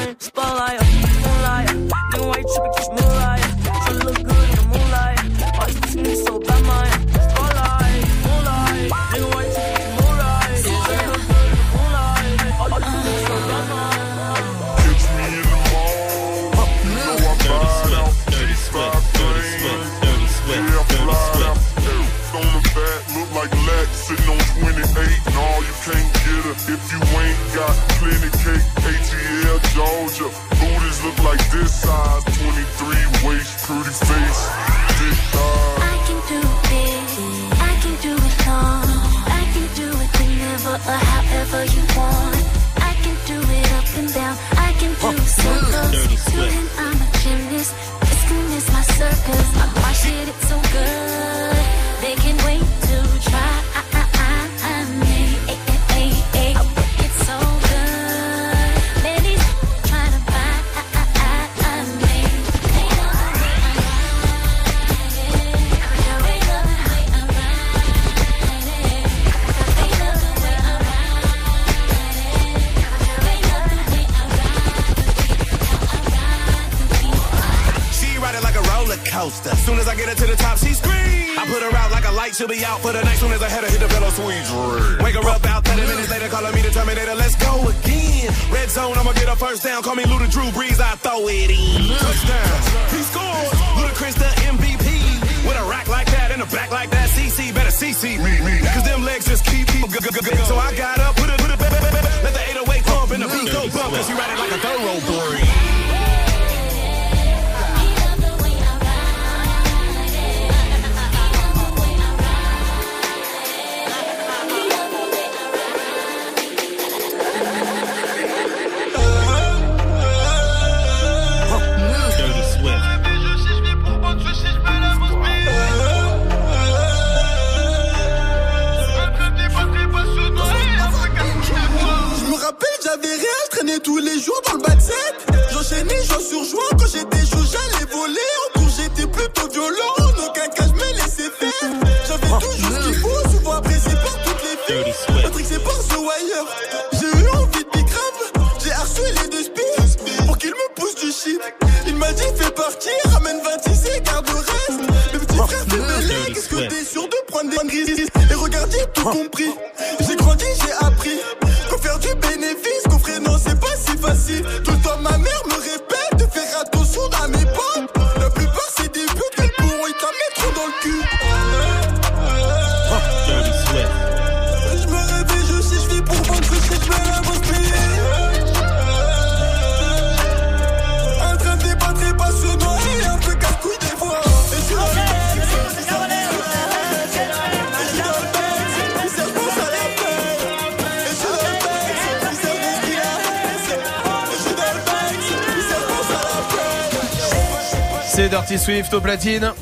Swift au platine.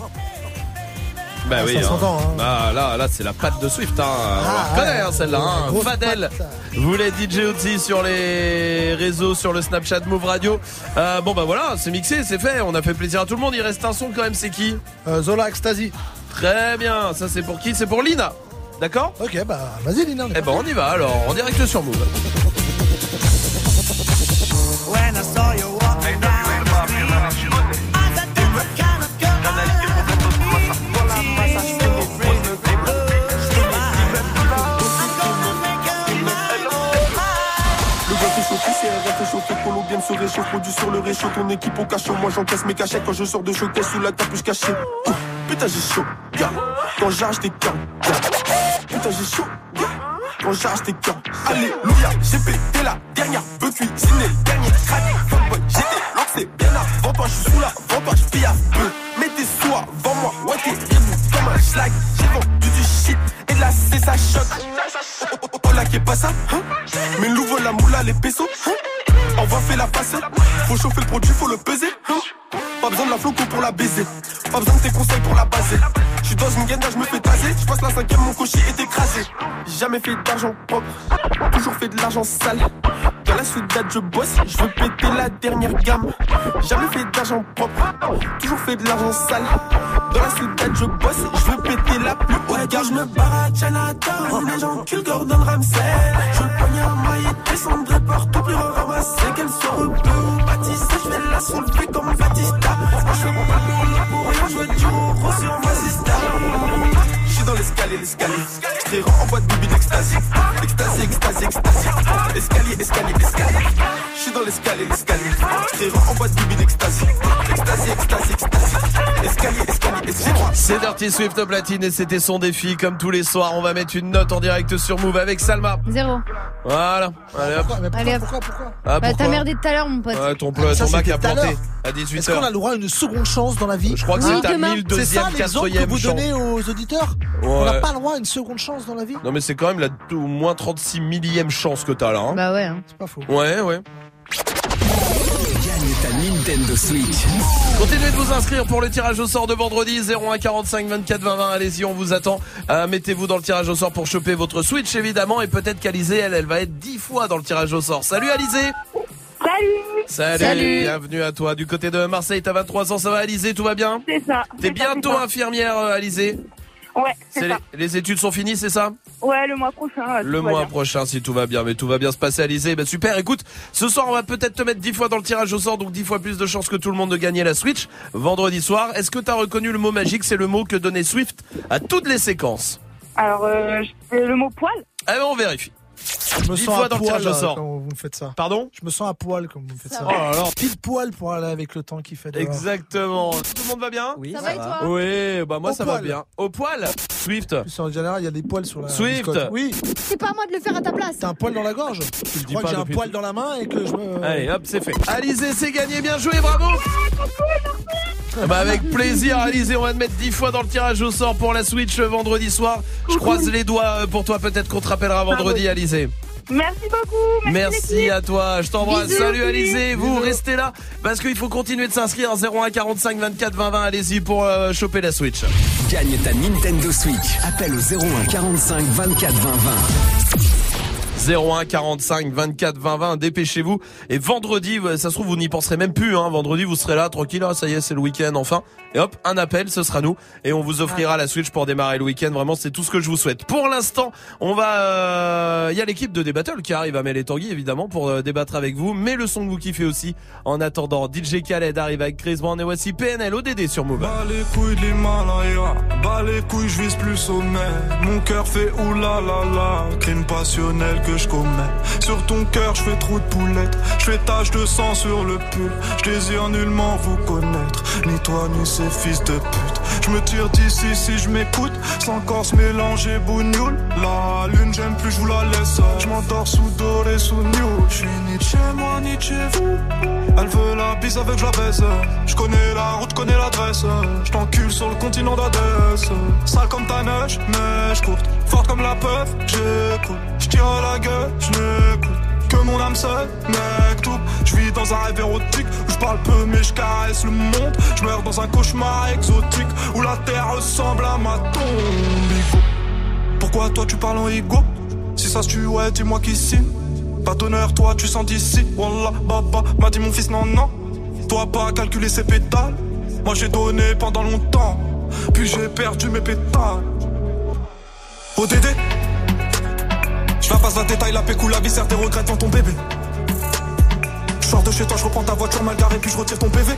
Bah Ah, oui, hein. hein. Ah, là, là, c'est la patte de Swift. Hein. On la reconnaît hein, celle-là. Hein. Fadel, vous les DJ aussi sur les réseaux, sur le Snapchat Move Radio. Euh, bon bah voilà, c'est mixé, c'est fait. On a fait plaisir à tout le monde. Il reste un son quand même. C'est qui? Euh, Zola Ecstasy. Très bien. Ça c'est pour qui? C'est pour Lina. D'accord? Ok, bah vas-y Lina. Eh ben on y va alors. En direct sur Move. Réchaud, ton équipe au cachot, moi j'encaisse mes cachets quand je sors de showcase sous la capuche cachée. Putain j'ai chaud, gars, quand j'arrache des Putain j'ai chaud, gars, quand j'arrache des camps. Alléluia, j'ai pété la dernière, veux cuisiner dernier crack. J'étais lancé bien avant toi, je suis sous la toi, je à peu. Mets tes sous avant moi, ouais t'es comme un schlag. J'ai vendu du shit et de la C ça choque. Oh, oh, oh, là qui est pas ça, hein Mais l'ouvre la moula, les pesos, hein va faire la face, faut chauffer le produit, faut le peser, Pas besoin de la floco pour la baiser, pas besoin de tes conseils pour la baser. J'suis dans une gaine, je me fais taser, j'passe la cinquième, mon cocher est écrasé. Jamais fait d'argent propre, toujours fait de l'argent sale. Dans la soudade, je bosse, je veux péter la dernière gamme. Jamais fait d'argent propre, toujours fait de l'argent sale. Dans la soudade, je bosse, je veux péter la plus haute gamme. je me barre à Chinatown, les gens culent Gordon Ramsay. Je poigne un maillet, descendrai partout, plus ramasser. Qu'elle soit rebeu ou bâtissée, je vais la soulever comme Batista. Je fais mon pas pour rien, je veux du euro sur. Je dans l'escalier, l'escalier. Je en boîte de bide extasie. Extasie, extasie, extasie. Escalier, escalier, escalier. Je suis dans l'escalier, l'escalier. Je en boîte de bide extasie. Extasie, extasie, extasie. Escalier, escalier, C'est Dirty Swift au platine et c'était son défi. Comme tous les soirs, on va mettre une note en direct sur Move avec Salma. Zéro. Voilà. Allez hop. Allez, hop. Pourquoi, pourquoi Ah, Bah, pourquoi t'as merdé tout à l'heure, mon pote. Ouais, ton, Ah, ça, ton Mac a à planté à Est-ce 18h. qu'on a le droit à une seconde chance dans la vie Je crois que c'est ta demain. 1000 C'est deuxième, ça l'exemple que quatrième vous chance. donnez aux auditeurs On n'a pas le droit à une seconde chance dans la vie Non mais c'est quand même la au moins 36 millième chance que t'as là. Hein. Bah ouais. hein. C'est pas faux. Ouais, ouais. Gagne ta Nintendo Switch. Continuez de vous inscrire pour le tirage au sort de vendredi 01 45 24 20 20. Allez-y, on vous attend. Euh, Mettez-vous dans le tirage au sort pour choper votre Switch évidemment et peut-être qu'Alizé elle, elle va être 10 fois dans le tirage au sort. Salut Alizé. Salut Salut. Salut. Bienvenue à toi du côté de Marseille. T'as 23 ans, ça va Alizé, tout va bien C'est ça. T'es bientôt ça. infirmière euh, Alizé. Ouais, c'est ça. les, les études sont finies, c'est ça Ouais, le mois prochain. Le mois prochain si tout va bien, mais tout va bien se passer Alizé. Ben super, écoute, ce soir on va peut-être te mettre 10 fois dans le tirage au sort, donc 10 fois plus de chances que tout le monde de gagner la Switch. Vendredi soir, est-ce que t'as reconnu le mot magique? C'est le mot que donnait Swift à toutes les séquences. Alors, euh, c'est le mot poil? Eh ben on vérifie. Je me 10 sens fois à dans le poil tirage au sort. quand vous me faites ça. Pardon Je me sens à poil quand vous me faites ça. Oh là là. Pile poil pour aller avec le temps qui fait dehors. Exactement. Tout le monde va bien Oui, Ça va et toi Oui, bah moi Au ça va poil. bien. Au poil Swift. En plus, en général, il y a des poils sur la Swift. biscotte. Oui, C'est pas à moi de le faire à ta place. t'as un poil dans la gorge. Je dis crois pas que j'ai un depuis poil dans la main et que je me. Allez hop, c'est fait. Alizé, c'est gagné, bien joué, bravo Ah Bah avec plaisir Alizé, on va te mettre 10 fois dans le tirage au sort pour la Switch euh, vendredi soir. Je croise les doigts euh, pour toi, peut-être qu'on te rappellera vendredi Alizé. Merci beaucoup. Merci à toi, je t'embrasse. Salut Alizé, vous Bisous. restez là parce qu'il faut continuer de s'inscrire 01 45 24 20 20. Allez-y pour euh, choper la Switch. Gagne ta Nintendo Switch. Appelle au 01 45 24 20 20. 01 45 24 20 20 dépêchez-vous. Et vendredi ça se trouve vous n'y penserez même plus hein. vendredi vous serez là tranquille ah, ça y est c'est le week-end enfin. Et hop un appel ce sera nous. Et on vous offrira la Switch pour démarrer le week-end. Vraiment c'est tout ce que je vous souhaite. Pour l'instant on va euh, il y a l'équipe de Débattle qui arrive à Mel et Tanguy évidemment pour euh, débattre avec vous. Mais le son que vous kiffez aussi en attendant DJ Khaled arrive avec Chris Brown. Et voici PNL ODD sur Move. Bas les couilles de l'Himalaya, bas les couilles, je vise plus sommet. Mon cœur fait oulala, crime passionnel que Sur ton cœur, je fais trop de poulettes, je fais tache de sang sur le pull. Je désire nullement vous connaître, ni toi ni ces fils de pute. Je me tire d'ici si je m'écoute, sans corps mélanger bougnoule. La lune, j'aime plus, je vous la laisse. Je m'endors sous doré, sous new. Je ni chez moi, ni chez vous. Elle veut la bise avec je la baisse. Je connais la route, connais l'adresse. Je t'encule sur le continent d'Adès. Sale comme ta neige, neige courte. Forte comme la peur, j'écoute. Je tire la gueule, je. Que mon âme seule, mec tout. Je vis dans un rêve érotique où je parle peu mais je caresse le monde. Je meurs dans un cauchemar exotique où la terre ressemble à ma tombe. Pourquoi toi tu parles en ego Si ça se tue, ouais, dis-moi qui signe. Pas d'honneur, toi tu sens d'ici. Wallah, baba, m'a dit mon fils, non, non. Toi pas calculer ses pétales. Moi j'ai donné pendant longtemps. Puis j'ai perdu mes pétales. ODD Je la passe la détail, la pécou, la viscère, tes regrets devant ton bébé. Je de chez toi, je reprends ta voiture mal garée, puis je retire ton PV.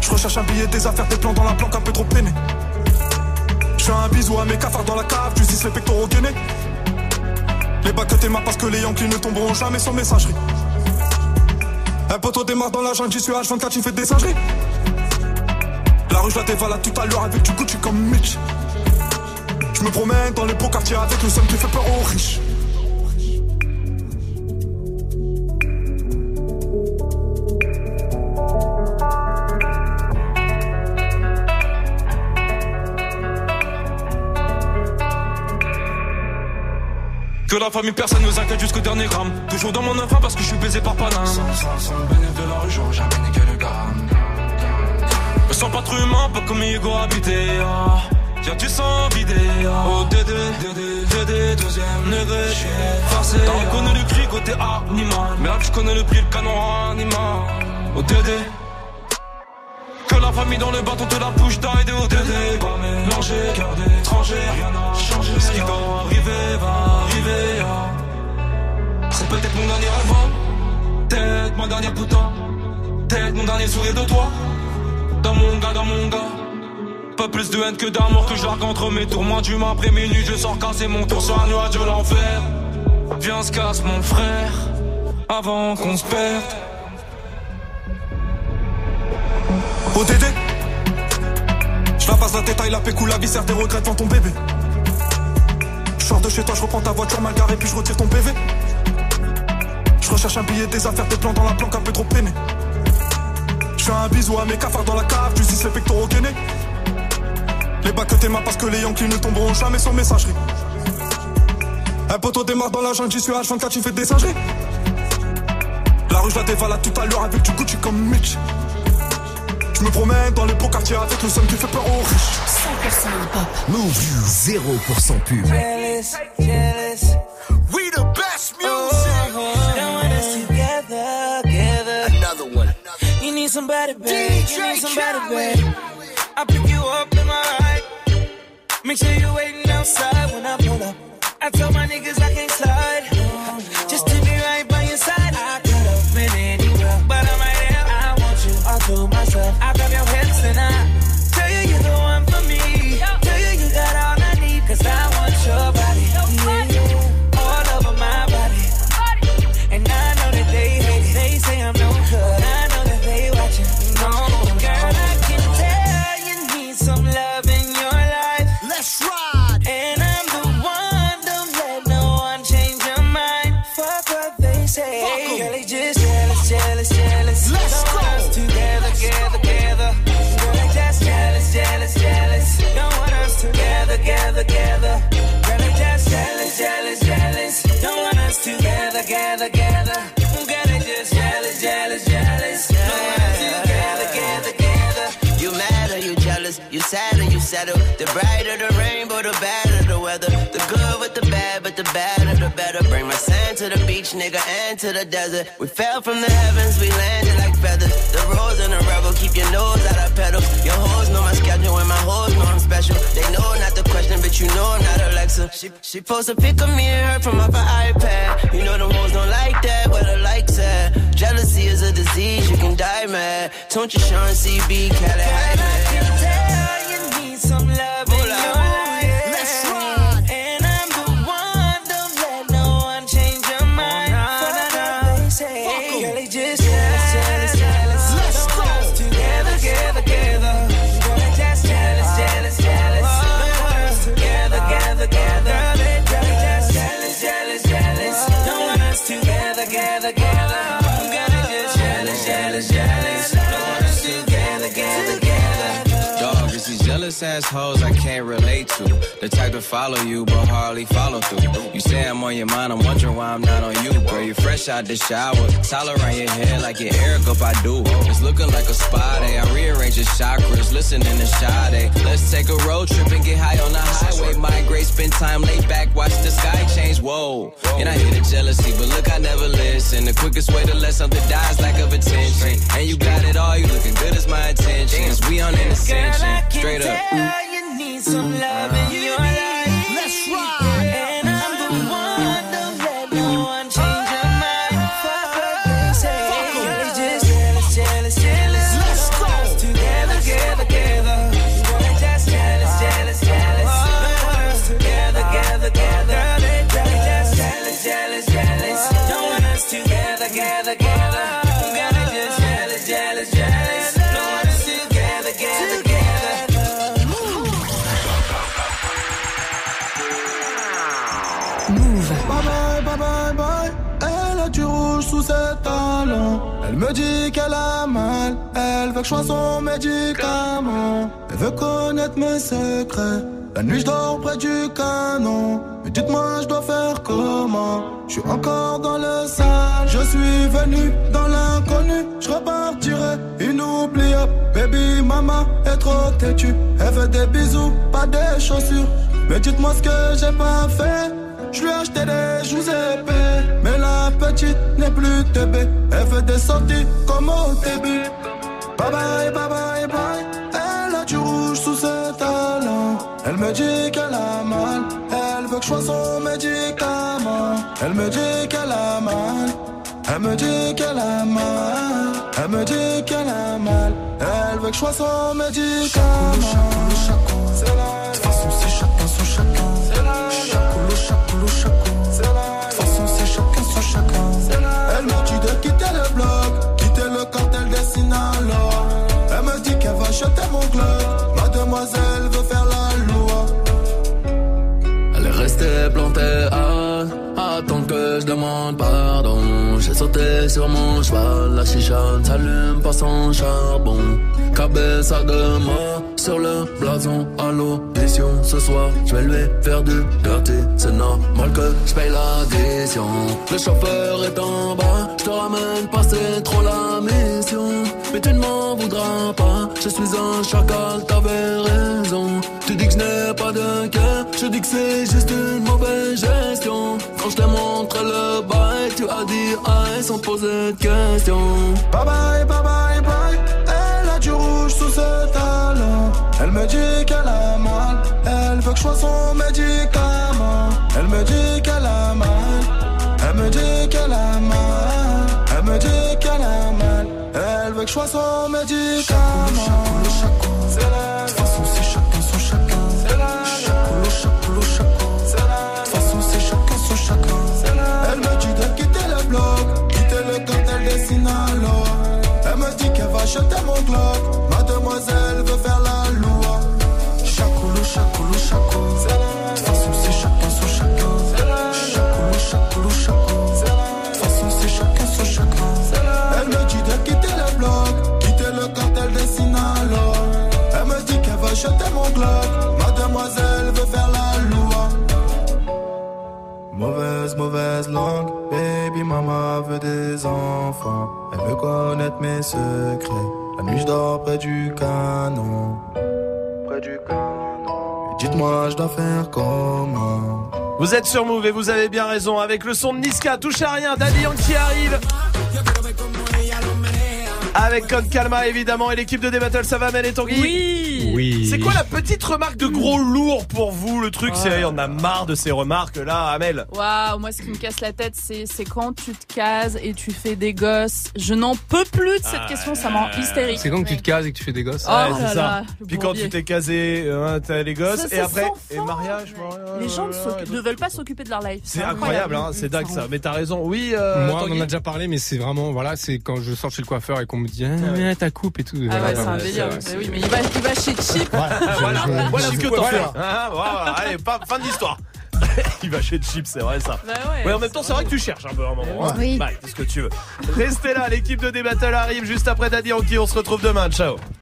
Je recherche un billet, des affaires, des plans dans la planque, un peu trop peiné. Je fais un bisou à mes cafards dans la cave, tu dis les pectoraux gainés. Les bacs que t'aimes parce que les Yankees ne tomberont jamais sans messagerie. Un poteau démarre dans la jungle, j'y suis H24, tu fais des singeries. La rue, je la dévalade tout à l'heure avec du Gucci comme Mitch. Je me promène dans les beaux quartiers avec le seum qui fait peur aux riches. Que la famille personne nous inquiète jusqu'au dernier gramme Toujours dans mon enfant parce que je suis baisé par Paname Sans, sans, sans le bénéfice de la rue j'aurais jamais niqué le gramme Me sens pas trop humain, pas comme Hugo habité ah. Y'a du sang vidé. Oh. Dédé, Dédé, Dédé, deuxième degré forcé T'as reconnu le cri côté animal. Mais là je connais le prix, le canon animal. Oh Dédé que la famille dans le bâton te la bouche d'aide au DD Pas mélanger, cœur d'étranger, rien n'a changé. Ce qui doit arriver va arriver ah. C'est peut-être mon dernier rêve hein. Peut-être ma dernière putain Peut-être mon dernier sourire de toi. Dans mon gars, dans mon gars Pas plus de haine que d'amour que je entre mes tours Moi du après minuit je sors casser mon tour sur un nuage de l'enfer Viens se casse mon frère Avant qu'on se perde ODD un détail, la pécou, la sert des regrets devant ton bébé. Je sors de chez toi, je reprends ta voiture mal garée, puis je retire ton PV. Je recherche un billet, des affaires, des plans dans la planque, un peu trop peiné. Je fais un bisou à mes cafards dans la cave, tu dis les pectoraux. Les bacs que t'es parce que les Yankees ne tomberont jamais sur messagerie. Un poteau démarre dans la jungle, j'y suis H24, tu fais des singeries. La rue, je la dévalade tout à l'heure avec du Gucci comme Mitch. Je me promène dans les beaux quartiers avec le son qui fait peur aux riches. 100% hip-hop. Move 0% pub. Jealous, jealous. We the best music. Don't want us together, together. Another one. You need somebody, babe. You need somebody, babe. I pick you up in my. Make sure you're waiting outside when I pull up. I tell my niggas I can't to the beach, nigga, and to the desert. We fell from the heavens, we landed like feathers. The rose and the rebel, keep your nose out of pedal. Your hoes know my schedule and my hoes know I'm special. They know not the question, but you know I'm not Alexa. She, she posts a pic of me and her from off her iPad. You know the hoes don't like that, where the likes at. Jealousy is a disease, you can die mad. Don't you Sean CB, Cali, hi, man. Tell you need some love jealous assholes I can't relate to. The type to follow you, but hardly follow through. You say I'm on your mind, I'm wondering why I'm not on you. Girl, you fresh out the shower, towel around your head like your Eric up I do. It's looking like a spa day. I rearrange your chakras, listening to Sade. Let's take a road trip and get high on the highway. Migrate, spend time laid back, watch the sky change. Whoa, and I hear the jealousy, but look, I never listen. The quickest way to let something die is lack of attention. And you got it all, you looking good as my intentions. We on an ascension, straight up. Tell you need some love in your life. Let's ride. Sois son médicament. Elle veut connaître mes secrets. La nuit, je dors près du canon. Mais dites-moi, je dois faire comment? Je suis encore dans le sale. Je suis venu dans l'inconnu. Je repartirai inoubliable. Baby, maman est trop têtue. Elle veut des bisous, pas des chaussures. Mais dites-moi ce que j'ai pas fait. Je lui ai acheté des joues épais Mais la petite n'est plus TB Elle veut des sorties comme au début Bye bye, bye bye, bye. Elle a du rouge sous ses talons. Elle me dit qu'elle a mal. Elle veut que je sois son médicament. Elle me dit qu'elle a mal. Elle me dit qu'elle a mal. Elle me dit qu'elle a mal. Elle veut que je sois son médicament. C'est la De façon c'est chacun chacun. C'est la Chacoulou, chacoulou, chacoulou C'est Elle me dit de quitter le bloc Quitter le cartel des Sinaloa chuchotais mon club. Mademoiselle veut faire la loi. Elle est restée plantée à, attendre que je demande pardon. J'ai sauté sur mon cheval, la chicha s'allume pas sans charbon. Cabessa de mort sur le blason à l'audition. Ce soir, je vais lui faire du dirty. C'est normal que je paye l'addition. Le chauffeur est en bas, je te ramène pas, trop la mission. Mais tu ne m'en voudras pas, je suis un chacal, t'avais raison. Tu dis que je n'ai pas de cœur, je dis que c'est juste une mauvaise gestion. Quand je t'ai montré le bail, tu as dit aïe sans poser de questions. Bye bye, bye bye, bye. Elle a du rouge sous ses talons. Elle me dit qu'elle a mal. Elle veut que je sois son médicament. Elle me dit qu'elle a mal. Elle me dit qu'elle a mal. Elle veut que je sois son médicament. C'est chacun son chacun. Elle me dit de quitter le bloc. Quitter le des. Elle me dit qu'elle va acheter mon Glock. Mademoiselle mon Glock. Veut faire la loi. Mauvaise, mauvaise langue, baby mama veut des enfants. Elle veut connaître mes secrets. La nuit je dors près du canon. Près du canon. Dites-moi, je dois faire comment? Vous êtes sur Move et vous avez bien raison. Avec le son de Niska, touche à rien, Daddy Yankee arrive. Avec Code Calma évidemment et l'équipe de Débattle, ça va Mel et Tanguy? Oui. Oui. C'est quoi la petite remarque de gros lourd pour vous Le truc, c'est on a marre de ces remarques là, Amel. Waouh, moi ce qui me casse la tête, c'est c'est quand tu te cases et tu fais des gosses. Je n'en peux plus de cette Ah, question, ça me rend hystérique. C'est quand que tu te cases et que tu fais des gosses. Oh Ouais, c'est là, ça. Puis quand bourbier. tu t'es casé, hein, t'as les gosses Ça, et après et mariage. Les gens ne, veulent pas s'occuper de leur life. C'est incroyable, hein, c'est dingue ça. Mais t'as raison. Oui. euh, Moi, on en a déjà parlé, mais c'est vraiment, voilà, c'est quand je sors chez le coiffeur et qu'on me dit, ah, mais ta coupe et tout. Ah ouais, c'est un délire. oui, mais il va, il va chez Chip. voilà, voilà ce que t'en fais. Voilà. Ah, voilà, allez, pas, fin de l'histoire. Il va chez Chip, c'est vrai ça. Bah ouais. Ouais, en même temps, c'est vrai que tu cherches un peu à un moment. hein. Oui. Bah, c'est ce que tu veux. Restez là, l'équipe de Débattle arrive juste après Daddy Yankee. On se retrouve demain. Ciao.